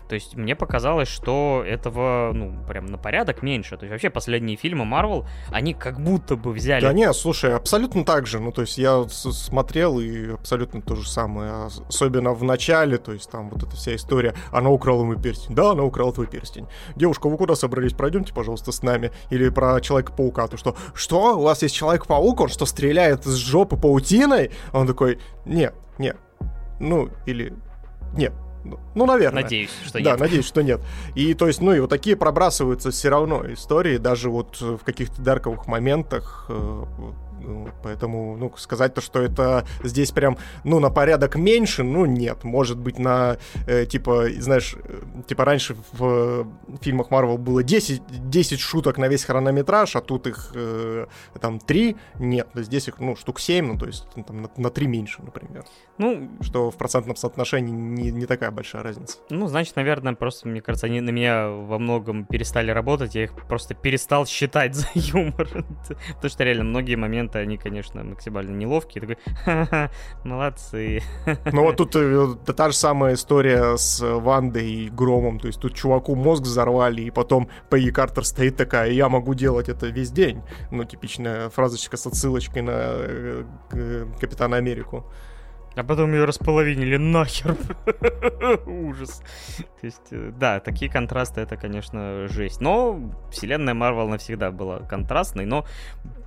То есть мне показалось, что этого, ну, прям на порядок меньше. То есть вообще последние фильмы Marvel, они как будто бы взяли... Да не, слушай, абсолютно так же. Ну, то есть я смотрел и абсолютно то же самое. Особенно в начале, то есть там вот эта вся история. Она украла мой перстень. Да, она украла твой перстень. Девушка, вы куда собрались? Пройдемте, пожалуйста, с нами. Или про Человека-паука. То что, что? У вас есть Человек-паук? Он что, стреляет с жопы паутиной? Он такой, нет, нет. Ну, или... Нет, ну, наверное. Надеюсь, что нет. Да, надеюсь, что нет. И то есть, ну и вот такие пробрасываются все равно истории, даже вот в каких-то дарковых моментах э, ну, поэтому, ну, сказать то, что это здесь прям, ну, на порядок меньше, ну, нет. Может быть, на, э, типа, знаешь, э, типа раньше в э, фильмах Марвел было 10, 10 шуток на весь хронометраж, а тут их э, там 3. Нет, здесь их, ну, штук 7, ну, то есть там на, на 3 меньше, например. Ну, что в процентном соотношении не, не такая большая разница. Ну, значит, наверное, просто, мне кажется, они на меня во многом перестали работать, я их просто перестал считать за юмор. Потому что реально многие моменты они, конечно, максимально неловкие. Такой, ха-ха, молодцы. Ну вот тут э, та же самая история с Вандой и Громом. То есть тут чуваку мозг взорвали, и потом Пегги Картер стоит такая, я могу делать это весь день. Ну, типичная фразочка с отсылочкой на э, Капитана Америку. А потом ее располовинили нахер. Ужас. То есть, э, да, такие контрасты это, конечно, жесть. Но вселенная Марвел навсегда была контрастной, но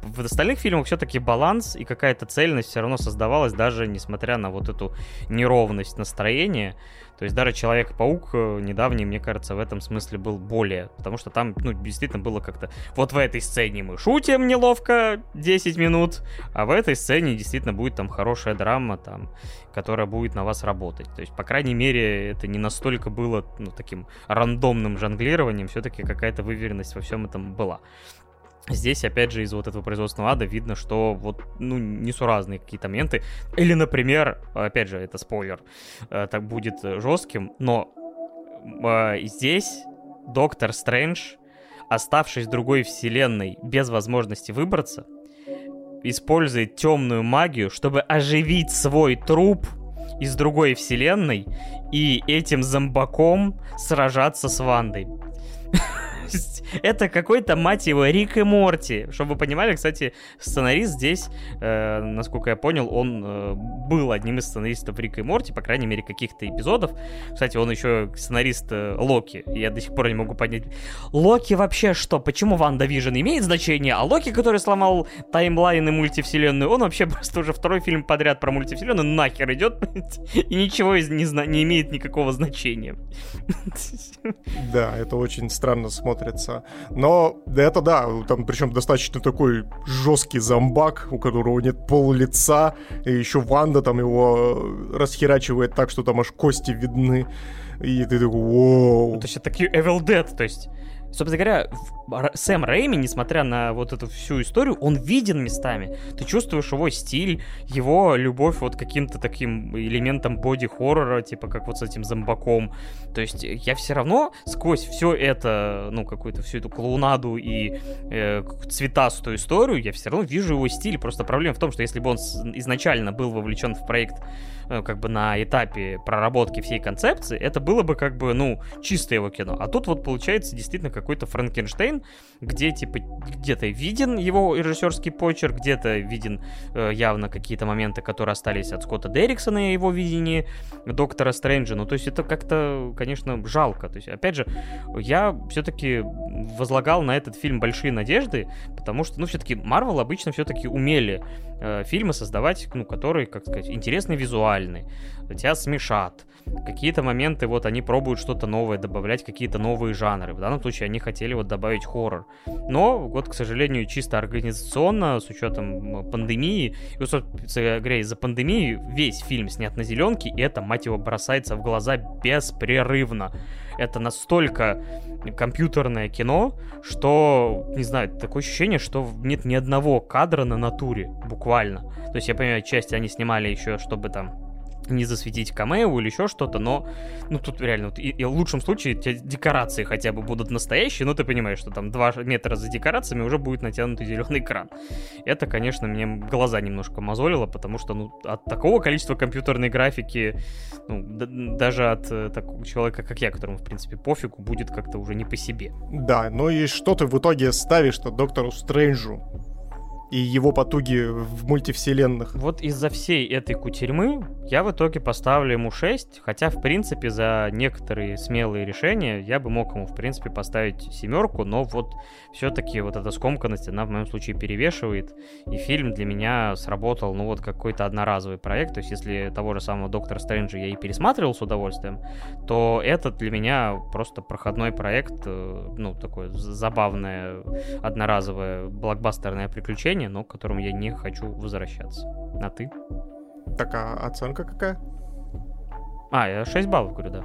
в остальных фильмах все-таки баланс и какая-то цельность все равно создавалась, даже несмотря на вот эту неровность настроения. То есть даже Человек-паук э, недавний, мне кажется, в этом смысле был более, потому что там, ну, действительно было как-то... Вот в этой сцене мы шутим неловко 10 минут, а в этой сцене действительно будет там хорошая драма, там, которая будет на вас работать. То есть, по крайней мере, это не настолько было, ну, таким рандомным жонглированием, все-таки какая-то выверенность во всем этом была. Здесь, опять же, из вот этого производственного ада видно, что вот, ну, несуразные какие-то моменты. Или, например, опять же, это спойлер, э, так будет жестким, но э, здесь Доктор Стрэндж, оставшись в другой вселенной без возможности выбраться, использует темную магию, чтобы оживить свой труп из другой вселенной и этим зомбаком сражаться с Вандой. это какой-то, мать его, Рик и Морти. Чтобы вы понимали, кстати, сценарист здесь, э, насколько я понял, он э, был одним из сценаристов Рика и Морти, по крайней мере, каких-то эпизодов. Кстати, он еще сценарист э, Локи. Я до сих пор не могу понять. Локи вообще что? Почему WandaVision имеет значение, а Локи, который сломал таймлайн и мультивселенную, он вообще просто уже второй фильм подряд про мультивселенную нахер идет и ничего из не, не имеет никакого значения. Да, это очень странно смотрится. Но это да, там причем достаточно такой жесткий зомбак, у которого нет пол лица, и еще Ванда там его расхерачивает так, что там аж кости видны. И ты такой. Ну, то есть это такие Evil Dead, то есть Собственно говоря, Сэм Рэйми, несмотря на вот эту всю историю, он виден местами. Ты чувствуешь его стиль, его любовь вот каким-то таким элементом боди-хоррора, типа как вот с этим зомбаком. То есть я все равно сквозь все это, ну, какую-то всю эту клоунаду и э, цветастую историю, я все равно вижу его стиль. Просто проблема в том, что если бы он изначально был вовлечен в проект э, как бы на этапе проработки всей концепции, это было бы как бы, ну, чисто его кино. А тут вот получается действительно как какой-то Франкенштейн, где, типа, где-то виден его режиссерский почерк, где-то виден э, явно какие-то моменты, которые остались от Скотта Дерриксона и его видении Доктора Стрэнджа. Ну, то есть это как-то, конечно, жалко. То есть, опять же, я все-таки возлагал на этот фильм большие надежды, потому что, ну, все-таки Марвел обычно все-таки умели э, фильмы создавать, ну, которые, как сказать, интересные визуальные, тебя смешат, какие-то моменты вот они пробуют что-то новое добавлять, какие-то новые жанры. В данном случае они хотели вот добавить хоррор. Но вот, к сожалению, чисто организационно, с учетом пандемии, и, собственно говоря, из-за пандемии весь фильм снят на зеленке, и это, мать его, бросается в глаза беспрерывно. Это настолько компьютерное кино, что, не знаю, такое ощущение, что нет ни одного кадра на натуре, буквально. То есть, я понимаю, часть они снимали еще, чтобы там не засветить камео или еще что-то, но, ну, тут реально, вот, и, и в лучшем случае декорации хотя бы будут настоящие, но ты понимаешь, что там 2 метра за декорациями уже будет натянутый зеленый экран. Это, конечно, мне глаза немножко мозолило, потому что, ну, от такого количества компьютерной графики, ну, даже от э, такого человека, как я, которому, в принципе, пофигу, будет как-то уже не по себе. Да, ну и что ты в итоге ставишь-то доктору Стрэнджу? И его потуги в мультивселенных. Вот из-за всей этой кутерьмы я в итоге поставлю ему 6, хотя, в принципе, за некоторые смелые решения я бы мог ему, в принципе, поставить семерку, но вот все-таки вот эта скомканность, она в моем случае перевешивает, и фильм для меня сработал, ну, вот какой-то одноразовый проект, то есть если того же самого Доктора Стрэнджа я и пересматривал с удовольствием, то этот для меня просто проходной проект, э, ну, такое забавное, одноразовое блокбастерное приключение, приложение, но к которому я не хочу возвращаться. А ты? Так, а оценка какая? А, я 6 баллов говорю, да.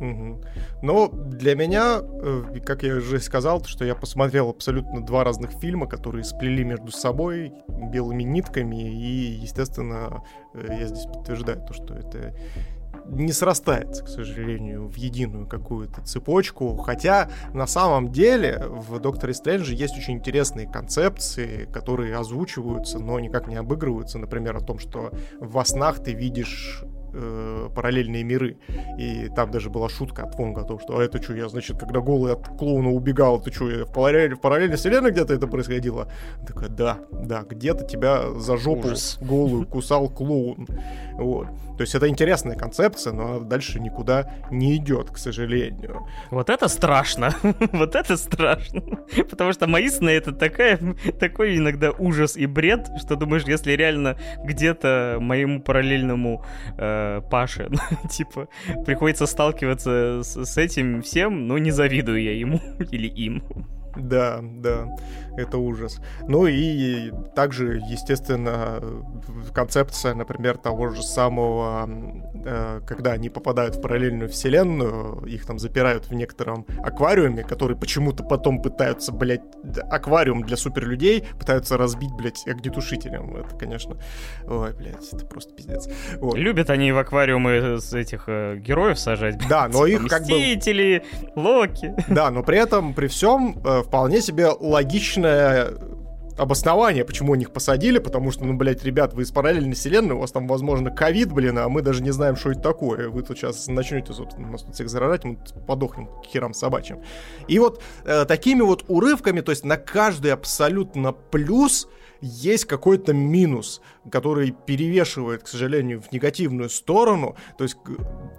Угу. Ну, для меня, э, как я уже сказал, что я посмотрел абсолютно два разных фильма, которые сплели между собой белыми нитками, и, естественно, э, я здесь подтверждаю то, что это не срастается, к сожалению, в единую какую-то цепочку. Хотя на самом деле в Докторе Стрэнджи есть очень интересные концепции, которые озвучиваются, но никак не обыгрываются. Например, о том, что во снах ты видишь э, параллельные миры. И там даже была шутка от Вонга о том, что а это что, я, значит, когда голый от клоуна убегал, ты что, в, параллель, в параллельной вселенной где-то это происходило? Такая, да, да, где-то тебя за жопу Ужас. голую кусал клоун. Вот. То есть это интересная концепция, но она дальше никуда не идет, к сожалению. Вот это страшно. вот это страшно. Потому что мои сны это такая, такой иногда ужас и бред, что думаешь, если реально где-то моему параллельному э, Паше, ну, типа, приходится сталкиваться с, с этим всем, но не завидую я ему или им. Да, да, это ужас. Ну и также, естественно, концепция, например, того же самого, э, когда они попадают в параллельную вселенную, их там запирают в некотором аквариуме, который почему-то потом пытаются, блядь, аквариум для суперлюдей пытаются разбить, блядь, огнетушителем. Это, конечно, ой, блядь, это просто пиздец. Вот. Любят они в аквариумы этих э, героев сажать. Да, но их как бы... Мстители, Локи. Да, но при этом, при всем, э, вполне себе логичное обоснование, почему их посадили, потому что, ну, блядь, ребят, вы из параллельной вселенной, у вас там, возможно, ковид, блин, а мы даже не знаем, что это такое. Вы тут сейчас начнете, собственно, нас тут всех заражать, мы подохнем к херам собачьим. И вот э, такими вот урывками, то есть на каждый абсолютно плюс есть какой-то минус, который перевешивает, к сожалению, в негативную сторону. То есть,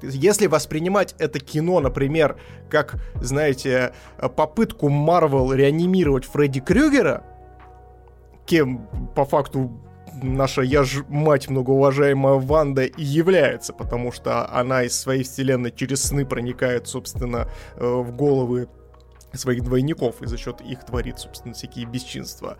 если воспринимать это кино, например, как, знаете, попытку Марвел реанимировать Фредди Крюгера, кем по факту наша я ж мать многоуважаемая Ванда и является, потому что она из своей вселенной через сны проникает, собственно, э, в головы своих двойников и за счет их творит, собственно, всякие бесчинства,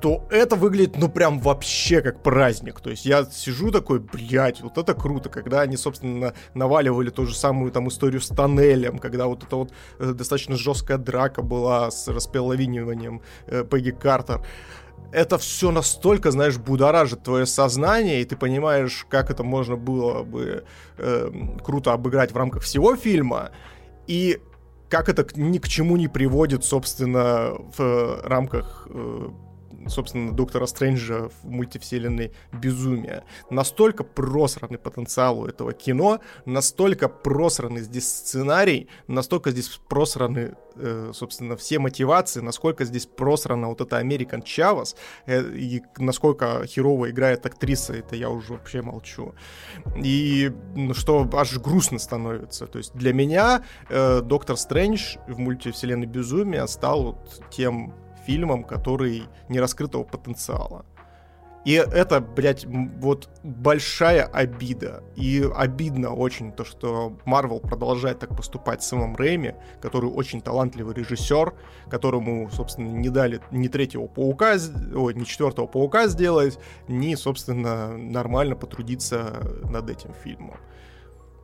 то это выглядит, ну, прям вообще как праздник. То есть я сижу такой, блядь, вот это круто, когда они, собственно, наваливали ту же самую там историю с тоннелем, когда вот эта вот э, достаточно жесткая драка была с распеловиниванием э, Пегги Картер. Это все настолько, знаешь, будоражит твое сознание, и ты понимаешь, как это можно было бы э, круто обыграть в рамках всего фильма. И как это ни к чему не приводит, собственно, в рамках э, собственно, Доктора Стрэнджа в мультивселенной безумия. Настолько просранный потенциал у этого кино, настолько просранный здесь сценарий, настолько здесь просраны, э, собственно, все мотивации, насколько здесь просрана вот эта American Chavez, э, и насколько херово играет актриса, это я уже вообще молчу. И ну, что аж грустно становится. То есть для меня э, Доктор Стрэндж в мультивселенной безумия стал вот тем фильмом, который не раскрытого потенциала. И это, блядь, вот большая обида. И обидно очень то, что Марвел продолжает так поступать с Сэмом Рэйми, который очень талантливый режиссер, которому, собственно, не дали ни третьего паука, ой, ни четвертого паука сделать, ни, собственно, нормально потрудиться над этим фильмом.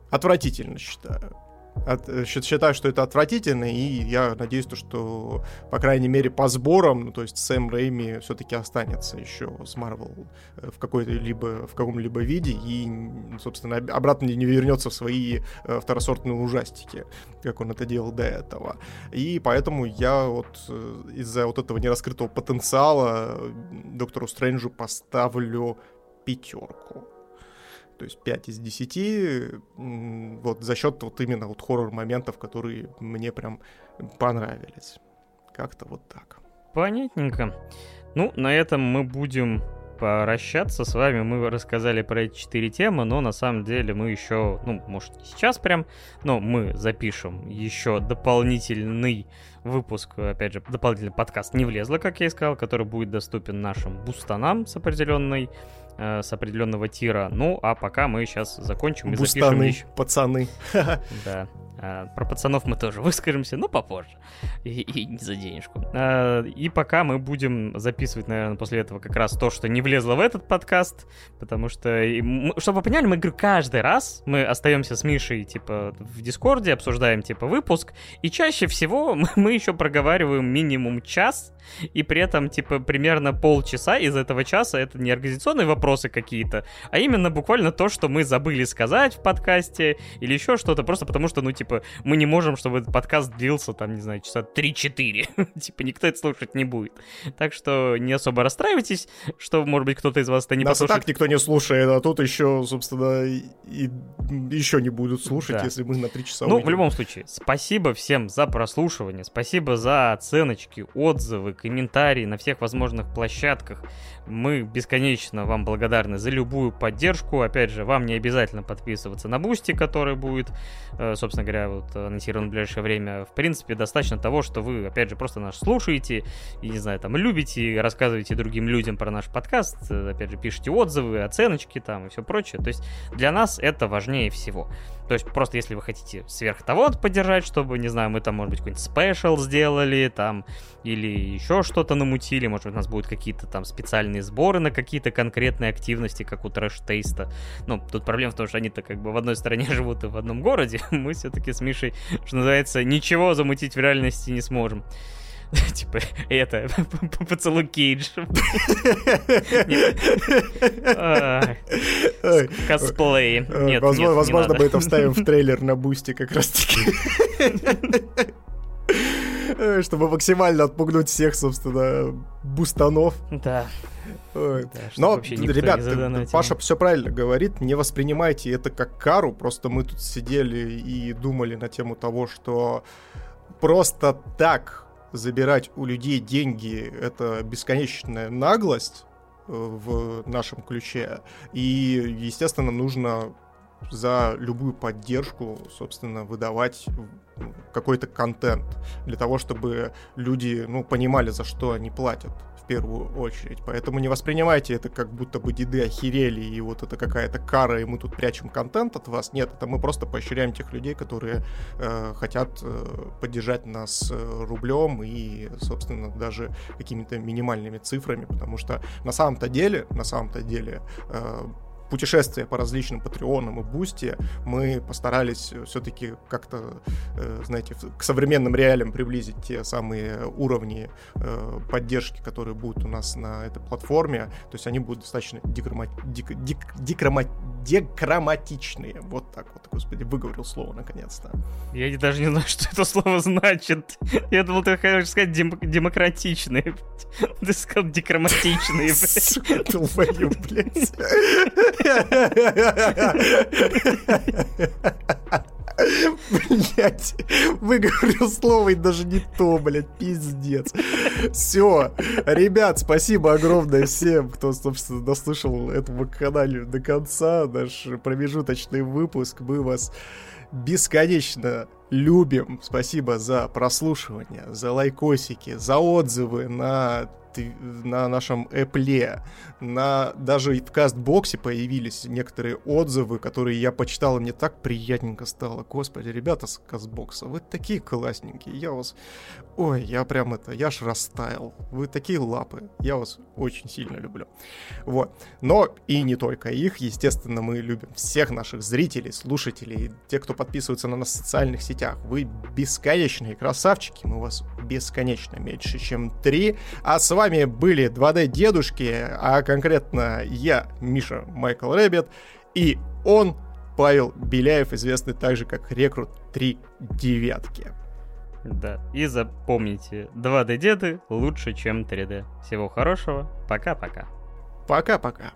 Отвратительно, считаю от, э, считаю, что это отвратительно, и я надеюсь, то, что, по крайней мере, по сборам, ну, то есть Сэм Рэйми все-таки останется еще с Марвел э, в какой-то либо в каком-либо виде и, собственно, обратно не вернется в свои э, второсортные ужастики, как он это делал до этого. И поэтому я вот из-за вот этого нераскрытого потенциала Доктору Стрэнджу поставлю пятерку то есть 5 из 10, вот за счет вот именно вот хоррор-моментов, которые мне прям понравились. Как-то вот так. Понятненько. Ну, на этом мы будем прощаться с вами. Мы рассказали про эти четыре темы, но на самом деле мы еще, ну, может, не сейчас прям, но мы запишем еще дополнительный выпуск, опять же, дополнительный подкаст «Не влезло», как я и сказал, который будет доступен нашим бустанам с определенной Э, с определенного тира. Ну, а пока мы сейчас закончим и Бустаны, запишем еще... пацаны. Да. А, про пацанов мы тоже выскажемся, но попозже. И, и не за денежку. А, и пока мы будем записывать, наверное, после этого как раз то, что не влезло в этот подкаст. Потому что, чтобы вы поняли, мы, говорю, каждый раз мы остаемся с Мишей, типа, в Дискорде, обсуждаем, типа, выпуск. И чаще всего мы еще проговариваем минимум час. И при этом, типа, примерно полчаса из этого часа это не организационные вопросы какие-то, а именно буквально то, что мы забыли сказать в подкасте или еще что-то, просто потому что, ну, типа, мы не можем, чтобы этот подкаст длился, там, не знаю, часа 3-4. типа, никто это слушать не будет. Так что не особо расстраивайтесь, что, может быть, кто-то из вас это не Нас послушает. так никто не слушает, а тут еще, собственно, и еще не будут слушать, да. если мы на 3 часа Ну, уйдем. в любом случае, спасибо всем за прослушивание, спасибо за оценочки, отзывы, комментарии на всех возможных площадках. Мы бесконечно вам благодарны за любую поддержку. Опять же, вам не обязательно подписываться на Boosty, который будет, э, собственно говоря, вот анонсирован в ближайшее время. В принципе, достаточно того, что вы, опять же, просто нас слушаете и, не знаю, там, любите, рассказываете другим людям про наш подкаст, э, опять же, пишите отзывы, оценочки там и все прочее. То есть для нас это важнее всего. То есть просто если вы хотите сверх того поддержать, чтобы, не знаю, мы там, может быть, какой-нибудь special сделали, там, или еще что-то намутили, может быть, у нас будут какие-то там специальные сборы на какие-то конкретные активности, как у Trash Taste а. Ну, тут проблема в том, что они-то как бы в одной стране живут и в одном городе. Мы все-таки с Мишей, что называется, ничего замутить в реальности не сможем. Типа, это, поцелуй Кейдж. Косплей. Нет, Возможно, мы это вставим в трейлер на бусте как раз-таки. Чтобы максимально отпугнуть всех, собственно, бустанов. Да. Да, Но, ребят, Паша все правильно говорит, не воспринимайте это как кару, просто мы тут сидели и думали на тему того, что просто так забирать у людей деньги — это бесконечная наглость э, в нашем ключе. И, естественно, нужно за любую поддержку, собственно, выдавать какой-то контент для того, чтобы люди, ну, понимали, за что они платят первую очередь. Поэтому не воспринимайте это как будто бы деды охерели, и вот это какая-то кара, и мы тут прячем контент от вас. Нет, это мы просто поощряем тех людей, которые э, хотят э, поддержать нас э, рублем и, собственно, даже какими-то минимальными цифрами, потому что на самом-то деле, на самом-то деле, э, путешествия по различным патреонам и Boosty мы постарались все-таки как-то, э, знаете, к современным реалиям приблизить те самые уровни э, поддержки, которые будут у нас на этой платформе. То есть они будут достаточно декрома... дек... дек... декрома... декроматичные. Вот так вот, господи, выговорил слово наконец-то. Я даже не знаю, что это слово значит. Я думал, ты хочешь сказать дем... демократичные. Ты сказал декроматичные, блядь. блядь. Блять, выговорил слово и даже не то, блять, пиздец. Все, ребят, спасибо огромное всем, кто, собственно, дослушал этому канале до конца, наш промежуточный выпуск. Мы вас бесконечно любим. Спасибо за прослушивание, за лайкосики, за отзывы на на нашем Apple, на даже в кастбоксе появились некоторые отзывы, которые я почитал, и мне так приятненько стало. Господи, ребята с кастбокса, вы такие классненькие, я вас... Ой, я прям это, я ж растаял. Вы такие лапы, я вас очень сильно люблю. Вот. Но и не только их, естественно, мы любим всех наших зрителей, слушателей, те, кто подписывается на нас в социальных сетях. Вы бесконечные красавчики, мы вас бесконечно меньше, чем три. А с вами были 2D-дедушки, а конкретно я, Миша Майкл Рэббит, и он, Павел Беляев, известный также как Рекрут 3 девятки. Да, и запомните, 2D-деды лучше, чем 3D. Всего хорошего, пока-пока. Пока-пока.